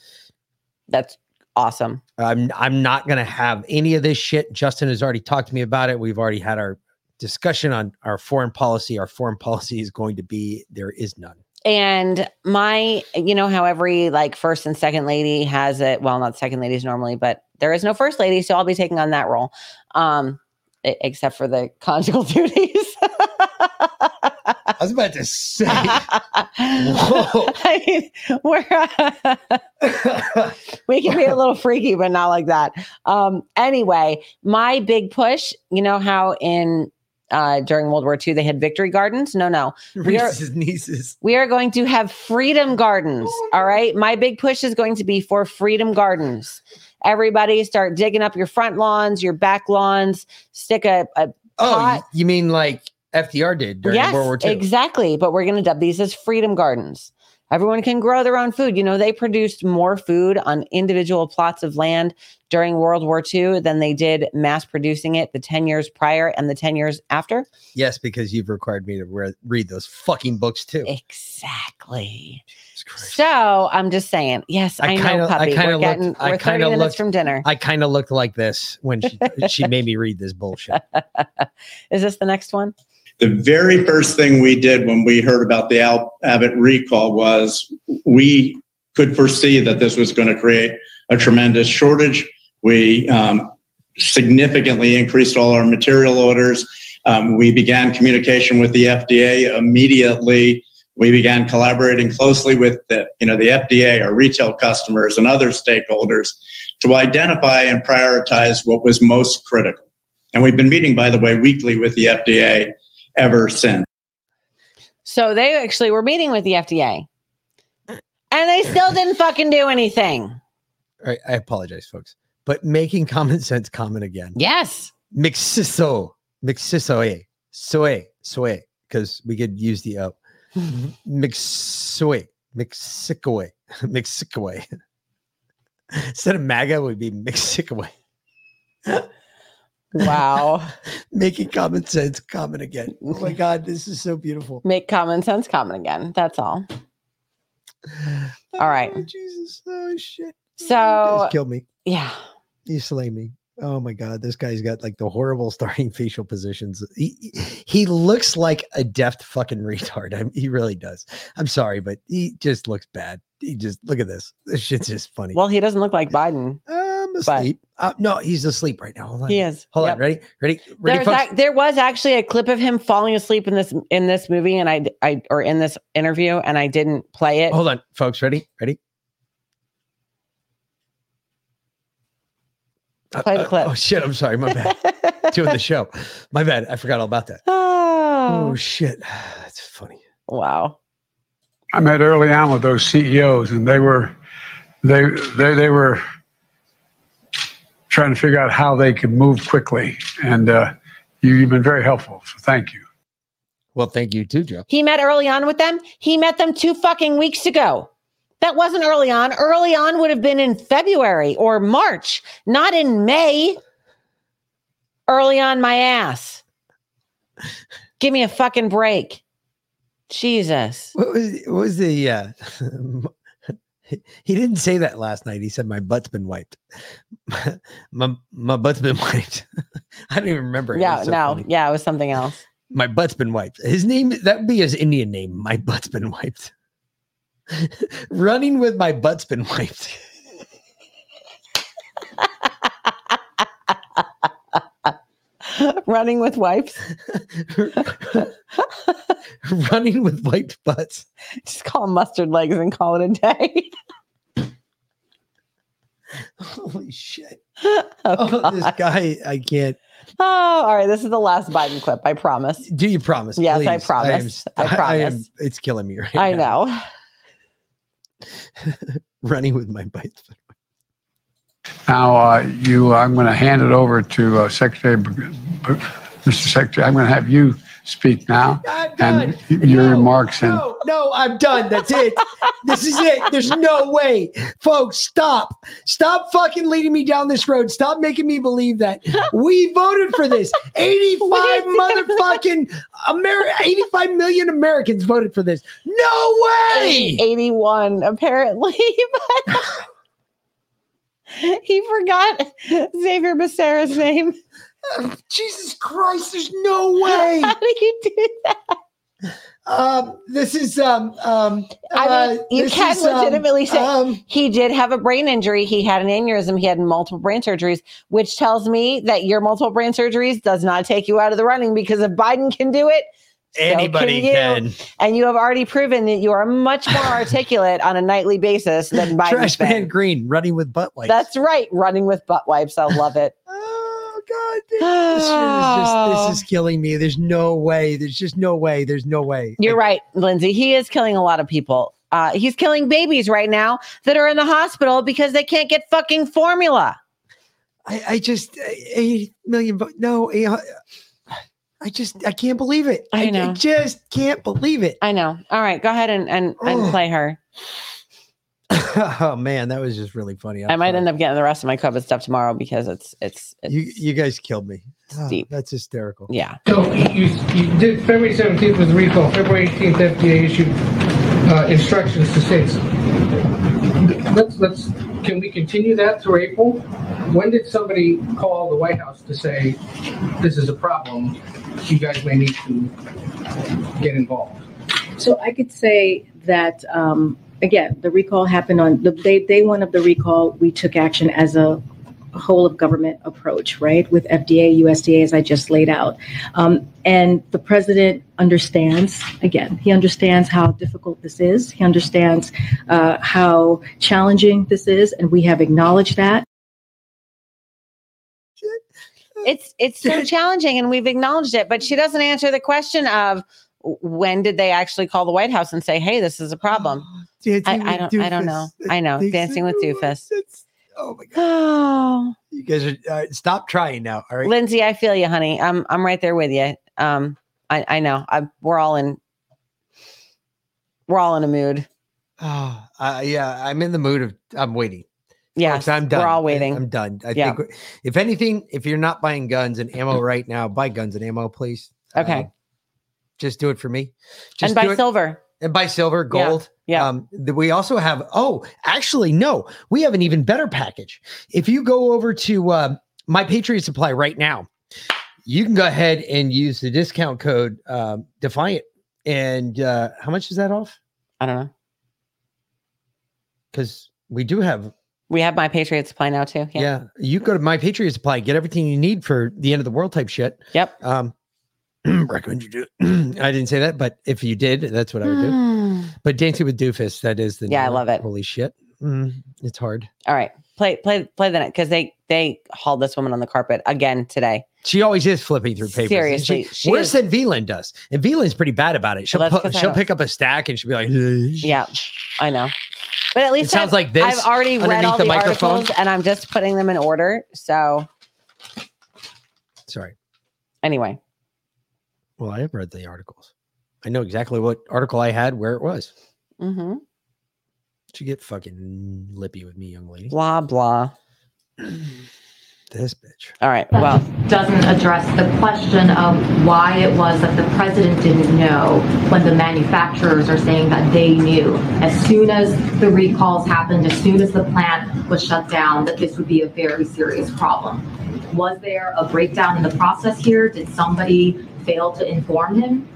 That's awesome. I'm I'm not gonna have any of this shit. Justin has already talked to me about it. We've already had our discussion on our foreign policy. Our foreign policy is going to be there is none. And my, you know, how every like first and second lady has it. Well, not second ladies normally, but there is no first lady, so I'll be taking on that role. Um, except for the conjugal duties. I was about to say, I mean, we're we can be a little freaky, but not like that. Um, anyway, my big push, you know how in uh during World War II they had victory gardens? No, no. We are Reese's nieces. we are going to have freedom gardens. All right. My big push is going to be for freedom gardens. Everybody start digging up your front lawns, your back lawns, stick a, a Oh, pot. you mean like FDR did during yes, World War II? exactly. But we're going to dub these as freedom gardens. Everyone can grow their own food. You know, they produced more food on individual plots of land during World War II than they did mass producing it the 10 years prior and the 10 years after. Yes, because you've required me to re- read those fucking books too. Exactly. So I'm just saying, yes, I, know, kinda- puppy. I kind we're of getting looked. we're I 30 minutes looked from dinner. I kind of looked like this when she she made me read this bullshit. Is this the next one? The very first thing we did when we heard about the Al- Abbott recall was we could foresee that this was going to create a tremendous shortage. We um, significantly increased all our material orders. Um, we began communication with the FDA immediately. We began collaborating closely with the, you know, the FDA, our retail customers, and other stakeholders to identify and prioritize what was most critical. And we've been meeting, by the way, weekly with the FDA ever since. So they actually were meeting with the FDA. And they still didn't fucking do anything. All right, I apologize, folks, but making common sense common again. Yes. Mixiso, mixisoe, soe, soe, eh, because eh, eh, we could use the O. Mixoe, mixicoe, mixicoe. Instead of MAGA, it would be mixicoe. Wow. Making common sense common again. Oh my God, this is so beautiful. Make common sense common again. That's all. All right. Oh, Jesus. Oh, shit. So kill me. yeah. You slay me. Oh my god, this guy's got like the horrible starting facial positions. He, he- looks like a deft fucking retard. I he really does. I'm sorry, but he just looks bad. He just look at this. This shit's just funny. Well, he doesn't look like Biden. Oh, I'm asleep. Uh, no, he's asleep right now. Hold on. He is. Hold Yep. on. Ready? Ready? Ready? There's folks? ac- there was actually a clip of him falling asleep in this in this movie, and I I or in this interview, and I didn't play it. Hold on, folks. Ready? Ready? Uh, play the uh, clip. Oh shit! I'm sorry. My bad. Doing the show. My bad. I forgot all about that. Oh, Oh shit! That's funny. wow. I met early on with those CEOs, and they were they they they were trying to figure out how they could move quickly, and uh, you, you've been very helpful. So thank you. Well, thank you too, Joe. He met early on with them. He met them two fucking weeks ago. That wasn't early on. Early on would have been in February or March, not in May. Early on my ass. Give me a fucking break. Jesus. What was what was the uh he didn't say that last night. He said my butt's been wiped. my my butt's been wiped. I don't even remember. Yeah, so no, funny. yeah, it was something else. My butt's been wiped. His name that would be his Indian name. My butt's been wiped. Running with my butt's been wiped. Running with wipes. Running with wiped butts. Just call 'em mustard legs and call it a day. Holy shit. oh, Oh, this guy, I can't. Oh, all right. This is the last Biden clip. I promise. Do you promise? Yes, I please? promise. am- I am- promise. it's killing me right I now. know. Running with my bites. Now, uh, you, I'm going to hand it over to uh, Secretary, B- B- Mr. Secretary. I'm going to have you speak now, and your remarks and. No, no, I'm done. That's it. this is it. There's no way. Folks, stop. Stop fucking leading me down this road. Stop making me believe that we voted for this. 85 motherfucking Ameri- 85 million Americans voted for this. No way. 81, apparently. but he forgot Xavier Becerra's name. Jesus Christ, there's no way. How do you do that? Um, this is um um I mean, uh, you can is, um, legitimately say um, he did have a brain injury. He had an aneurysm. He had multiple brain surgeries, which tells me that your multiple brain surgeries does not take you out of the running because if Biden can do it, so Anybody you. can. And you have already proven that you are much more articulate on a nightly basis than Biden's Trash. Man Green running with butt wipes. That's right. Running with butt wipes. I love it. Oh God, this is just this is killing me. There's no way. There's just no way. There's no way. You're right, Lindsay. He is killing a lot of people. Uh, he's killing babies right now that are in the hospital because they can't get fucking formula. I, I just eight million. No, I just I can't believe it. I know. I just can't believe it. I know. All right, go ahead and and, and Oh. play her. oh man, that was just really funny. I might end up getting the rest of my COVID stuff tomorrow because it's it's, it's You you guys killed me. Oh, deep. that's hysterical. Yeah. So you, you did, February 17th was the recall, February 18th FDA issued uh, instructions to states. Let's, let's, can we continue that through April? When did somebody call the White House to say, this is a problem, you guys may need to get involved? So I could say that, um, again, the recall happened on the day, day one of the recall, we took action as a whole of government approach, right? With FDA, USDA, as I just laid out. Um, and the president understands, again, he understands how difficult this is. He understands uh, how challenging this is, and we have acknowledged that. it's it's so challenging, and we've acknowledged it. But she doesn't answer the question of when did they actually call the White House and say, "Hey, this is a problem." Dancing I, I don't. I don't know. I know. Dancing with Doofus. Oh my god. Oh, You guys are uh, stop trying now. All right. Lindsay, I feel you, honey. I'm I'm right there with you. Um, I I know. I we're all in. We're all in a mood. Oh, uh, yeah. I'm in the mood of. I'm waiting. Yeah, I'm done. We're all waiting. I'm done. I Yeah. think if anything, if you're not buying guns and ammo right now, buy guns and ammo, please. Okay. Uh, just do it for me. and Just buy silver. and buy silver, gold. Yeah. Um, we also have. Oh, actually, no. We have an even better package. If you go over to uh, my Patriot Supply right now, you can go ahead and use the discount code um, Defiant. And uh, how much is that off? I don't know. Because we do have. We have my Patriot Supply now too. Yeah. Yeah. you go to my Patriot Supply, get everything you need for the end of the world type shit. Yep. Um, recommend you do. I didn't say that, but if you did, that's what I would do. Mm. But Dancing with Doofus, that is the Yeah, I love it. Holy shit, Mm, it's hard. All right. Play play play the net because they they hauled this woman on the carpet again today. She always is flipping through papers. isn't she? Seriously, she worse is- than Vlynn does. And Vlynn's pretty bad about it. She'll Well, that's put, 'cause I she'll pick up a stack and she'll be like, Yeah, I know. But at least sounds I've- like this I've already read all the the, microphone. articles and I'm just putting them in order. So sorry. anyway, Well, I have read the articles. I know exactly what article I had, where it was. hmm She get fucking lippy with me, young lady. blah blah. This bitch. All right. Well, doesn't address the question of why it was that the president didn't know when the manufacturers are saying that they knew as soon as the recalls happened, as soon as the plant was shut down, that this would be a very serious problem. Was there a breakdown in the process here? Did somebody fail to inform him?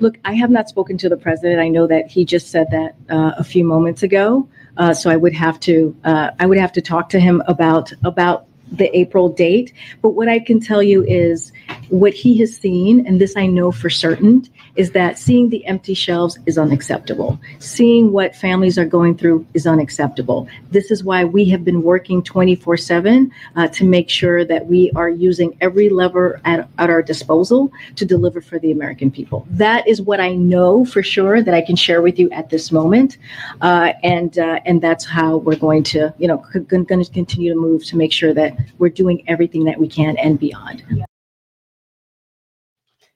Look, I have not spoken to the president. I know that he just said that uh, a few moments ago. Uh, so I would have to uh, I would have to talk to him about about the April date. But what I can tell you is what he has seen, and this I know for certain, is that seeing the empty shelves is unacceptable. Seeing what families are going through is unacceptable. This is why we have been working 24 7 uh, to make sure that we are using every lever at, at our disposal to deliver for the American people. That is what I know for sure that I can share with you at this moment. Uh, and, uh, and that's how we're going to, you know, c- going to continue to move to make sure that we're doing everything that we can and beyond.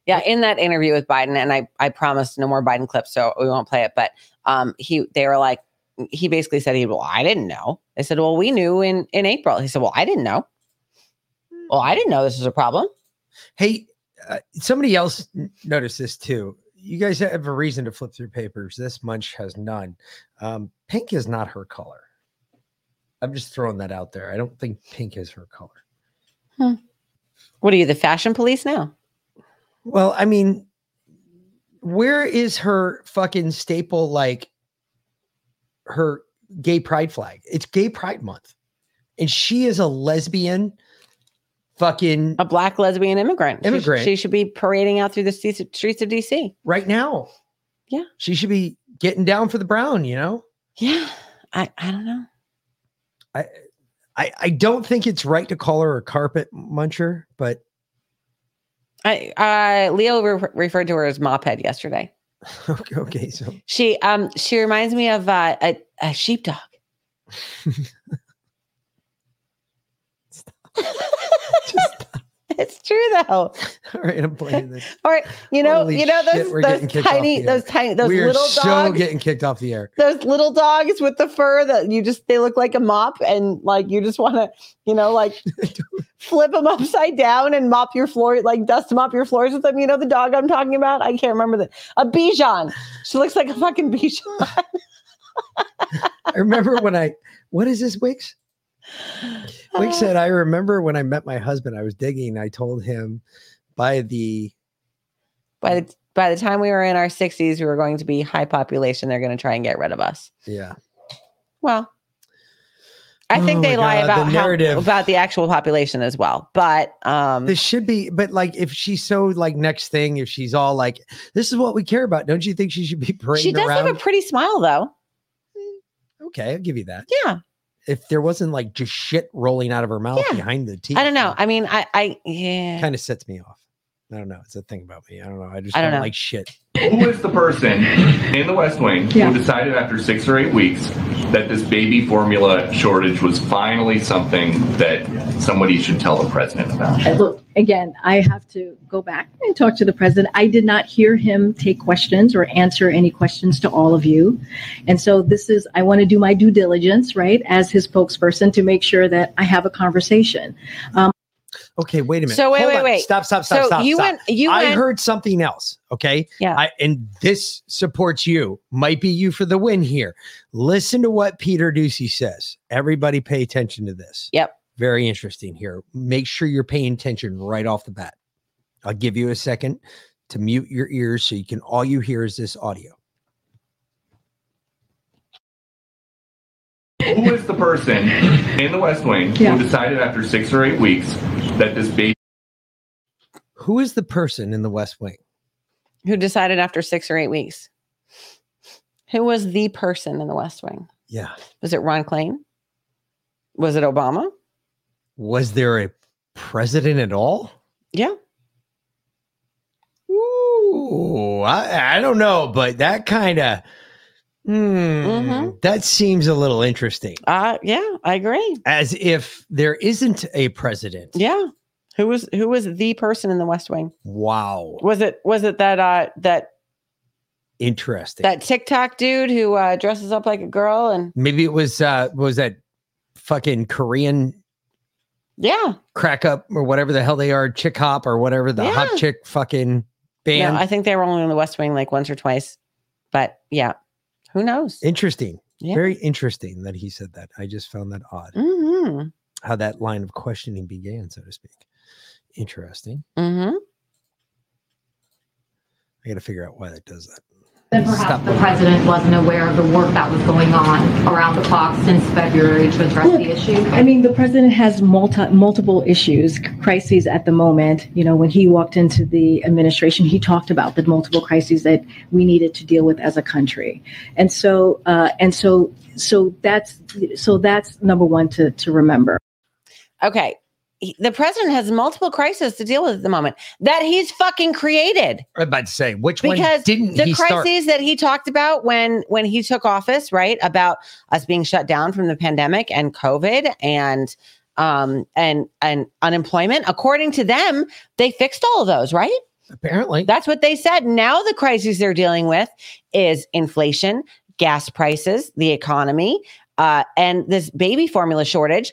yeah, in that interview with Biden, and I I promised no more Biden clips, so we won't play it. But um, he they were like, he basically said he well, I didn't know. They said, well, we knew in in April. He said, well, I didn't know. Well, I didn't know this was a problem. Hey, uh, somebody else noticed this too. You guys have a reason to flip through papers. This munch has none. Um, pink is not her color. I'm just throwing that out there. I don't think pink is her color. Hmm. What are you, the fashion police now? Well, I mean, where is her fucking staple like her gay pride flag? It's gay pride month. And she is a lesbian fucking a black lesbian immigrant. She Immigrant. She, should be parading out through the streets streets of DC. right now. Yeah. She should be getting down for the brown, you know? Yeah. I, I don't know. I I I don't think it's right to call her a carpet muncher, but I uh Leo re- referred to her as mophead yesterday. okay, okay so She um she reminds me of uh, a a sheepdog. it's true though. all right, I'm playing this. All right, you know, Holy you know shit, those we're those getting kicked off tiny those tiny those we are little so dogs. getting kicked off the air. those little dogs with the fur that you just they look like a mop and like you just want to you know like flip them upside down and mop your floor like dust mop your floors with them you know the dog i'm talking about i can't remember the a bichon she looks like a fucking bichon I remember when I what is this Wix? Wix said, I remember when I met my husband, I was digging. I told him by the by the by the time we were in our 60s we were going to be high population they're going to try and get rid of us yeah. well i Oh think they lie God, about the how, about the actual population as well but um This should be, but like if she's so like next thing, if she's all like, this is what we care about, don't you think she should be she does around? have a pretty smile though okay, I'll give you that. yeah if there wasn't like just shit rolling out of her mouth Yeah. behind the teeth. I don't know. I mean, I, I, yeah. Kind of sets me off. I don't know. It's a thing about me. I don't know. I just I don't, don't like shit. Who is the person in the West Wing Yeah. who decided after six or eight weeks that this baby formula shortage was finally something that somebody should tell the president about? Look, again, I have to go back and talk to the president. I did not hear him take questions or answer any questions to all of you. And so this is, I want to do my due diligence, right, as his spokesperson to make sure that I have a conversation. Um, Okay, wait a minute. So wait, Hold wait, on. wait. Stop, stop, stop, So stop. you stop. went- you I went- heard something else. Okay. Yeah. I, and this supports you. Might be you for the win here. Listen to what Peter Doocy says. Everybody pay attention to this. Yep. Very interesting here. Make sure you're paying attention right off the bat. I'll give you a second to mute your ears so you can all you hear is this audio. Who is the person in the West Wing Yeah. who decided after six or eight weeks that this baby Who is the person in the West Wing? Who decided after six or eight weeks? Who was the person in the West Wing? Yeah. Was it Ron Klain? Was it Obama? Was there a president at all? Yeah. Ooh, I, I don't know, but that kind of that seems a little interesting. Uh yeah, I agree. As if there isn't a president. Yeah. Who was who was the person in the West Wing? Wow. Was it was it that uh that Interesting. that TikTok dude who uh dresses up like a girl and Maybe it was uh was that fucking Korean yeah. crack up or whatever the hell they are, chick hop or whatever the hot chick fucking band. No, I think they were only in the West Wing like once or twice. But yeah. Who knows? interesting. Yeah. Very interesting that he said that. I just found that odd. Mm-hmm. How that line of questioning began, so to speak. Interesting. Mm-hmm. I got to figure out why that does that. Then perhaps the president wasn't aware of the work that was going on around the clock since February to address the issue. I mean, the president has multi, multiple issues, crises at the moment. You know, when he walked into the administration, he talked about the multiple crises that we needed to deal with as a country, and so uh, and so so that's so that's number one to to remember. Okay. He- The president has multiple crises to deal with at the moment that he's fucking created. I'm about to say which one because didn't the he start? crises that he talked about when when he took office right about us being shut down from the pandemic and covid and um and and unemployment according to them they fixed all of those right apparently that's what they said now the crises they're dealing with is inflation gas prices the economy uh and this baby formula shortage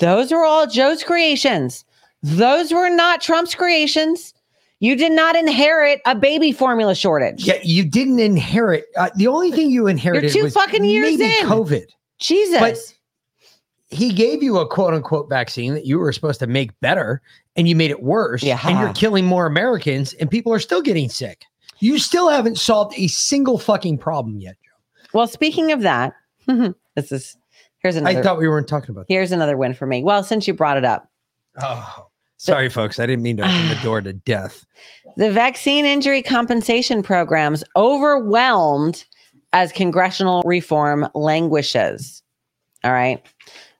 those were all joe's creations those were not trump's creations you did not inherit a baby formula shortage. Yeah, you didn't inherit. Uh, the only thing you inherited two was fucking years maybe in. COVID. Jesus. But he gave you a quote unquote vaccine that you were supposed to make better, and you made it worse. Yeah. And you're killing more Americans, and people are still getting sick. You still haven't solved a single fucking problem yet. Joe. Well, speaking of that, this is here's another. I thought we weren't talking about. here's another win for me. Well, since you brought it up, Oh, sorry, folks. I didn't mean to open the door to death. the vaccine injury compensation programs overwhelmed as congressional reform languishes. All right.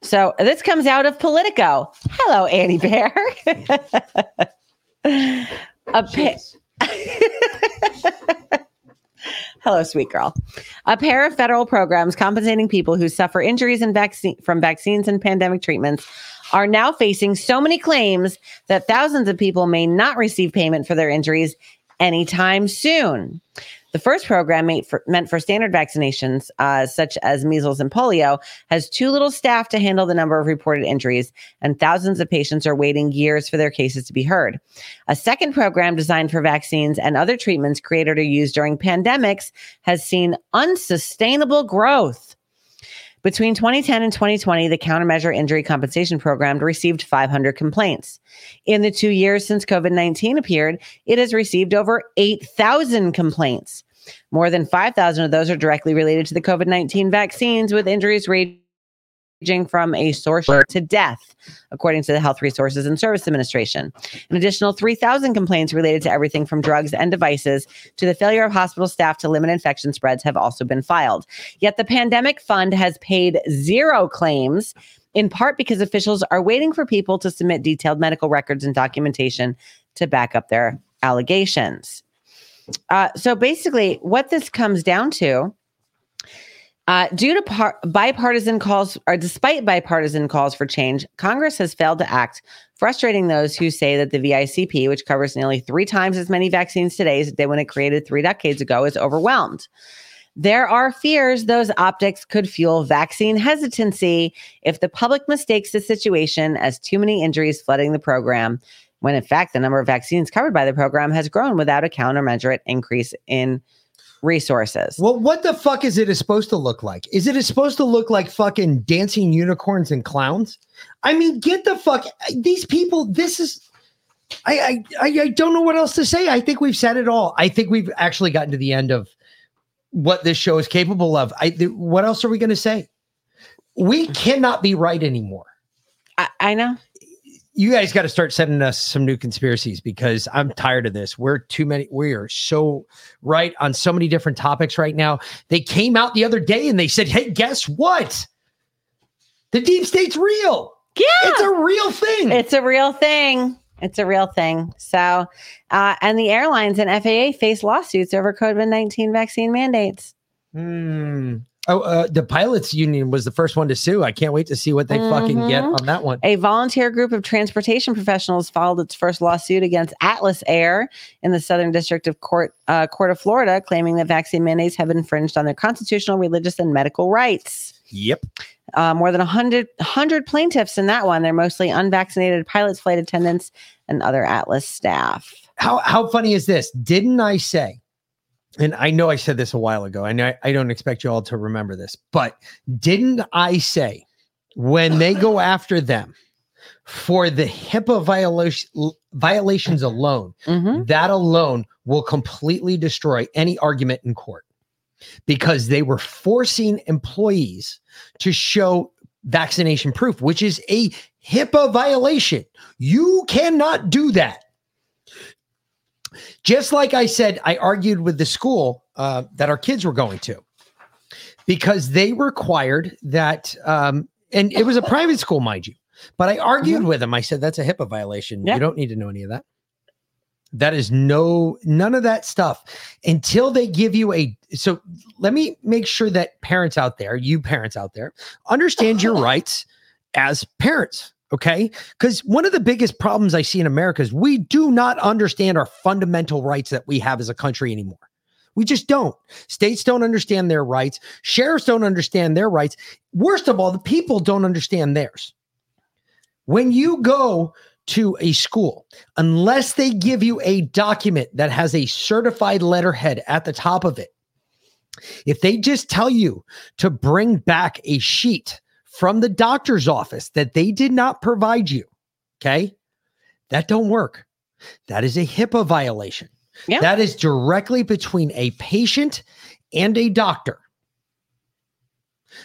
So this comes out of Politico. Hello, Annie Bear. A pa- Hello, sweet girl. A pair of federal programs compensating people who suffer injuries and vaccine from vaccines and pandemic treatments are now facing so many claims that thousands of people may not receive payment for their injuries anytime soon. The first program made for, meant for standard vaccinations, uh, such as measles and polio, has too little staff to handle the number of reported injuries, and thousands of patients are waiting years for their cases to be heard. A second program designed for vaccines and other treatments created or used during pandemics has seen unsustainable growth. Between 2010 and 2020, the Countermeasure Injury Compensation Program received 500 complaints. In the two years since COVID 19 appeared, it has received over 8,000 complaints. More than 5,000 of those are directly related to the COVID 19 vaccines, with injuries ranging from a source to death, according to the Health Resources and Service Administration. An additional 3,000 complaints related to everything from drugs and devices to the failure of hospital staff to limit infection spreads have also been filed. Yet the pandemic fund has paid zero claims, in part because officials are waiting for people to submit detailed medical records and documentation to back up their allegations. Uh, so basically, what this comes down to uh, due to par- bipartisan calls, or despite bipartisan calls for change, Congress has failed to act, frustrating those who say that the VICP, which covers nearly three times as many vaccines today as it did when it created three decades ago, is overwhelmed. There are fears those optics could fuel vaccine hesitancy if the public mistakes the situation as too many injuries flooding the program, when in fact the number of vaccines covered by the program has grown without a countermeasurate increase in resources. Well, what the fuck is it supposed to look like? Is it supposed to look like fucking dancing unicorns and clowns? I mean, get the fuck these people. This is. I, I I don't know what else to say. I think we've said it all. I think we've actually gotten to the end of what this show is capable of. I th- what else are we going to say? We cannot be right anymore. I, I know you guys got to start sending us some new conspiracies because I'm tired of this. We're too many. We are so right on so many different topics right now. They came out the other day and they said, "Hey, guess what? The deep state's real. Yeah, it's a real thing. It's a real thing. It's a real thing. So, uh, and the airlines and FAA face lawsuits over COVID 19 vaccine mandates. Hmm. Oh, uh, the pilots union was the first one to sue. I can't wait to see what they mm-hmm. fucking get Mm-hmm. on that one. A volunteer group of transportation professionals filed its first lawsuit against Atlas Air in the Southern District of Court uh, Court of Florida, claiming that vaccine mandates have infringed on their constitutional, religious, and medical rights. Yep. Uh, more than 100, 100 plaintiffs in that one. They're mostly unvaccinated pilots, flight attendants, and other Atlas staff. How how funny is this? Didn't I say? And I know I said this a while ago. I I don't expect you all to remember this, but didn't I say when they go after them for the HIPAA violation, violations alone, Mm-hmm. that alone will completely destroy any argument in court because they were forcing employees to show vaccination proof, which is a HIPAA violation. You cannot do that. Just like I said, I argued with the school uh, that our kids were going to because they required that, um, and it was a private school, mind you. But I argued with them. I said, that's a HIPAA violation. Yeah. You don't need to know any of that. That is no, none of that stuff until they give you a. So let me make sure that parents out there, you parents out there, understand your rights as parents. Okay. Because one of the biggest problems I see in America is we do not understand our fundamental rights that we have as a country anymore. We just don't. States don't understand their rights. Sheriffs don't understand their rights. Worst of all, the people don't understand theirs. When you go to a school, unless they give you a document that has a certified letterhead at the top of it, if they just tell you to bring back a sheet from the doctor's office that they did not provide you, okay, that don't work. That is a HIPAA violation. Yeah. That is directly between a patient and a doctor.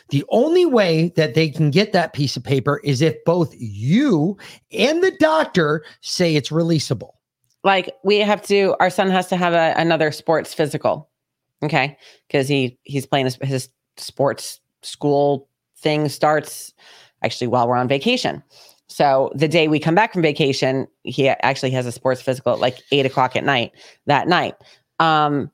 The only way that they can get that piece of paper is if both you and the doctor say it's releasable. Like we have to, our son has to have a, another sports physical. Okay. Cause he, he's playing his, his sports school thing starts actually while we're on vacation. So the day we come back from vacation, he actually has a sports physical at like eight o'clock at night that night. Um,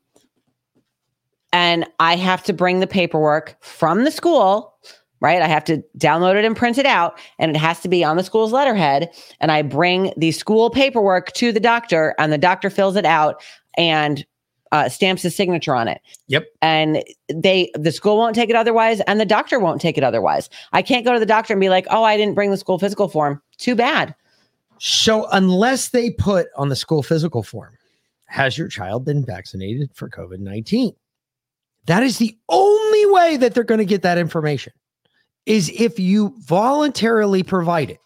and I have to bring the paperwork from the school, right? I have to download it and print it out, and it has to be on the school's letterhead. And I bring the school paperwork to the doctor, and the doctor fills it out and uh, stamps his signature on it. Yep. And they, the school won't take it otherwise, and the doctor won't take it otherwise. I can't go to the doctor and be like, "Oh, I didn't bring the school physical form." Too bad. So, unless they put on the school physical form, has your child been vaccinated for COVID 19? That is the only way that they're going to get that information is if you voluntarily provide it.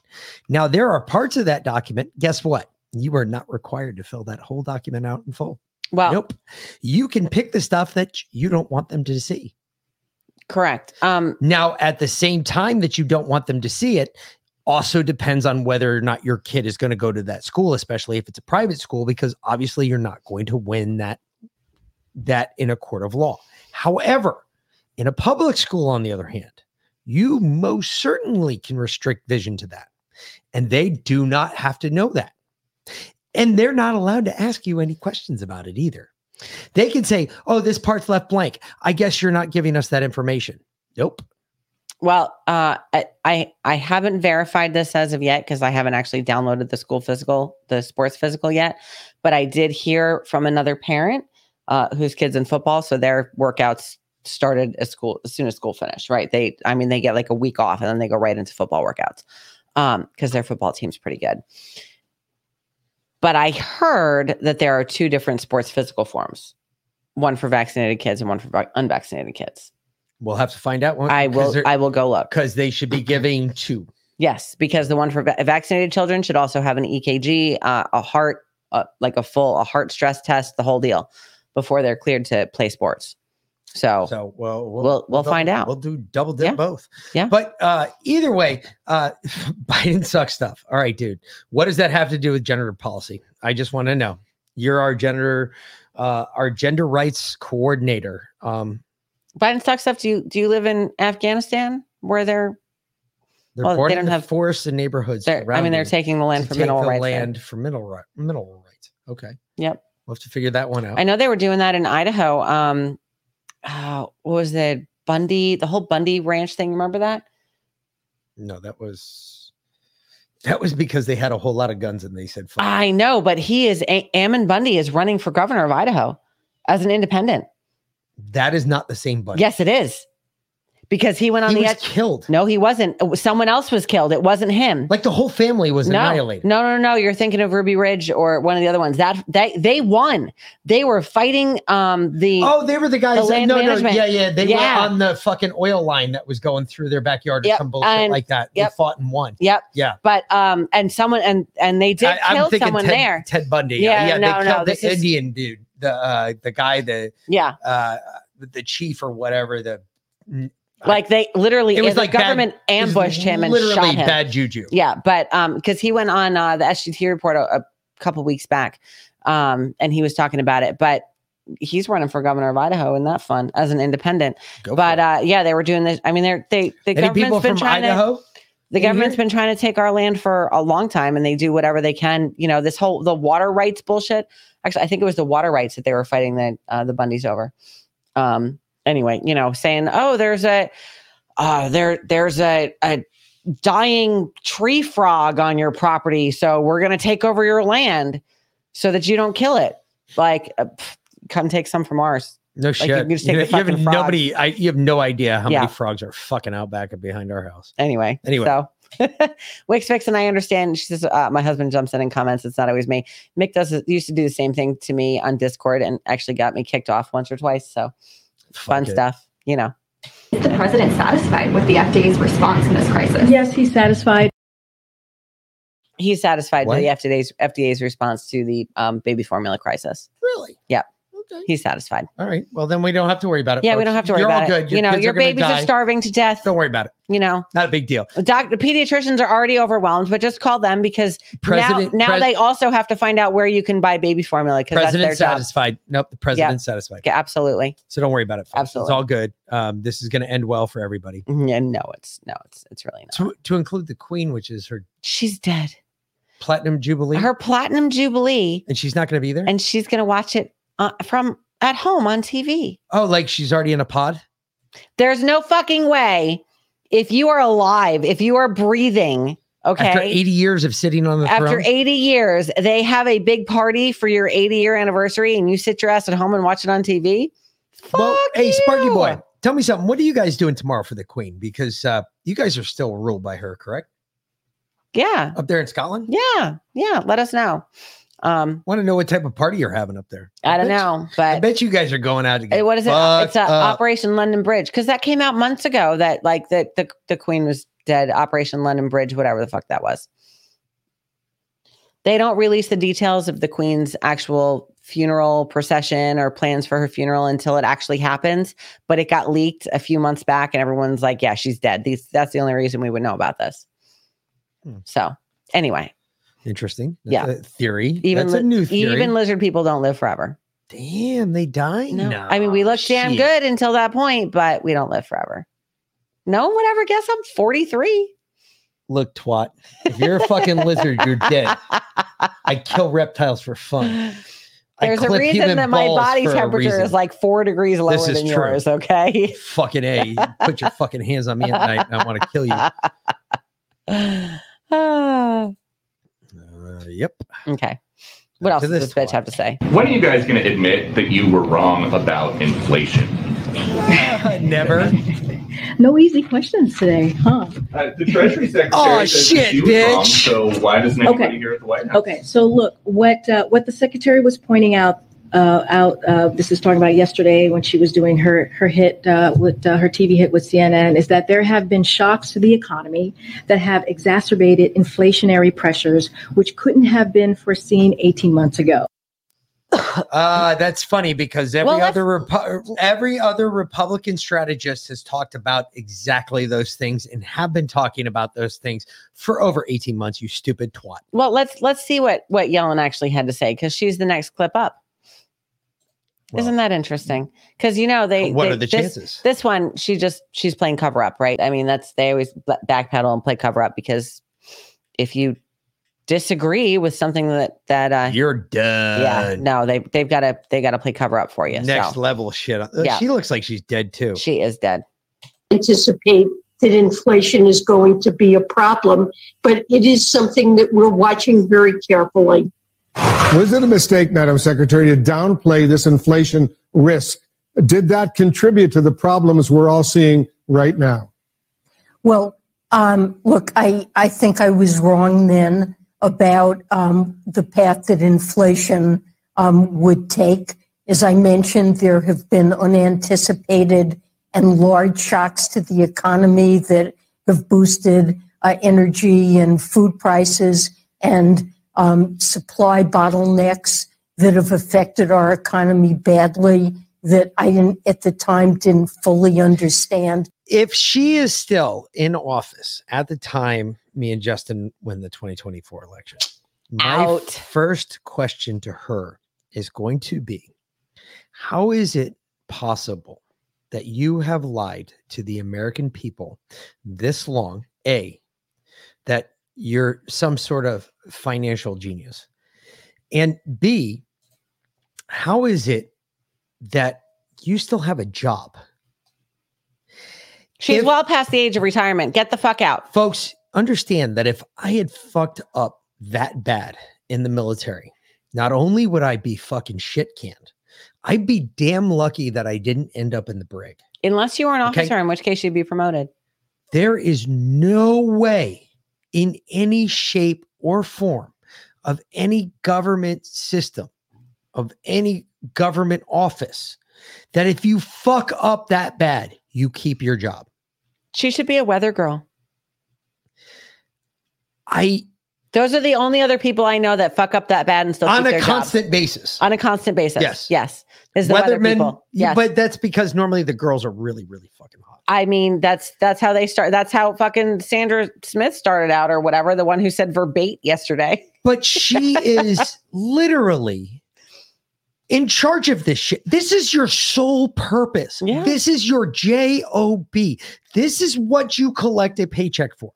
Now, there are parts of that document. Guess what? You are not required to fill that whole document out in full. Well, nope. You can pick the stuff that you don't want them to see. Correct. Um, now, at the same time that you don't want them to see it, also depends on whether or not your kid is going to go to that school, especially if it's a private school, because obviously you're not going to win that that in a court of law. However, in a public school, on the other hand, you most certainly can restrict vision to that. And they do not have to know that. And they're not allowed to ask you any questions about it either. They can say, oh, this part's left blank. I guess you're not giving us that information. Nope. Well, uh, I- I haven't verified this as of yet because I haven't actually downloaded the school physical, the sports physical yet. But I did hear from another parent uh, whose kids in football, so their workouts started at school as soon as school finished. Right? They, I mean, they get like a week off and then they go right into football workouts um, because their football team's pretty good. But I heard that there are two different sports physical forms, one for vaccinated kids and one for unvaccinated kids. We'll have to find out. One, I will. I will go look because they should be giving two. Yes, because the one for va- vaccinated children should also have an EKG, uh, a heart, uh, like a full a heart stress test, the whole deal, before they're cleared to play sports. So, so well, we'll we'll, double- find out. We'll do double dip Yeah. both. Yeah. But uh, either way, uh, Biden sucks stuff. All right, dude. What does that have to do with gender policy? I just want to know. You're our gender, uh, our gender rights coordinator. Um, Biden sucks stuff. Do you do you live in Afghanistan where they're? they're Well, they don't the have- forests and neighborhoods. I mean, they're taking the land for mineral rights. land for mineral right, mineral rights. Okay, Yep. we'll have to figure that one out. I know they were doing that in Idaho. Um, uh, what was it? Bundy, the whole Bundy Ranch thing. Remember that? No, that was that was because they had a whole lot of guns and they said, Fuck. I know, but he is A- Ammon Bundy is running for governor of Idaho as an independent. that is not the same Bundy. Yes, it is. Because he went on He the was edge. killed. No, he wasn't. Was- Someone else was killed. It wasn't him. Like the whole family was no, annihilated. No, no, no. You're thinking of Ruby Ridge or one of the other ones. That they they won. They were fighting um the Oh, they were the guys. the that- no, management. no, yeah, yeah. They Yeah. were on the fucking oil line that was going through their backyard or Yep, some bullshit and- like that. yep. They fought and won. Yep. Yeah. But um and someone and and they did I, kill someone Ted, there. Ted Bundy. Yeah, yeah. no, they no, killed this the is- Indian dude, the uh, the guy, the Yeah. uh, the chief or whatever. The Like they literally It was the like government was ambushed him and shot him. bad juju. Yeah, but um, because he went on uh, the SGT report a, a couple weeks back, um, and he was talking about it. But he's running for governor of Idaho, and that fun as an independent. but uh, yeah, they were doing this. I mean, they're they the Any government's been trying Idaho? to. The government's been trying to take our land for a long time, and they do whatever they can. You know, this whole the water rights bullshit. Actually, I think it was the water rights that they were fighting the uh, the Bundys over. Um. Anyway, you know, saying, "Oh, there's a, uh, there, there's a, a dying tree frog on your property, so we're gonna take over your land so that you don't kill it." Like, uh, pff, come take some from ours. No Like, shit. you You, take the you have frogs. nobody. I, you have no idea how Yeah. many frogs are fucking out back and behind our house. Anyway, Anyway. so Wix Fix and I understand. She says, uh, my husband jumps in and comments. It's not always me. Mick does used to do the same thing to me on Discord and actually got me kicked off once or twice. So fun it. stuff, you know. Is the president satisfied with the FDA's response in this crisis? Yes, he's satisfied. He's satisfied What? with the FDA's FDA's response to the um, baby formula crisis. Really? Yep. He's satisfied. All right. Well, then we don't have to worry about it. Yeah, we don't have to worry You're about all it. good. you know, your are babies are starving to death. Don't worry about it. You know, Not a big deal. Doc, the pediatricians are already overwhelmed, but just call them because President- now, now pres- they also have to find out where you can buy baby formula because that's their President's job. satisfied. Nope. The president's satisfied. Yeah, absolutely. So don't worry about it. Folks. Absolutely. It's all good. Um, this is going to end well for everybody. Yeah, no, it's no, it's it's really not. To, to include the queen, which is her She's dead. platinum jubilee. Her platinum jubilee, and she's not going to be there. and she's gonna watch it uh, from at home on TV. oh, like she's already in a pod. There's no fucking way. If you are alive, if you are breathing, okay. After 80 years of sitting on the After throne. 80 years, they have a big party for your 80 year anniversary, and you sit your ass at home and watch it on TV. well, hey, Sparky boy, tell me something. What are you guys doing tomorrow for the queen? Because uh, you guys are still ruled by her, correct? Yeah, Up there in Scotland. yeah, yeah. Let us know. Um, Want to know what type of party you're having up there? I don't know, you- know, I bet you guys are going out to Hey, get what is it? It's a. Operation London Bridge because that came out months ago. That like the, the the Queen was dead. Operation London Bridge, whatever the fuck that was. They don't release the details of the Queen's actual funeral procession or plans for her funeral until it actually happens. But it got leaked a few months back, and everyone's like, "Yeah, she's dead." These that's the only reason we would know about this. Hmm. So anyway, Interesting. That's Yeah. a theory. even That's a new theory. even lizard people don't live forever. Damn, they die. No, No, I mean we look damn shit. good until that point, but we don't live forever. No one would ever guess I'm 43. Look, twat. If you're a fucking lizard, you're dead. I kill reptiles for fun. There's a reason that my body temperature is like four degrees lower This is than true. yours. Okay. fucking a. Put your fucking hands on me at night, and I want to kill you. Uh, yep. okay. What else does this this bitch have to say? When are you guys going to admit that you were wrong about inflation? Never. No easy questions today, huh? Uh, the Treasury Secretary Oh, says shit, that she was wrong, so why doesn't anybody Okay. here at the White House? Okay, so look, what uh, what the secretary was pointing out uh, out uh, this is talking about yesterday when she was doing her her hit uh, with uh, her TV hit with CNN is that there have been shocks to the economy that have exacerbated inflationary pressures which couldn't have been foreseen 18 months ago. Uh, that's funny because every Well, other Repu- every other Republican strategist has talked about exactly those things and have been talking about those things for over 18 months, you stupid twat. Well, let's let's see what what Yellen actually had to say because she's the next clip up. Isn't that interesting? Because you know they. What they- are the this- chances? This one, she just she's playing cover up, right? I mean, that's they always backpedal and play cover up because if you disagree with something that that uh, You're done. yeah, no, they they've got to they got to play cover up for you. Next so level shit. Uh, Yeah. She looks like she's dead too. she is dead. anticipate that inflation is going to be a problem, but it is something that we're watching very carefully. Was it a mistake, Madam Secretary, to downplay this inflation risk? Did that contribute to the problems we're all seeing right now? Well, um, look, I, I think I was wrong then about um, the path that inflation um, would take. As I mentioned, there have been unanticipated and large shocks to the economy that have boosted uh, energy and food prices and um, supply bottlenecks that have affected our economy badly that I didn't, at the time didn't fully understand. If she is still in office at the time me and Justin win the 2024 election, my first question to her is going to be How is it possible that you have lied to the American people this long? A, that you're some sort of financial genius. And B, how is it that you still have a job? She's well past the age of retirement. Get the fuck out. Folks, understand that if I had fucked up that bad in the military, not only would I be fucking shit canned, I'd be damn lucky that I didn't end up in the brig. Unless you were an Okay. officer, in which case you'd be promoted. There is no way in any shape or form of any government system, of any government office, that if you fuck up that bad, you keep your job. She should be a weather girl. I those are the only other people I know that fuck up that bad and still on a constant basis. on a constant basis. Yes. yes, is the weather Weathermen, people. Yes, but that's because normally the girls are really, really fucking hot. I mean that's that's how they start. That's how fucking Sandra Smith started out, or whatever. The one who said verbate yesterday. But she is literally in charge of this shit. This is your sole purpose. This is your job. This is what you collect a paycheck for.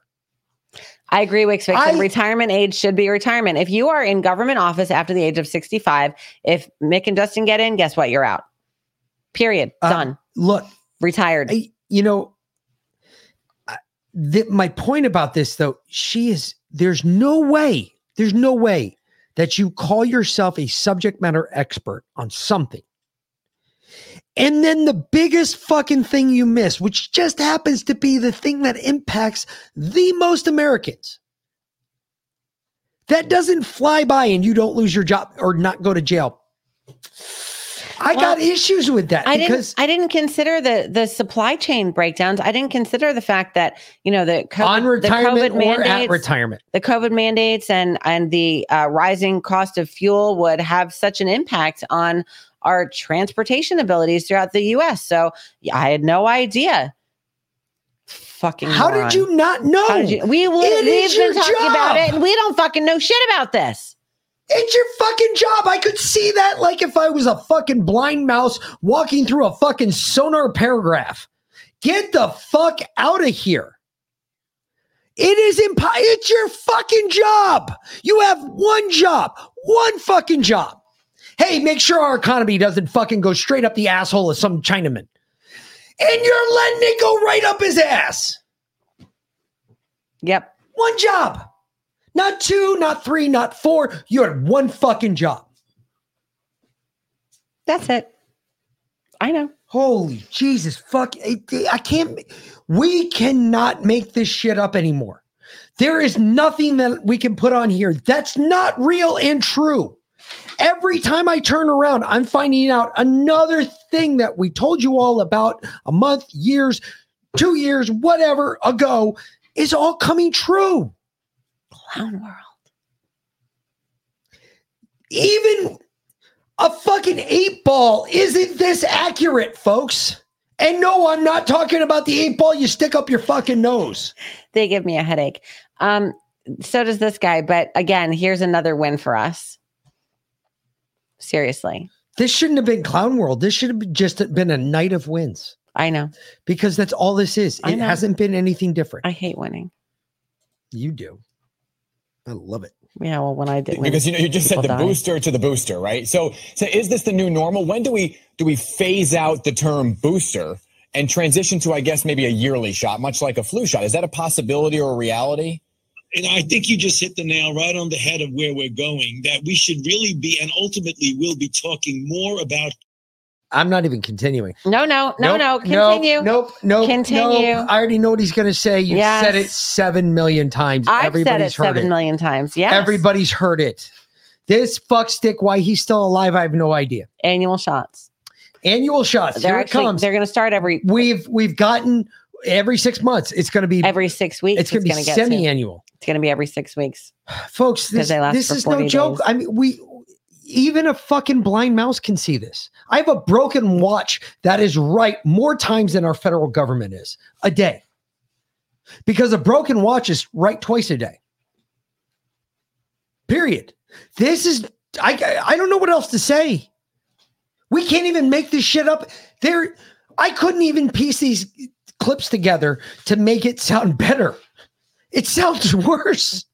I agree, Wix Fiction. retirement age should be retirement. If you are in government office after the age of 65, if Mick and Dustin get in, guess what? You're out. Period. Done. Uh, Look, retired. You know, my point about this though, she is. There's no way. There's no way that you call yourself a subject matter expert on something. And then the biggest fucking thing you miss, which just happens to be the thing that impacts the most Americans, that doesn't fly by and you don't lose your job or not go to jail. I got issues with that I because didn't. I didn't consider the the supply chain breakdowns. I didn't consider the fact that you know the COVID, on the COVID or at mandates, retirement. the COVID mandates, and and the uh, rising cost of fuel would have such an impact on our transportation abilities throughout the U.S. So I had no idea. Fucking. How moron. did you not know? You- we would, we've been talking about it, and we don't fucking know shit about this. It's your fucking job. I could see that like if I was a fucking blind mouse walking through a fucking sonar paragraph. Get the fuck out of here. It is impo- it's your fucking job. You have one job, one fucking job. Hey, make sure our economy doesn't fucking go straight up the asshole of some Chinaman. And you're letting it go right up his ass. Yep. One job. Not two, not three, not four. You had one fucking job. That's it. I know. Holy Jesus, fuck. I, I can't. We cannot make this shit up anymore. There is nothing that we can put on here that's not real and true. Every time I turn around, I'm finding out another thing that we told you all about a month, years, two years, whatever ago is all coming true. Clown world. Even a fucking eight ball isn't this accurate, folks. And no, I'm not talking about the eight ball you stick up your fucking nose. They give me a headache. Um, so does this guy. But again, here's another win for us. Seriously. This shouldn't have been Clown World. This should have just been a night of wins. I know. Because that's all this is. I It know. hasn't been anything different. I hate winning. You do. I love it. Yeah, well, when I did win, because you know you just said the die. booster to the booster, right? So so is this the new normal? When do we do we phase out the term booster and transition to I guess maybe a yearly shot, much like a flu shot? Is that a possibility or a reality? And I think you just hit the nail right on the head of where we're going. That we should really be, and ultimately, we'll be talking more about I'm not even continuing. No, no, no, Nope, no. Continue. Nope, nope, Continue. nope. I already know what he's going to say. You Yes. said it seven million times. I've Everybody's said it seven it. million times. Yes. Everybody's heard it. This fuckstick, why he's still alive, I have no idea. Annual shots. Annual shots. They're Here actually it comes. they're going to start every We've we've gotten every six months. It's going to be every six weeks. It's going to be gonna get to. semi-annual, It's going to be every six weeks. folks. This, they last this is no 40 joke. days. I mean, we even a fucking blind mouse can see this. I have a broken watch that is right more times than our federal government is a day, because a broken watch is right twice a day. Period. This is I I don't know what else to say. We can't even make this shit up. There, I couldn't even piece these clips together to make it sound better. It sounds worse.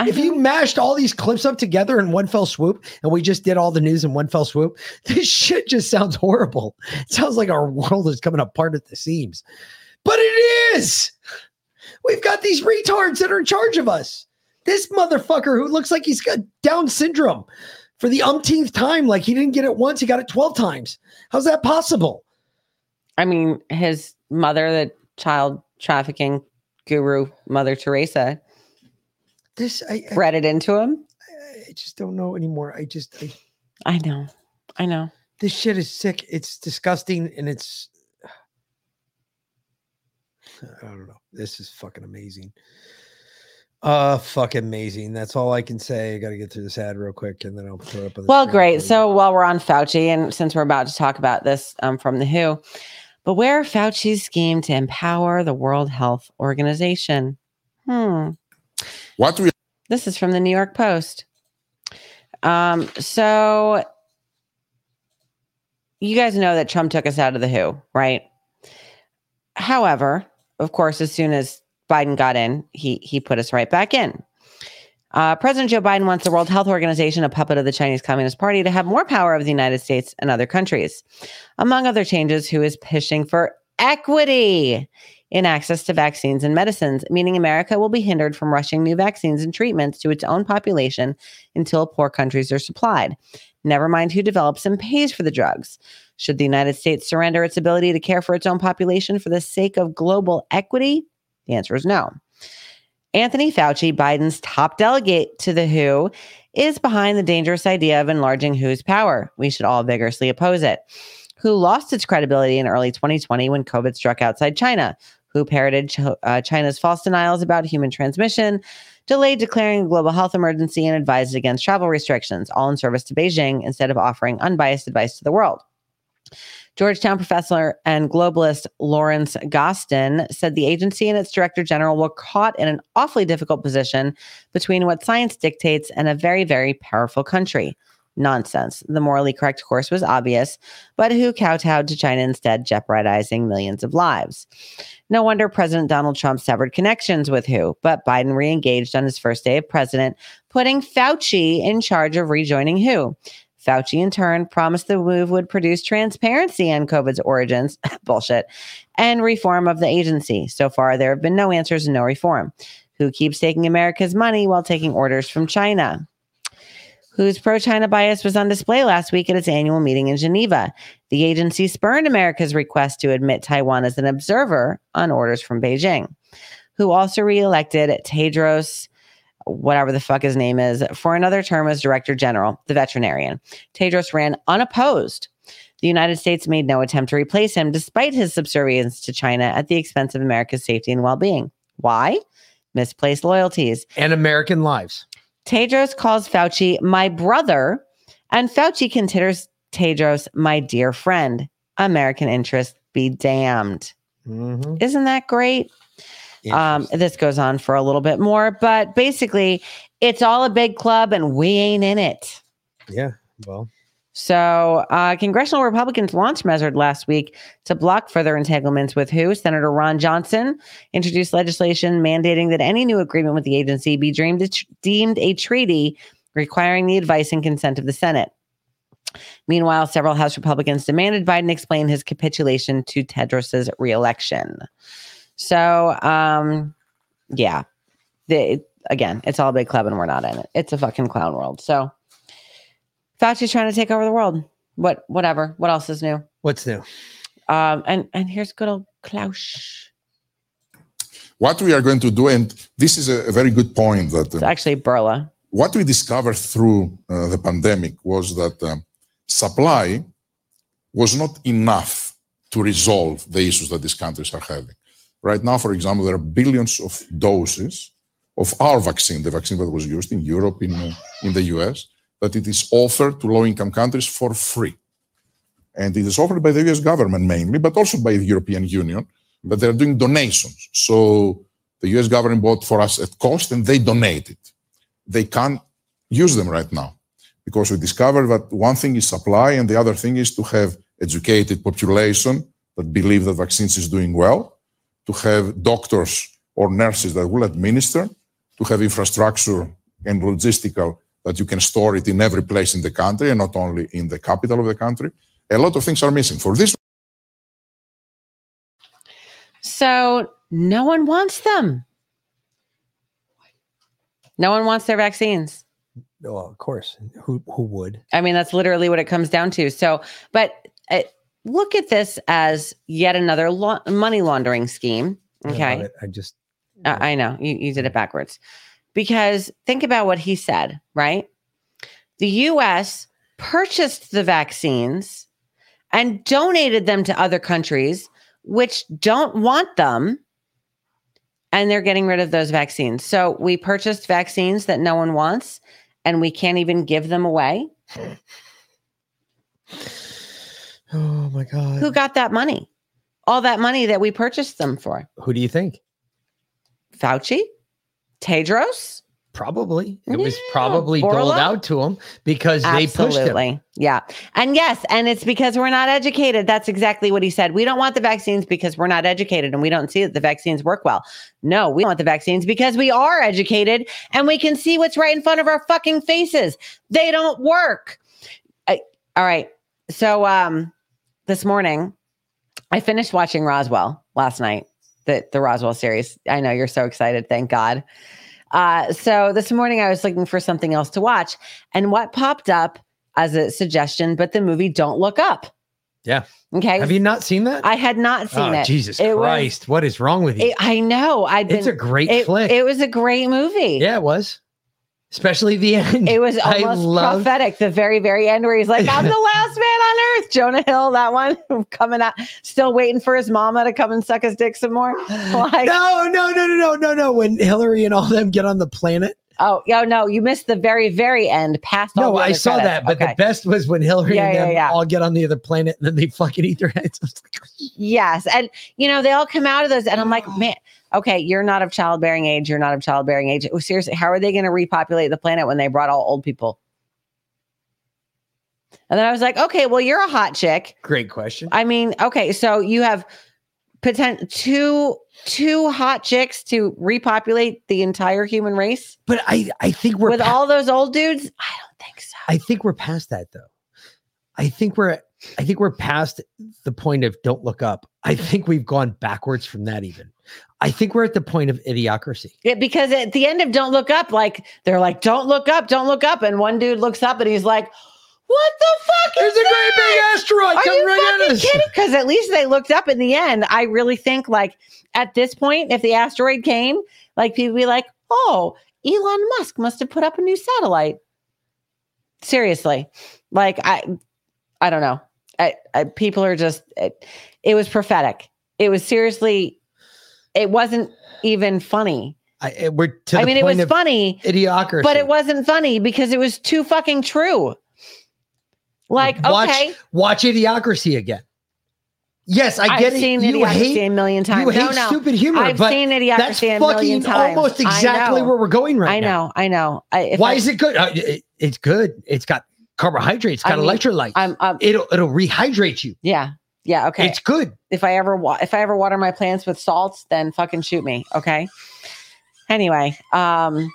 If you mashed all these clips up together in one fell swoop and we just did all the news in one fell swoop, this shit just sounds horrible. It sounds like our world is coming apart at the seams. But it is. We've got these retards that are in charge of us. This motherfucker who looks like he's got Down syndrome for the umpteenth time, like he didn't get it once, he got it 12 times. How's that possible? I mean, his mother, the child trafficking guru, Mother Teresa, this I, I read it into him. I just don't know anymore. I just I, I know. I know. this shit is sick. It's disgusting and it's I don't know. This is fucking amazing. Uh fucking amazing. That's all I can say. I gotta get through this ad real quick and then I'll throw it up Well, great. So while we're on Fauci, and since we're about to talk about this um, from the WHO, beware Fauci's scheme to empower the World Health Organization. Hmm. What we This is from the New York Post. Um, so you guys know that Trump took us out of the WHO, right? However, of course, as soon as Biden got in, he he put us right back in. Uh, President Joe Biden wants the World Health Organization, a puppet of the Chinese Communist Party, to have more power over the United States and other countries. Among other changes, who is pushing for equity in access to vaccines and medicines, meaning America will be hindered from rushing new vaccines and treatments to its own population until poor countries are supplied. Never mind who develops and pays for the drugs. Should the United States surrender its ability to care for its own population for the sake of global equity? The answer is no. Anthony Fauci, Biden's top delegate to the WHO, is behind the dangerous idea of enlarging WHO's power. We should all vigorously oppose it. WHO lost its credibility in early 2020 when COVID struck outside China. WHO parroted Ch- uh, China's false denials about human transmission, delayed declaring a global health emergency, and advised against travel restrictions, all in service to Beijing instead of offering unbiased advice to the world. Georgetown professor and globalist Lawrence Gostin said the agency and its director general were caught in an awfully difficult position between what science dictates and a very, very powerful country. Nonsense. The morally correct course was obvious, but who kowtowed to China instead, jeopardizing millions of lives? No wonder President Donald Trump severed connections with WHO, but Biden re engaged on his first day of president, putting Fauci in charge of rejoining WHO. Fauci, in turn, promised the move would produce transparency on COVID's origins, bullshit, and reform of the agency. So far, there have been no answers and no reform. Who keeps taking America's money while taking orders from China? Whose pro China bias was on display last week at its annual meeting in Geneva. The agency spurned America's request to admit Taiwan as an observer on orders from Beijing. Who also reelected Tedros whatever the fuck his name is, for another term as director general, the veterinarian. Tedros ran unopposed. The United States made no attempt to replace him despite his subservience to China at the expense of America's safety and well being. Why? Misplaced loyalties. And American lives. Tedros calls Fauci my brother, and Fauci considers Tedros my dear friend. American interest be damned. Mm-hmm. Isn't that great? Um, this goes on for a little bit more, but basically, it's all a big club and we ain't in it. Yeah. Well, So, uh, congressional Republicans launched measure last week to block further entanglements with who? Senator Ron Johnson introduced legislation mandating that any new agreement with the agency be deemed, deemed a treaty requiring the advice and consent of the Senate. Meanwhile, several House Republicans demanded Biden explain his capitulation to Tedros's reelection. So, um, yeah, the, again, it's all a big club and we're not in it. It's a fucking clown world. So, Fauci's trying to take over the world. What, whatever. What else is new? What's new? Um, and and here's good old Klaus. What we are going to do, and this is a, a very good point that It's actually Bourla. what we discovered through uh, the pandemic was that um, supply was not enough to resolve the issues that these countries are having. Right now, for example, there are billions of doses of our vaccine, the vaccine that was used in Europe, in, uh, in the US, that it is offered to low income countries for free. And it is offered by the US government mainly, but also by the European Union, but they're doing donations. So the US government bought for us at cost and they donate it they can't use them right now because we discovered that one thing is supply and the other thing is to have educated population that believe that vaccines is doing well to have doctors or nurses that will administer to have infrastructure and logistical that you can store it in every place in the country and not only in the capital of the country a lot of things are missing for this So no one wants them. No one wants their vaccines. Oh, of course. Who who would? I mean, that's literally what it comes down to. So, but uh, look at this as yet another la- money laundering scheme. Okay. it. I just Uh, I know you, you did it backwards because think about what he said, right? The US purchased the vaccines and donated them to other countries which don't want them and they're getting rid of those vaccines. So we purchased vaccines that no one wants and we can't even give them away. Oh my god. Who got that money? All that money that we purchased them for? Who do you think? Fauci? Tedros? Probably. It was probably doled out to him because they pushed him. Absolutely. Yeah. And yes, and it's because we're not educated. That's exactly what he said. We don't want the vaccines because we're not educated and we don't see that the vaccines work well. No, we want the vaccines because we are educated and we can see what's right in front of our fucking faces. They don't work. I- all right. So um this morning I finished watching Roswell last night. The the Roswell series. I know you're so excited. Thank God. Uh, so this morning I was looking for something else to watch, and what popped up as a suggestion, but the movie Don't Look Up. Yeah. Okay. Have you not seen that? I had not seen oh, it. Jesus It was- Christ. what is wrong with you? it- I know. I It's a great it, flick. It was a great movie. yeah, it was. Especially the end. It was almost prophetic. The very, very end where he's like, "I'm the last man on earth." Jonah Hill, that one coming out, still waiting for his mama to come and suck his dick some more. Like, no, no, no, no, no, no, no. When Hillary and all them get on the planet. oh, yo, no, you missed the very, very end. Past all No, the I saw credits. that, but Okay. the best was when Hillary Yeah, and yeah, them yeah. all get on the other planet and then they fucking eat their heads. Yes. And, you know, they all come out of those. And I'm like, man, okay, you're not of childbearing age. You're not of childbearing age. Oh, seriously, how are they going to repopulate the planet when they brought all old people? And then I was like, okay, well, you're a hot chick. Great question. I mean, okay, so you have potential two two hot chicks to repopulate the entire human race But I, I think we're with pa- all those old dudes. I don't think so. I think we're past that though. I think we're I think we're past the point of don't look up. I think we've gone backwards from that even. I think we're at the point of idiocracy. Yeah, because at the end of Don't Look Up, like they're like, Don't look up, don't look up. And one dude looks up and he's like, What the fuck? There's is a great big asteroid Are coming right at us." kidding? Because at least they looked up in the end. I really think like at this point, if the asteroid came, like people be like, Oh, Elon Musk must have put up a new satellite. Seriously. Like I I don't know. I, I people are just it, it was prophetic. It was seriously it wasn't even funny. I we're to I mean, it was funny, idiocracy. but it wasn't funny because it was too fucking true. Like, watch, okay, watch idiocracy again. Yes, I I've get it. seen you Idiocracy hate a million times. You hate no. stupid humor. I've but seen Idiocracy that's a million fucking times. almost exactly where we're going right now. I now. know, I know. I, if Why I- is it good? Uh, it- it's good. It's got carbohydrates. It's got mean, electrolytes. I'm, I'm, it'll it'll rehydrate you. yeah, yeah. Okay, It's good. if I ever wa- if I ever water my plants with salts, then fucking shoot me. Okay. Anyway, um,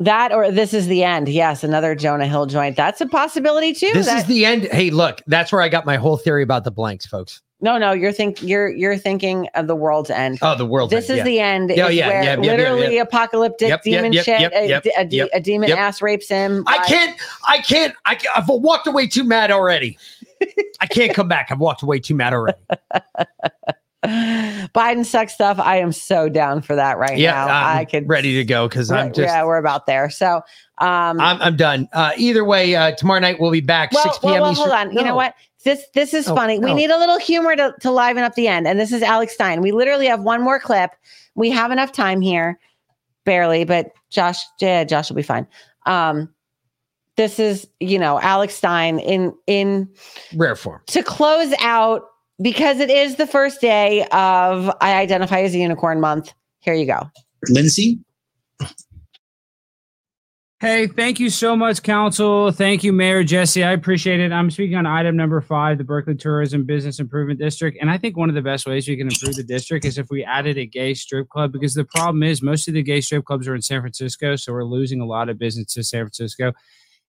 that or this is the end. Yes, another Jonah Hill joint. That's a possibility too. This That- is the end. Hey, look, that's where I got my whole theory about the blanks, folks. no, no. You're think you're you're thinking of the world's end. Oh, the world. this end, is yeah. the end. Yeah, yeah, where yeah, literally apocalyptic Yep, demon yep, shit. yep, a, a, a demon ass rapes him. I by- can't. I can't. I can't, I've walked away too mad already. I can't come back. I've walked away too mad already. Biden sucks stuff. I am so down for that right yeah, now. I'm I could ready to go because I'm just. yeah, we're about there. So um I'm, I'm done. Uh, either way, uh, tomorrow night we'll be back well, 6 p.m. well, well, hold on. You know what? This this is Oh, funny. We need a little humor to, to liven up the end. And this is Alex Stein. We literally have one more clip. We have enough time here, barely, but Josh, yeah, Josh will be fine. Um, this is you know Alex Stein in in Rare form. to close out because it is the first day of I identify as a unicorn month. Here you go. Lindsay? Hey, thank you so much, Council. Thank you, Mayor Jesse. I appreciate it. I'm speaking on item number five, the Berkeley Tourism Business Improvement District. And I think one of the best ways we can improve the district is if we added a gay strip club, because the problem is most of the gay strip clubs are in San Francisco. So we're losing a lot of business to San Francisco.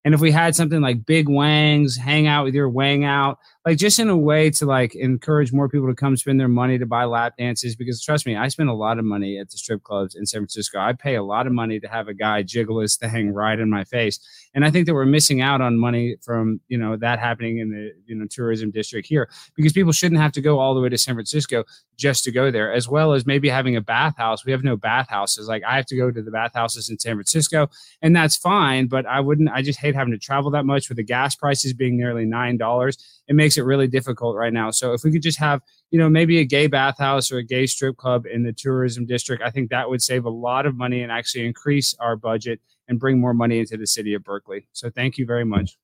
And if we had something like Big Wangs, hang out with your Wang out, like just in a way to like encourage more people to come spend their money to buy lap dances, because trust me, I spend a lot of money at the strip clubs in San Francisco. I pay a lot of money to have a guy jiggle his thing right in my face. And I think that we're missing out on money from, you know, that happening in the, you know, tourism district here because people shouldn't have to go all the way to San Francisco just to go there, as well as maybe having a bathhouse. We have no bathhouses. Like I have to go to the bathhouses in San Francisco, and that's fine. But I wouldn't. I just hate having to travel that much with the gas prices being nearly nine dollars. It makes it really difficult right now. So if we could just have, you know, maybe a gay bathhouse or a gay strip club in the tourism district, I think that would save a lot of money and actually increase our budget and bring more money into the city of Berkeley. So thank you very much.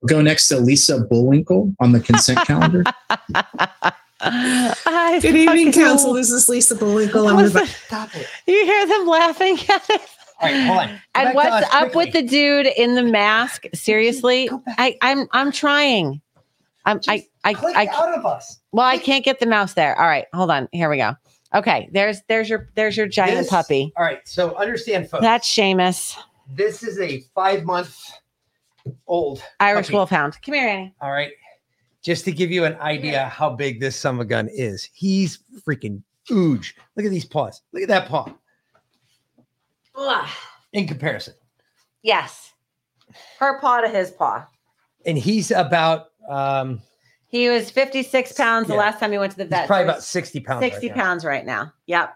We'll go next to Lisa Bullwinkle on the consent calendar. Good evening, Council. This is Lisa Bullwinkle. I'm What's the- the- you hear them laughing at it. All right, hold on. And what's us up with the dude in the mask? Seriously, I, I'm I'm trying. I'm I I I out of us. Well, I can't get the mouse there. All right, hold on. Here we go. Okay, there's there's your there's your giant This- puppy. All right, so understand, folks. That's Seamus, this is a five month old Irish puppy. Wolfhound. Come here, Annie. All right. Just to give you an idea how big this summer gun is, he's freaking huge. Look at these paws. Look at that paw Ugh. in comparison. Yes, her paw to his paw. And he's about um He was 56 pounds the last time he went to the vet. probably so about 60 pounds right 60 now. pounds right now. Yep.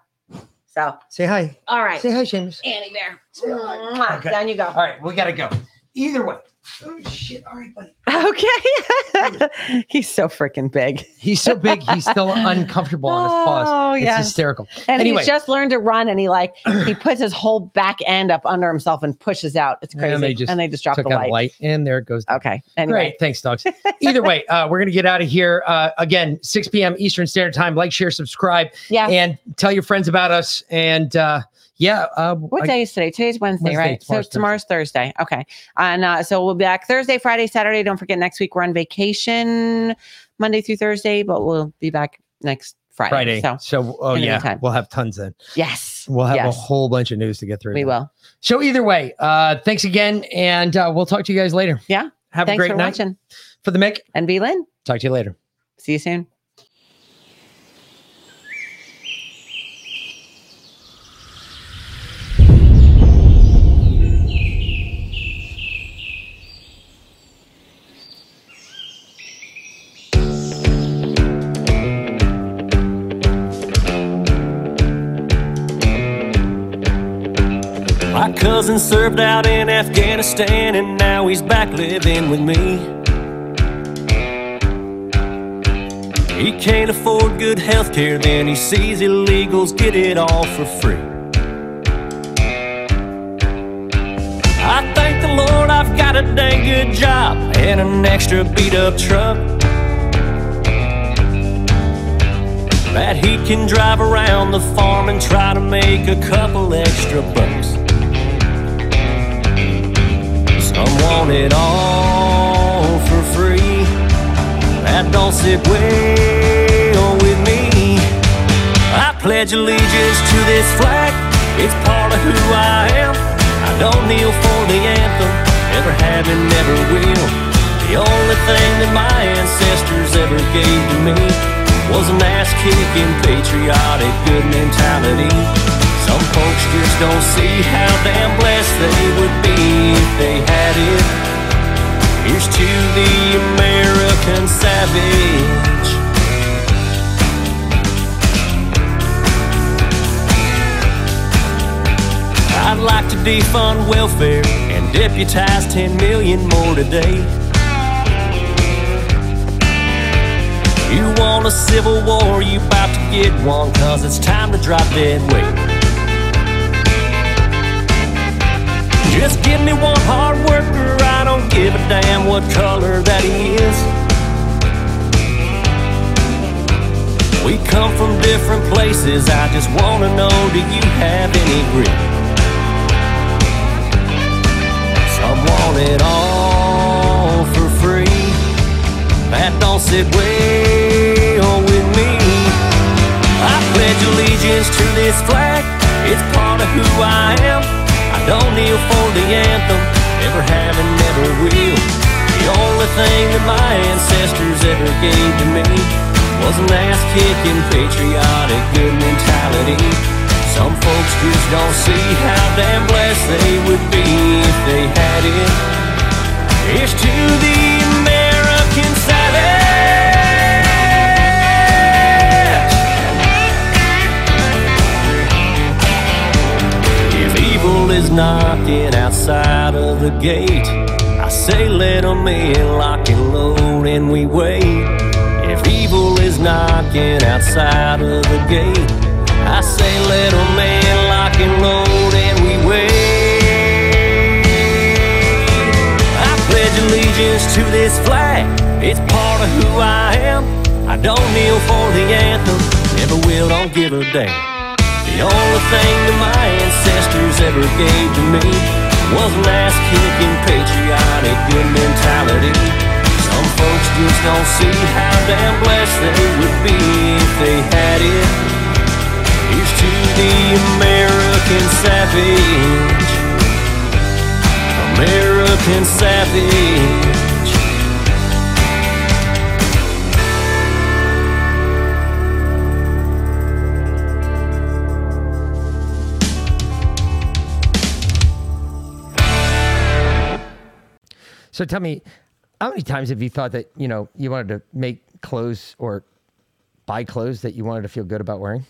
So, Say hi. all right. Say hi, Seamus. Annie Bear. Mwah. Okay. Down you go. All right, we gotta go. Either way. Oh shit! All right, buddy. Okay. He's so freaking big. He's so big, he's still uncomfortable on his paws. Oh, it's hysterical. And anyway, he's just learned to run and he like he puts his whole back end up under himself and pushes out. It's crazy. and they just drop took the out light. and there it goes. Okay. Anyway. Great. Thanks, dogs. Either way, uh, we're going to get out of here. Uh, again, 6 p.m. Eastern Standard Time. Like, share, subscribe. Yeah. And tell your friends about us. And uh, yeah. Uh, What I- day is today? Today's Wednesday, Wednesday, right? tomorrow's so tomorrow's Thursday. Okay. And uh, so we'll be back Thursday, Friday, Saturday. Don't forget next week we're on vacation Monday through Thursday, but we'll be back next Friday. Friday. So, So, oh, in yeah. meantime. We'll have tons then. yes. We'll have a whole bunch of news to get through. We then. will. So, either way, uh, thanks again. And uh, we'll talk to you guys later. Yeah. Have Thanks a great for night. watching. For the Mick. And Vlynn. Talk to you later. See you soon. My cousin served out in Afghanistan and now he's back living with me. He can't afford good health care, then he sees illegals get it all for free. I thank the Lord I've got a dang good job and an extra beat up truck. That he can drive around the farm and try to make a couple extra bucks. Some want it all for free. That don't sit well with me. I pledge allegiance to this flag. It's part of who I am. I don't kneel for the anthem. Never have and never will. The only thing that my ancestors ever gave to me was an ass-kicking, patriotic, good mentality. Some folks just don't see how damn blessed they would be if they had it. Here's to the American savage. I'd like to defund welfare and deputize 10 million more today. You want a civil war, you about to get one, cause it's time to drop dead weight. Just give me one hard worker, I don't give a damn what color that he is. We come from different places, I just wanna know do you have any grit? Some want it all for free. That don't sit well with me. I pledge allegiance to this flag. It's part of who I am. Don't kneel for the anthem. Never have and never will. The only thing that my ancestors ever gave to me was an ass-kicking, patriotic, good mentality. Some folks just don't see how damn blessed they would be if they had it. Here's to the American savage. Is knocking outside of the gate, I say let 'em in, lock and load, and we wait. If evil is knocking outside of the gate, I say let 'em in, lock and load, and we wait. I pledge allegiance to this flag. It's part of who I am. I don't kneel for the anthem. Never will, don't give a damn. The only thing that my ancestors ever gave to me was an ass-kicking, patriotic, good mentality. Some folks just don't see how damn blessed they would be if they had it. Here's to the American savage. American savage. So tell me, how many times have you thought that you know you wanted to make clothes or buy clothes that you wanted to feel good about wearing?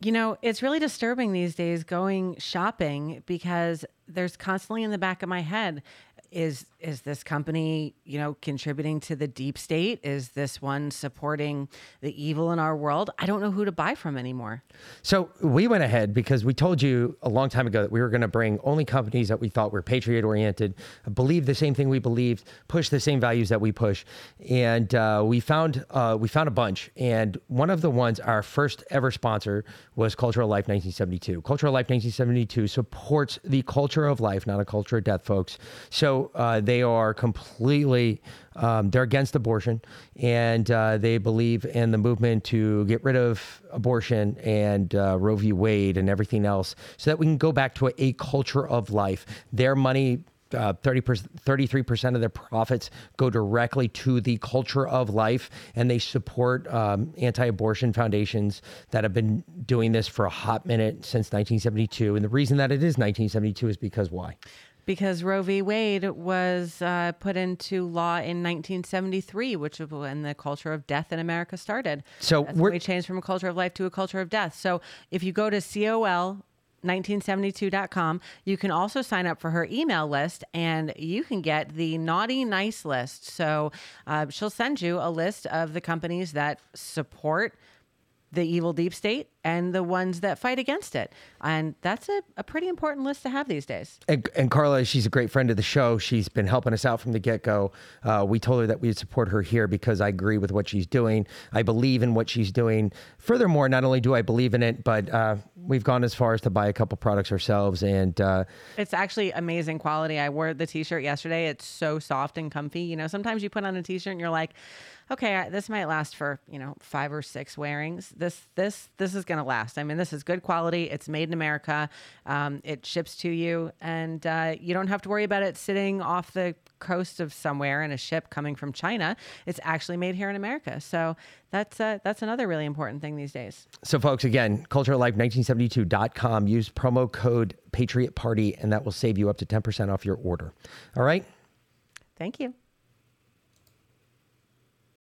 You know, it's really disturbing these days going shopping because there's constantly in the back of my head is is this company, you know, contributing to the deep state? Is this one supporting the evil in our world? I don't know who to buy from anymore. So we went ahead because we told you a long time ago that we were going to bring only companies that we thought were patriot oriented, believe the same thing we believed, push the same values that we push, and uh, we found uh, we found a bunch. And one of the ones, our first ever sponsor, was Cultural Life 1972. Cultural Life 1972 supports the culture of life, not a culture of death, folks. So uh, they are completely um, they're against abortion, and uh, they believe in the movement to get rid of abortion and uh, Roe v. Wade and everything else, so that we can go back to a, a culture of life. Their money. Uh, 30 33% of their profits go directly to the culture of life, and they support um, anti abortion foundations that have been doing this for a hot minute since 1972. And the reason that it is 1972 is because why? Because Roe v. Wade was uh, put into law in 1973, which was when the culture of death in America started. So That's we changed from a culture of life to a culture of death. So if you go to COL 1972.com. You can also sign up for her email list and you can get the naughty nice list. So uh, she'll send you a list of the companies that support the evil deep state and the ones that fight against it. And that's a, a pretty important list to have these days. And, and, Carla, she's a great friend of the show. She's been helping us out from the get go. Uh, we told her that we'd support her here because I agree with what she's doing. I believe in what she's doing. Furthermore, not only do I believe in it, but uh, we've gone as far as to buy a couple products ourselves. And uh, it's actually amazing quality. I wore the t shirt yesterday. It's so soft and comfy. You know, sometimes you put on a t shirt and you're like, okay, this might last for, you know, five or six wearings. This, this, this is going to last. I mean, this is good quality. It's made in America. Um, it ships to you, and uh, you don't have to worry about it sitting off the coast of somewhere in a ship coming from China. It's actually made here in America. So that's uh, that's another really important thing these days. So, folks, again, culturalife1972.com. Use promo code Patriot Party, and that will save you up to 10% off your order. All right. Thank you.